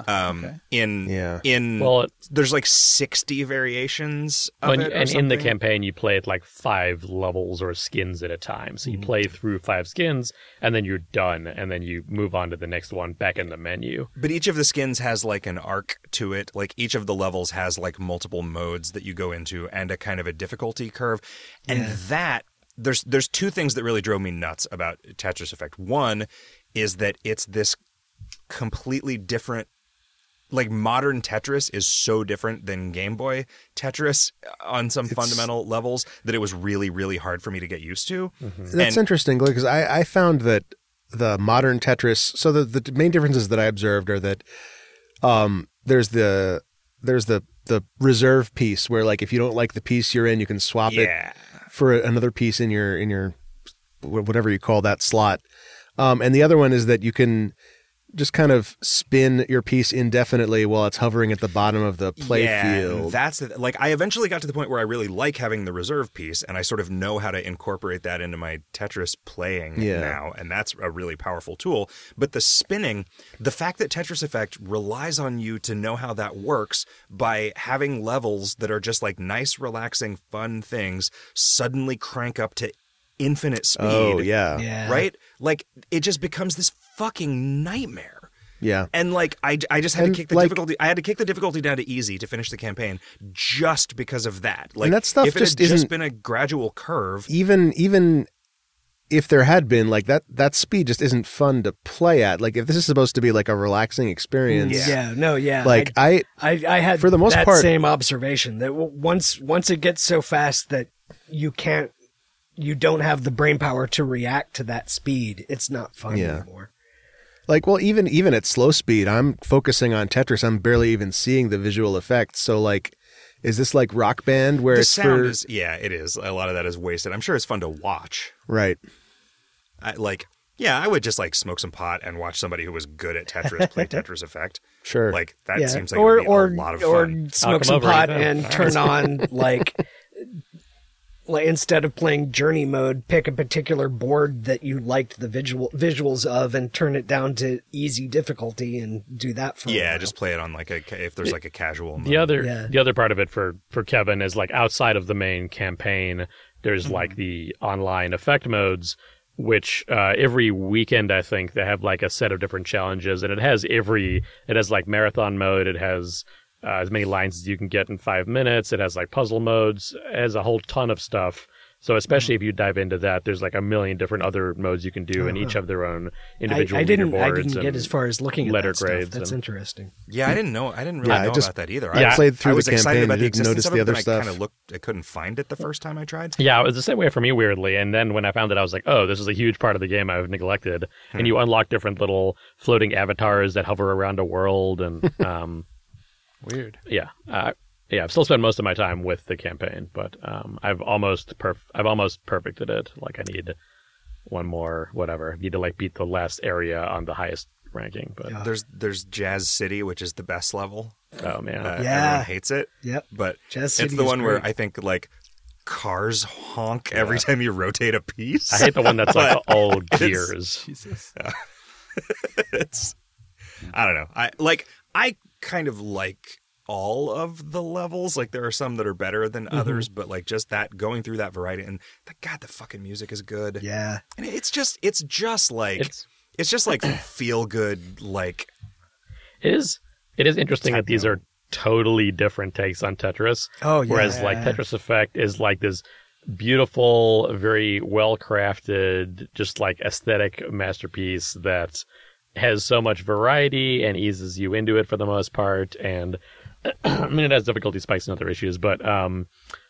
Um,
okay.
in
Yeah.
in
Well, it-
there's like 60 variations of
When-
it or
and in the campaign, you play it like five levels or skins at a time. So you play through five skins, and then you're done, and then you move on to the next one back in the menu.
But each of the skins has like an arc to it. Like each of the levels has like multiple modes that you go into and a kind of a difficulty curve. And that there's there's two things that really drove me nuts about Tetris Effect. One is that it's this completely different like modern Tetris is so different than Game Boy Tetris on some fundamental levels that it was really really hard for me to get used to.
That's
And-
interesting because I, I found that the modern Tetris. So the the main differences that I observed are that um, there's the there's the the reserve piece where like if you don't like the piece you're in, you can swap it
Yeah.
For another piece in your in your whatever you call that slot. Um, and the other one is that you can just kind of spin your piece indefinitely while it's hovering at the bottom of the play
yeah,
field.
That's the, like I eventually got to the point where I really like having the reserve piece, and I sort of know how to incorporate that into my Tetris playing
Yeah.
now, and that's a really powerful tool. But the spinning, the fact that Tetris Effect relies on you to know how that works by having levels that are just like nice, relaxing, fun things suddenly crank up to infinite oh, speed.
oh yeah.
Yeah.
Right? Like it just becomes this fucking nightmare.
Yeah.
And like I, I just had
And,
to kick the
like-
difficulty. I had to kick the difficulty down to easy to finish the campaign, just because of that. Like
that stuff
if it
just
had just
isn't-
been a gradual curve,
even even if there had been like that that speed just isn't fun to play at like if this is supposed to be like a relaxing experience
Yeah. No. Yeah.
like i
I, I had
For the most
that
part-
same observation that once once it gets so fast that you can't you don't have the brain power to react to that speed, it's not fun
Yeah.
anymore.
like well even even at slow speed i'm focusing on tetris i'm barely even seeing the visual effects so like is this like rock band where
the
it's
sound
for
is yeah, it is. A lot of that is wasted. I'm sure it's fun to watch.
right
I, like yeah, I would just like smoke some pot and watch somebody who was good at Tetris play Tetris Effect.
sure
Like that
yeah.
seems like it
or
would be
or
a lot of fun.
or
smoke
some
over right
pot and turn on like like instead of playing journey mode, pick a particular board that you liked the visual visuals of and turn it down to easy difficulty and do that for a
Yeah,
while.
just play it on like a if there's like a casual.
The other
Yeah.
the other part of it for for Kevin is like outside of the main campaign, there's
Mm-hmm.
like the online effect modes, which uh, every weekend I think they have like a set of different challenges, and it has every it has like marathon mode, it has uh, as many lines as you can get in five minutes, it has like puzzle modes, it has a whole ton of stuff. So especially if you dive into that, there's like a million different other modes you can do, and each have their own individual
I didn't. I didn't get as far as looking at
letter
that stuff. That's
and-
interesting.
Yeah, I didn't know. I didn't really
Yeah, I
know
just-
about that either.
I
I,
played through
I was
the
excited
campaign
about the
didn't
existence
notice
of
the
it,
other
but I kind of looked. I couldn't find it the first time I tried.
Yeah, it was the same way for me weirdly. And then when I found it, I was like, oh, this is a huge part of the game I've neglected. And you unlock different little floating avatars that hover around a world. And um,
Weird.
yeah, uh, yeah, I've still spent most of my time with the campaign, but um, I've almost perf- I've almost perfected it. Like I need one more, whatever. I need to like beat the last area on the highest ranking. But
There's there's Jazz City, which is the best level.
oh man,
Uh,
Yeah.
everyone hates it.
Yep.
but
Jazz City it's
the
is
one where. I think like cars honk every time you rotate a piece.
I hate the one that's like all gears.
Jesus.
it's I don't know. I like I kind of like all of the levels. Like there are some that are better than
Mm-hmm.
others, but like just that going through that variety and the God, the fucking music is good.
Yeah.
And it's just it's just like it's,
It's
just like feel good like
it is it is interesting that these are totally different takes on Tetris.
Oh yeah.
Whereas like Tetris Effect is like this beautiful, very well crafted, just like aesthetic masterpiece that has so much variety and eases you into it for the most part. And I mean, it has difficulty spikes and other issues, but um,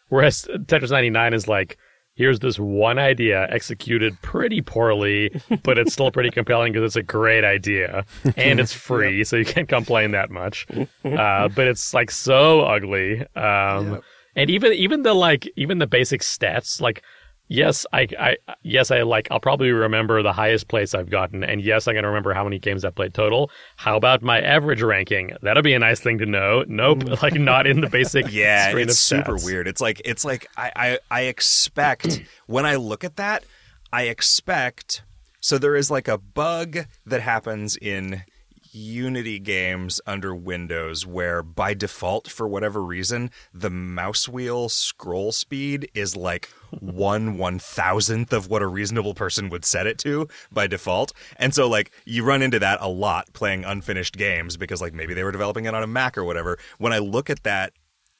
whereas Tetris 99 is like here's this one idea executed pretty poorly, but it's still pretty compelling because it's a great idea and it's free, so you can't complain that much. Uh, but it's like so ugly. Um, And even even the like even the basic stats like. Yes, I, I, yes, I like. I'll probably remember the highest place I've gotten, and yes, I'm gonna remember how many games I played total. How about my average ranking? That'll be a nice thing to know. Nope, mm. like not in the basic
Yeah, it's
of
super weird. It's like it's like I, I I expect when I look at that, I expect so there is like a bug that happens in Unity games under Windows where by default for whatever reason the mouse wheel scroll speed is like one one thousandth of what a reasonable person would set it to by default. And so like you run into that a lot playing unfinished games because like maybe they were developing it on a Mac or whatever. When I look at that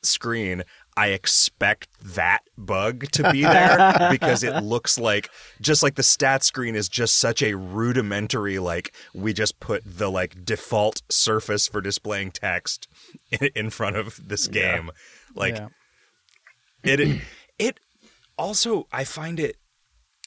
screen, I expect that bug to be there because it looks like just like the stat screen is just such a rudimentary like we just put the like default surface for displaying text in, in front of this game. Like
Yeah.
it it also I find it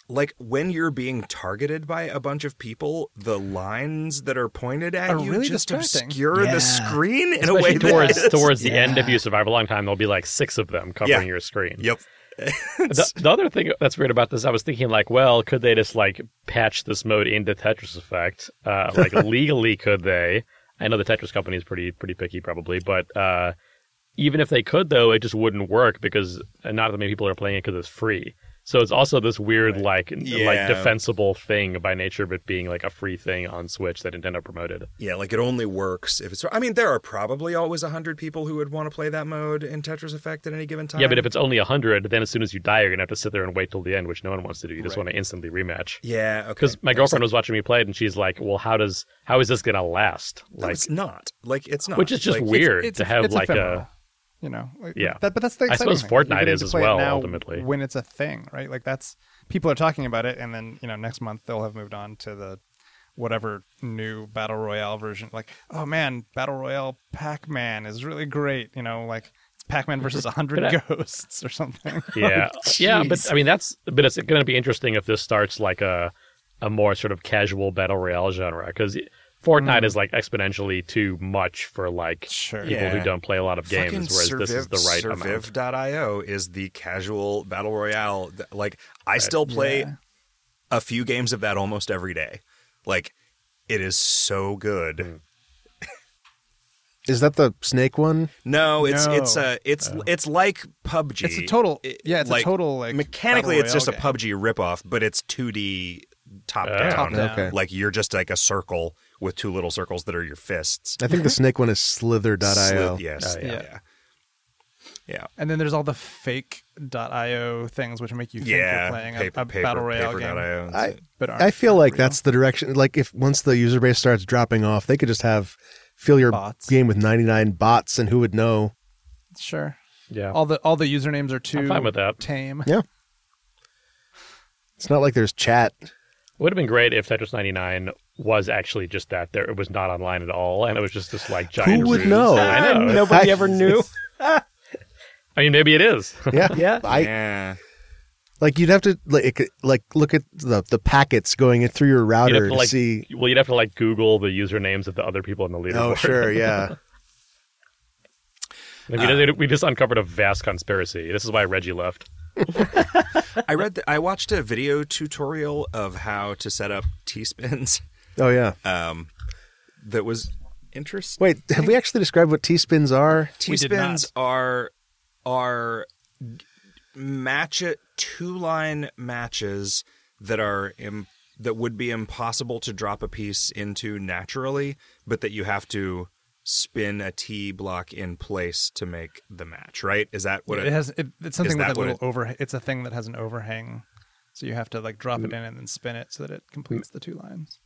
like when you're being targeted by a bunch of people, the lines that are pointed at
Are
you
really
just
distracting.
obscure
Yeah.
the screen in a way
towards
that
towards the end of
Yeah.
you survive a long time, there'll be like six of them covering
Yeah.
your screen.
Yep.
The, the other thing that's weird about this, I was thinking like, well, could they just like patch this mode into Tetris Effect? Uh, like legally, could they? I know the Tetris company is pretty pretty picky, probably, but uh, even if they could, though, it just wouldn't work because uh, not that many people are playing it because it's free. So it's also this weird, like, n- like defensible thing by nature of it being like a free thing on Switch that Nintendo promoted.
Yeah, like it only works if it's. I mean, there are probably always a hundred people who would want to play that mode in Tetris Effect at any given time.
Yeah, but if it's only hundred, then as soon as you die, you're gonna have to sit there and wait till the end, which no one wants to do. You just
Right.
want to instantly rematch.
yeah, okay.
Because my girlfriend was watching me play it, and she's like, "Well, how does how is this gonna last?"
No,
Like,
it's not. Like it's not.
which is just
Like,
weird
It's-
to have
it's
like
ephemeral,
a
you know like,
Yeah.
that, but that's the
I suppose Fortnite is as well, ultimately.
when it's a thing right like that's people are talking about it and then you know next month they'll have moved on to the whatever new battle royale version like oh man battle royale pac-man is really great you know like it's pac-man versus 100
I-
ghosts or something
yeah, yeah. But. I mean, that's but it's going to be interesting if this starts like a a more sort of casual battle royale genre because Fortnite is like exponentially too much for like
Sure.
people
Yeah.
who don't play a lot of games,
Fucking
whereas this is the right amount.
Surviv.io is the casual battle royale. that- Like I still play
Yeah.
a few games of that almost every day. Like it is so good.
Is that the snake one?
No, it's
No.
it's uh it's it's like PUBG.
It's a total- yeah, it's a total, like,
mechanically it's just a
royale
PUBG ripoff, but it's 2D top
Uh,
down.
Top down.
Okay.
Like you're just like a circle with two little circles that are your fists.
I think the snake one is slither.io.
Slith- yes,
Oh,
yeah.
yeah.
yeah. Yeah.
and then there's all the fake.io things which make you think
Yeah,
you're playing
paper,
a, a
paper,
battle royale game
I
but
I feel like
real.
that's the direction. Like if once the user base starts dropping off, they could just have fill your
Bots.
game with 99 bots, and who would know?
sure
Yeah,
all the all the usernames are too
I'm fine with that.
tame
Yeah. It's not like there's chat.
would have been great if Tetris 99 was actually just that. There, it was not online at all, and it was just this like giant.
Who would
ruse.
know?
I know.
Nobody
I-
ever knew.
I mean, maybe it is.
Yeah,
Yeah.
I
yeah.
like you'd have to like like look at the the packets going through your router to,
to like,
see.
well, you'd have to like Google the usernames of the other people in the oh, leaderboard.
Oh, sure, yeah.
Like, we, uh, just, we just uncovered a vast conspiracy. This is why Reggie left.
I read that I watched a video tutorial of how to set up T-spins.
Oh, yeah.
Um that was interesting.
Wait, have we actually described what T spins are?
T-spins are are match it two line matches that are Im- that would be impossible to drop a piece into naturally, but that you have to spin a T block in place to make the match. Right? Is that what
it,
it,
has it, it's something with
that
that
what
little over it's a thing that has an overhang so you have to like drop it in and then spin it so that it completes the two lines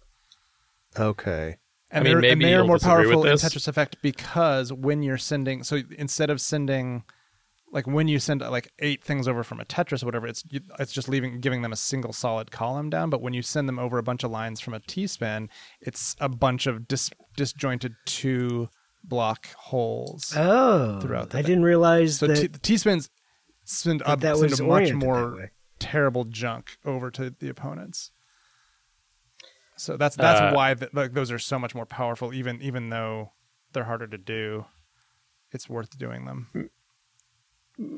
Okay.
and
mean,
they're,
maybe
and they are more powerful in. Tetris Effect because when you're sending, so instead of sending, like when you send like eight things over from a Tetris or whatever, it's it's just leaving giving them a single solid column down. But when you send them over a bunch of lines from a T spin, it's a bunch of dis, disjointed two block holes.
Oh,
Throughout the
I
thing.
didn't realize
so
that,
T, the T spins send
that,
up
that
send
was
a much more
terrible junk over to the opponents. So that's that's
Uh,
why th- like those are so much more powerful. Even even though they're harder to do, it's worth doing them.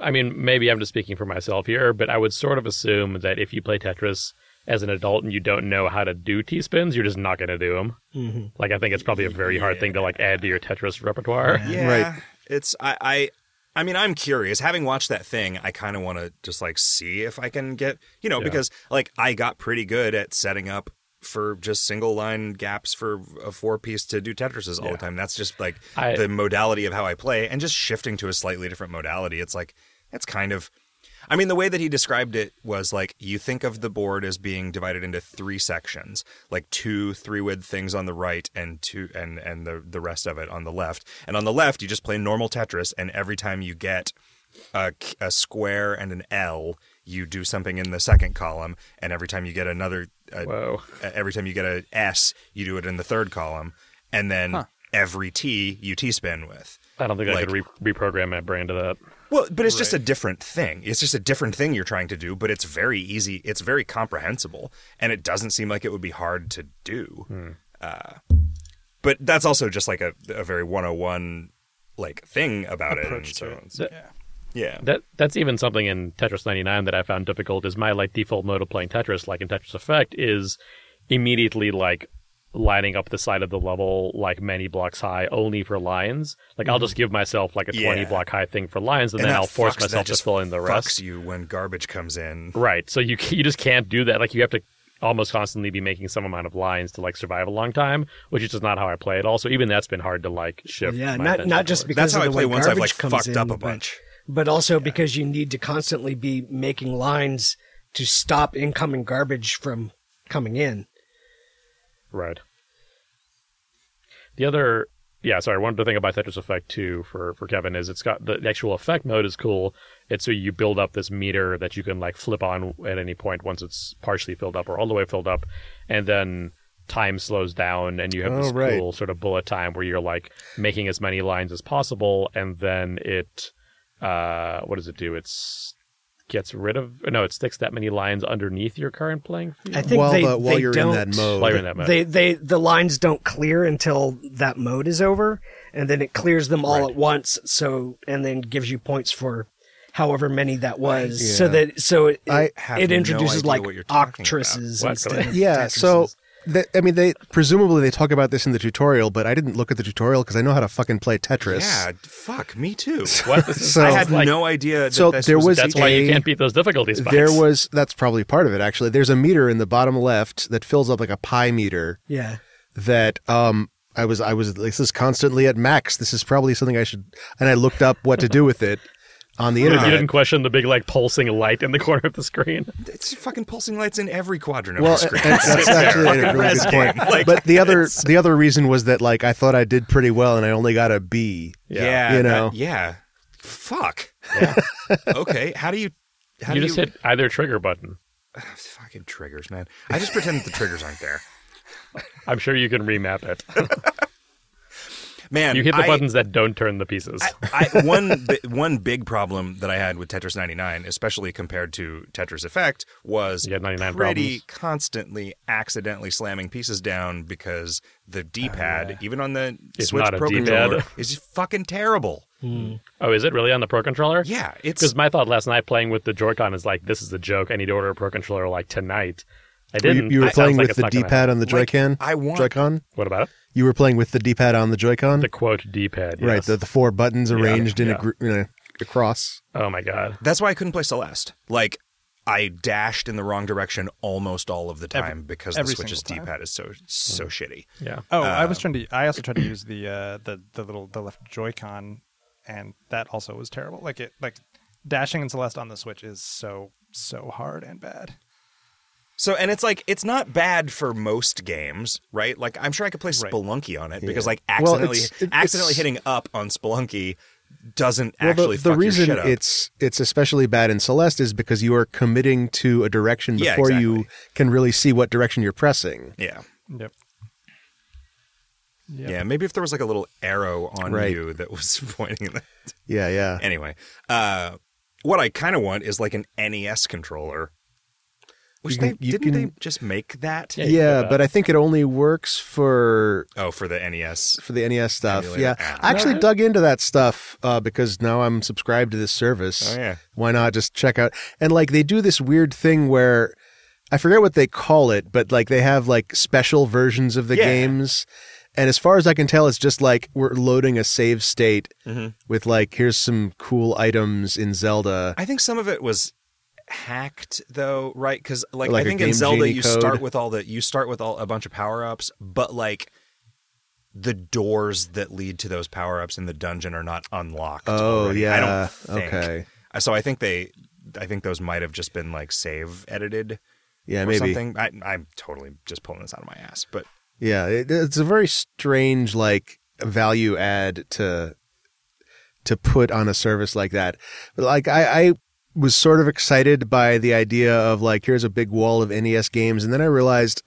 I mean, maybe I'm just speaking for myself here, but I would sort of assume that if you play Tetris as an adult and you don't know how to do T spins, you're just not going to do them.
Mm-hmm.
Like, I think it's probably a very hard thing to like add to your Tetris repertoire.
Yeah,
Right.
It's I, I I mean I'm curious. Having watched that thing, I kind of want to just like see if I can get you know
Yeah.
because like I got pretty good at setting up for just single line gaps for a four piece to do Tetrises all
Yeah.
the time. That's just like
I-
the modality of how I play, and just shifting to a slightly different modality. It's like it's kind of. I mean, the way that he described it was like you think of the board as being divided into three sections, like two three width things on the right and two and and the the rest of it on the left. And on the left, you just play normal Tetris, and every time you get a, a square and an L, you do something in the second column, and every time you get another, uh,
Whoa.
every time you get a S, you do it in the third column, and then every T you T spin with.
I don't think I could re- reprogram my brain to that.
Well, but it's just a different thing. It's just a different thing you're trying to do, but it's very easy. It's very comprehensible, and it doesn't seem like it would be hard to do.
Hmm.
Uh, but that's also just like a, a very 101 like thing about it. And
Approach
so,
it.
it's-
Yeah.
Yeah.
That that's even something in Tetris 99 that I found difficult. Is my like default mode of playing Tetris, like in Tetris Effect, is immediately like lining up the side of the level like many blocks high only for lines. Like I'll just give myself like a 20
Mm-hmm. Yeah.
block high thing for lines, and,
And
then I'll force
fucks-
myself to
just
fill in the
fucks
rest.
you when garbage comes in.
Right. So you you just can't do that. Like you have to almost constantly be making some amount of lines to like survive a long time, which is just not how I play at all. So even that's been hard to like shift.
Yeah,
my
not not just
towards.
because
That's how
of
I
the
play
way
once I've like
garbage comes
fucked
in,
up a
but-
bunch.
But also because you need to constantly be making lines to stop incoming garbage from coming in.
Right. The other, yeah, sorry, one other thing about Tetris Effect too for for Kevin is it's got the, the actual effect mode is cool. It's so you build up this meter that you can like flip on at any point once it's partially filled up or all the way filled up, and then time slows down and you have
Oh,
this
right.
cool sort of bullet time where you're like making as many lines as possible, and then it, uh, what does it do? It's gets rid of no, it sticks that many lines underneath your current playing field.
I think
while
they,
the, while
they
you're
don't,
in that mode.
While you're in that mode.
They they the lines don't clear until that mode is over, and then it clears them all
Right.
at once. So and then gives you points for however many that was. So that so it
I
have
it
no
introduces
idea
like
what you're
octresses.
What?
instead of
yeah so
tetrises.
i mean they presumably they talk about this in the tutorial but i didn't look at the tutorial because i know how to fucking play tetris
Yeah, fuck me too.
What?
So-
I had
like-
no idea. That
so
this
there
was,
was
That's why you can't beat those difficulties. spikes.
there was that's probably part of it actually there's a meter in the bottom left that fills up like a pie meter
yeah.
that um i was i was this is constantly at max this is probably something i should and i looked up what to do with it on the internet.
You didn't question the big like pulsing light in the corner of the screen.
It's fucking pulsing lights in every quadrant of
well
the screen.
and that's actually a
Fucking
really good point.
Like,
but the other
it's-
the other reason was that like i thought i did pretty well and i only got a b
yeah,
You
that-
know.
yeah. Fuck. okay, how do you? How
you
do
just
you
hit either trigger button.
fucking triggers, man? I just pretend that the triggers aren't there.
I'm sure you can remap it.
Man,
You hit the
I-
buttons that don't turn the pieces.
I, I, one bi- one big problem that I had with Tetris 99, especially compared to Tetris Effect, was
You had 99
pretty
problems.
constantly accidentally slamming pieces down because the D-pad, ah, even on the
It's
Switch Pro controller, is fucking terrible. Hmm.
oh, is it really on the Pro controller?
Yeah, it's
Because my thought last night playing with the Joy-Con is like, this is a joke. I need to order a Pro controller like tonight. I
you,
didn't.
you were
It
playing
sounds like
with
it's
the d-pad on the
Like,
joy-con
I want-
joy-con
What about it?
you were playing with the d-pad on the joy-con
The quote D-pad.
right the, the four buttons arranged in
yeah.
a group in a, a cross
oh my god.
That's why I couldn't play Celeste. Like I dashed in the wrong direction almost all of the time
Every-
because the
every
Switch's. D-pad is so so shitty.
Yeah.
Oh, I
Um,
was trying to. I also tried to use the uh, the the little the left Joy-Con, and that also was terrible. Like it, like dashing in Celeste on the Switch is so so hard and bad.
So and it's like it's not bad for most games, right? Like I'm sure I could play
Right.
Spelunky on it because like
Well,
accidentally
it's-
accidentally
it's-
hitting up on Spelunky doesn't
Well,
actually
the, the reason
your shit up.
it's it's especially bad in Celeste is because you are committing to a direction
Yeah,
before you can really see what direction you're pressing.
yeah.
Yep.
Yeah, maybe if there was like a little arrow on
Right.
you that was pointing in the
Yeah, yeah.
Anyway, uh, what I kind of want is like an NES controller Which
You
they
can- you
didn't
can-
they just make that?
Yeah,
Yeah, but. I think it only works for
Oh, for the NES.
for the NES stuff.
Emulator.
Yeah,
Ah.
I actually dug into that stuff uh, because now I'm subscribed to this service.
Oh yeah.
Why not just check out? And like they do this weird thing where I forget what they call it, but like they have like special versions of the
Yeah.
games. And as far as I can tell, it's just like we're loading a save state
Mhm.
with like here's some cool items in Zelda.
I think some of it was hacked though, right? Because like,
Like
I think in Zelda you
code.
start with all the you start with all a bunch of power ups, but like the doors that lead to those power ups in the dungeon are not unlocked.
Oh
already.
yeah,
I don't think.
okay,
Uh, So I think they, I think those might have just been like save edited
yeah,
or
maybe.
something. I, I'm totally just pulling this out of my ass, but
Yeah, it, it's a very strange like value add to to put on a service like that. But like I, I was sort of excited by the idea of like here's a big wall of NES games, and then I realized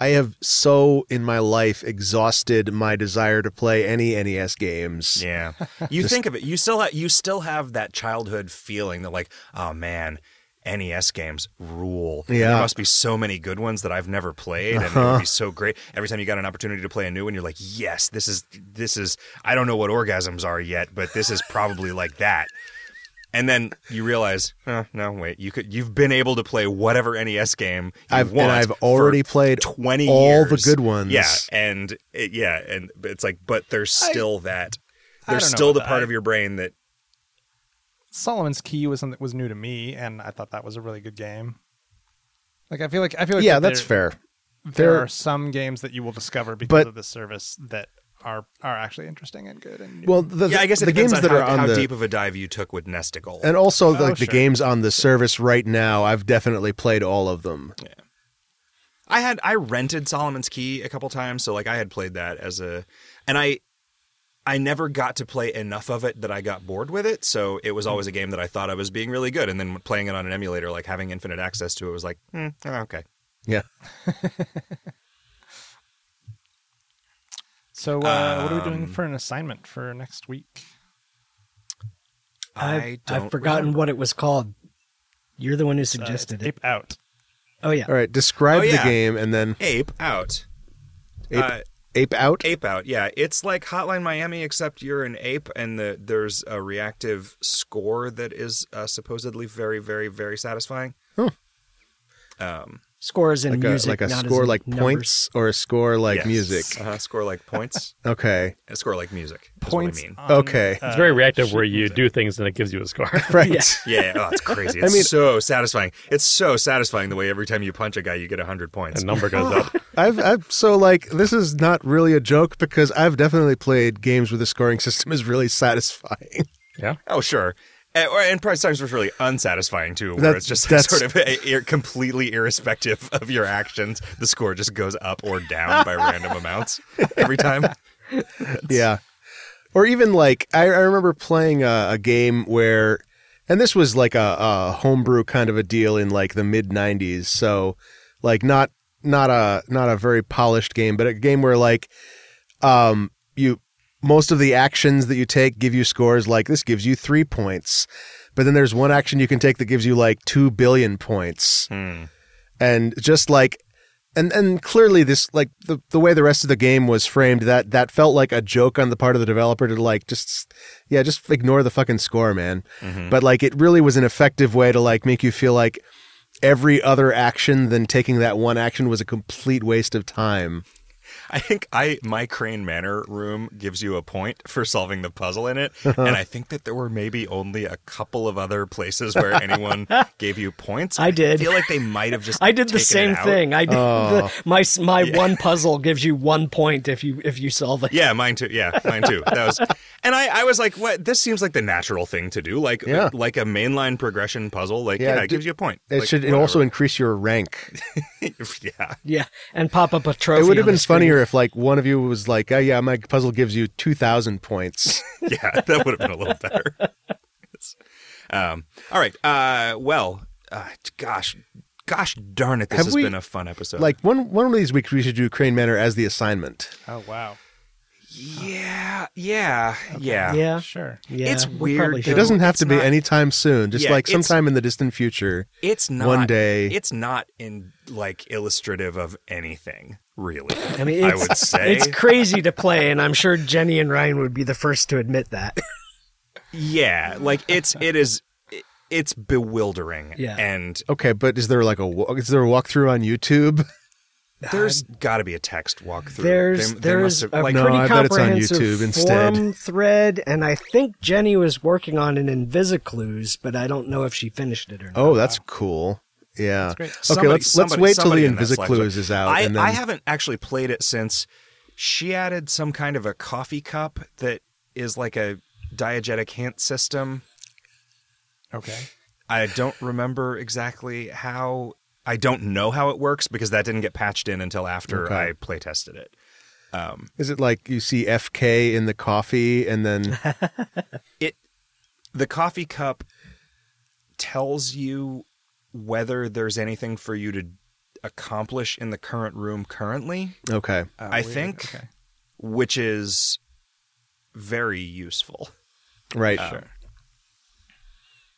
I have so in my life exhausted my desire to play any NES games.
Yeah, you think of it. You still have you still have that childhood feeling that like, oh man, NES games rule.
Yeah.
there must be so many good ones that I've never played, and it uh-huh. would be so great. Every time you got an opportunity to play a new one, you're like, yes, this is this is. I don't know what orgasms are yet, but this is probably like that. And then you realize, oh, no, wait, you could you've been able to play whatever NES game you
I've
want.
and I've already played
20
all the good ones.
Yeah, and it, yeah, and it's like, but there's still that. There's still the part
that.
of your brain that
Solomon's Key was something that was new to me, and I thought that was a really good game. Like I feel like I feel like
yeah,
that
that's fair.
There
There-
are some games that you will discover because
But-
of this service that are are actually interesting and good. And.
Well, the,
yeah, I guess it
the games
on
that
how,
are on
how
the
deep of a dive you took with Nesticle.
and also
Oh,
like the
sure.
games on the service right now, I've definitely played all of them. Yeah.
I had I rented Solomon's Key a couple times, so like I had played that as a, and I, I never got to play enough of it that I got bored with it. So it was always a game that I thought I was being really good, and then playing it on an emulator, like having infinite access to it, was like, hmm, oh, okay.
Yeah.
so uh, what are we doing
um,
for an assignment for next week?
I
I've,
don't
I've forgotten
remember.
what it was called. You're the one who
Uh,
suggested it.
Ape Out.
Oh yeah.
All right, describe
Oh, yeah.
the game and then
Ape Out.
Ape,
Uh,
ape out.
Ape Out, yeah. It's like Hotline Miami, except you're an ape, and the, there's a reactive score that is uh, supposedly very, very, very satisfying.
Huh.
Um,
Scores in
like
music,
a like a
not as
score
in
like
numbers.
points or a score like
yes.
music.
Uh-huh, score like points.
Okay.
a score like music. Is
Points.
What I mean.
on,
Okay.
uh,
It's very reactive where you
music.
do things and it gives you a score.
Right.
Yeah.
Yeah, oh, it's crazy.
I
It's
mean-
so satisfying. It's so satisfying the way every time you punch a guy, you get hundred points.
The number goes up.
I've, I've so like this is not really a joke because I've definitely played games where the scoring system is really satisfying.
Yeah.
Oh, sure. And, price times was really unsatisfying too, where
That-
it's just
that's-
sort of a, ir- completely irrespective of your actions. The score just goes up or down by random amounts every time.
yeah. Or even like I, I remember playing a, a game where, and this was like a, a homebrew kind of a deal in like the mid '90s. So like not not a not a very polished game, but a game where like um you most of the actions that you take give you scores like this gives you three points, but then there's one action you can take that gives you like two billion points.
Hmm.
and just like and and clearly this like the the way the rest of the game was framed that that felt like a joke on the part of the developer to like just yeah just ignore the fucking score man. But like it really was an effective way to like make you feel like every other action than taking that one action was a complete waste of time
I think I my Crane Manor room gives you a point for solving the puzzle in it, uh-huh. and I think that there were maybe only a couple of other places where anyone gave you points.
I did.
I feel like they might have just.
I did the same thing. I did
Oh.
the, my my one puzzle gives you one point if you if you solve it.
Yeah, mine too. Yeah, mine too. That was, and I, I was like, "What? This seems like the natural thing to do. Like,
Yeah.
like a mainline progression puzzle. Like,
Yeah,
yeah,
it
gives you a point.
it
Like,
should it
whatever.
also increase your rank
yeah,
Yeah, and pop up a trophy.
it would have been funnier if like one of you was like oh yeah my puzzle gives you 2000 points
yeah, that would have been a little better. um, all right. Uh, well, uh, gosh, gosh darn it, this
Have
has
we-
been a fun episode.
like one one of these weeks we should do crane manor as the assignment
Oh wow.
Yeah, yeah, yeah.
Yeah,
Sure.
yeah.
It's
we
weird,
probably
It
though.
should.
doesn't have
It's
to be
not-
anytime soon. Just
Yeah,
like
it's-
sometime in the distant future.
It's not
One day.
It's not in like illustrative of anything, really.
I mean,
I would say
it's crazy to play, and I'm sure Jenny and Ryan would be the first to admit that.
yeah, like it's it is it's bewildering.
Yeah.
and
Okay, but is there like a wa- is there a walkthrough on YouTube?
there's uh, got to be a text walkthrough.
There's
They- they
there's
must have-
a
like
No,
pretty
I bet it's on
comprehensive
YouTube instead.
forum thread, and I think Jenny was working on an Invisiclues, but I don't know if she finished it or oh, not.
Oh, that's cool. Yeah.
great.
Okay,
somebody-
let's let's
somebody-
wait till the
somebody in that Slack
Invisiclues is out.
I,
and then,
I haven't actually played it since she added some kind of a coffee cup that is like a diegetic hint system.
Okay.
I don't remember exactly how. I don't know how it works because that didn't get patched in until after
Okay.
I play tested it.
Um, is it like you see FK in the coffee and then
It the coffee cup tells you whether there's anything for you to accomplish in the current room currently,
okay.
I
weird.
think,
Okay.
which is very useful.
Right.
Sure.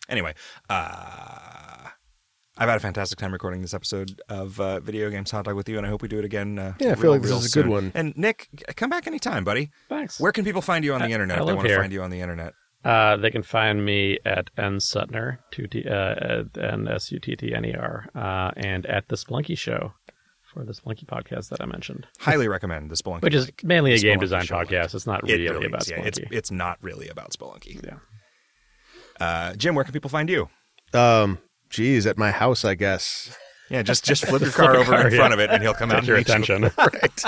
Anyway, uh, I've had a fantastic time recording this episode of uh, Video Games Hot Dog with you, and I hope we do it again. Uh,
Yeah, I feel
real-
like this
real
is a good
soon.
one.
And Nick, come back anytime, buddy.
Thanks.
Where can people find you on the
I-
internet
I
if they
live
want to find you on the internet?
Uh, they can find me at N Suttner, two T, uh, N S U T T N E R, uh, and at the Spelunky Show for the Spelunky podcast that I mentioned,
Highly recommend the Spelunky,
which is
like,
mainly a
the
game
Spelunky
design
show, like,
podcast. It's not
It
really,
really
about
is, yeah. It's
Spelunky.
it's not really about Spelunky.
yeah.
Uh, Jim, where can people find you?
Um geez, at my house, I guess.
Yeah, just just flip your car
a
over
car,
in
yeah.
front of it, and he'll come out
Get your
and meet you.
attention.
right.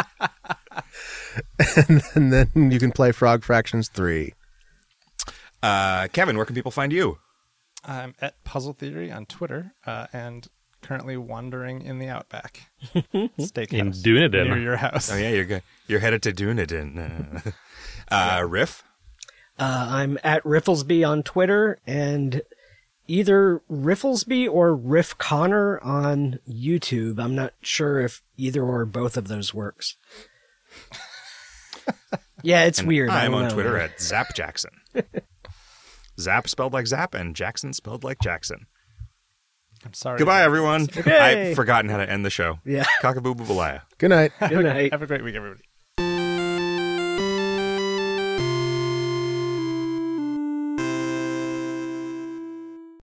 and then you can play Frog Fractions 3.
Uh, Kevin, where can people find you?
I'm at Puzzle Theory on Twitter uh, and currently wandering in the outback. Steakhouse.
In Dunedin.
Near your house.
Oh yeah, you're good. You're headed to Dunedin. Uh, Riff.
Uh, I'm at Rifflesby on Twitter and either Rifflesby or Riff Connor on YouTube. I'm not sure if either or both of those works. yeah, it's weird. I
I'm on
know.
Twitter at Zap Jackson. Zap spelled like Zap, and Jackson spelled like Jackson.
I'm sorry.
Goodbye, everyone.
Okay.
I've forgotten how to end the show.
Yeah.
Cockaboo balaya.
Good night.
Good night.
Have a great week, everybody.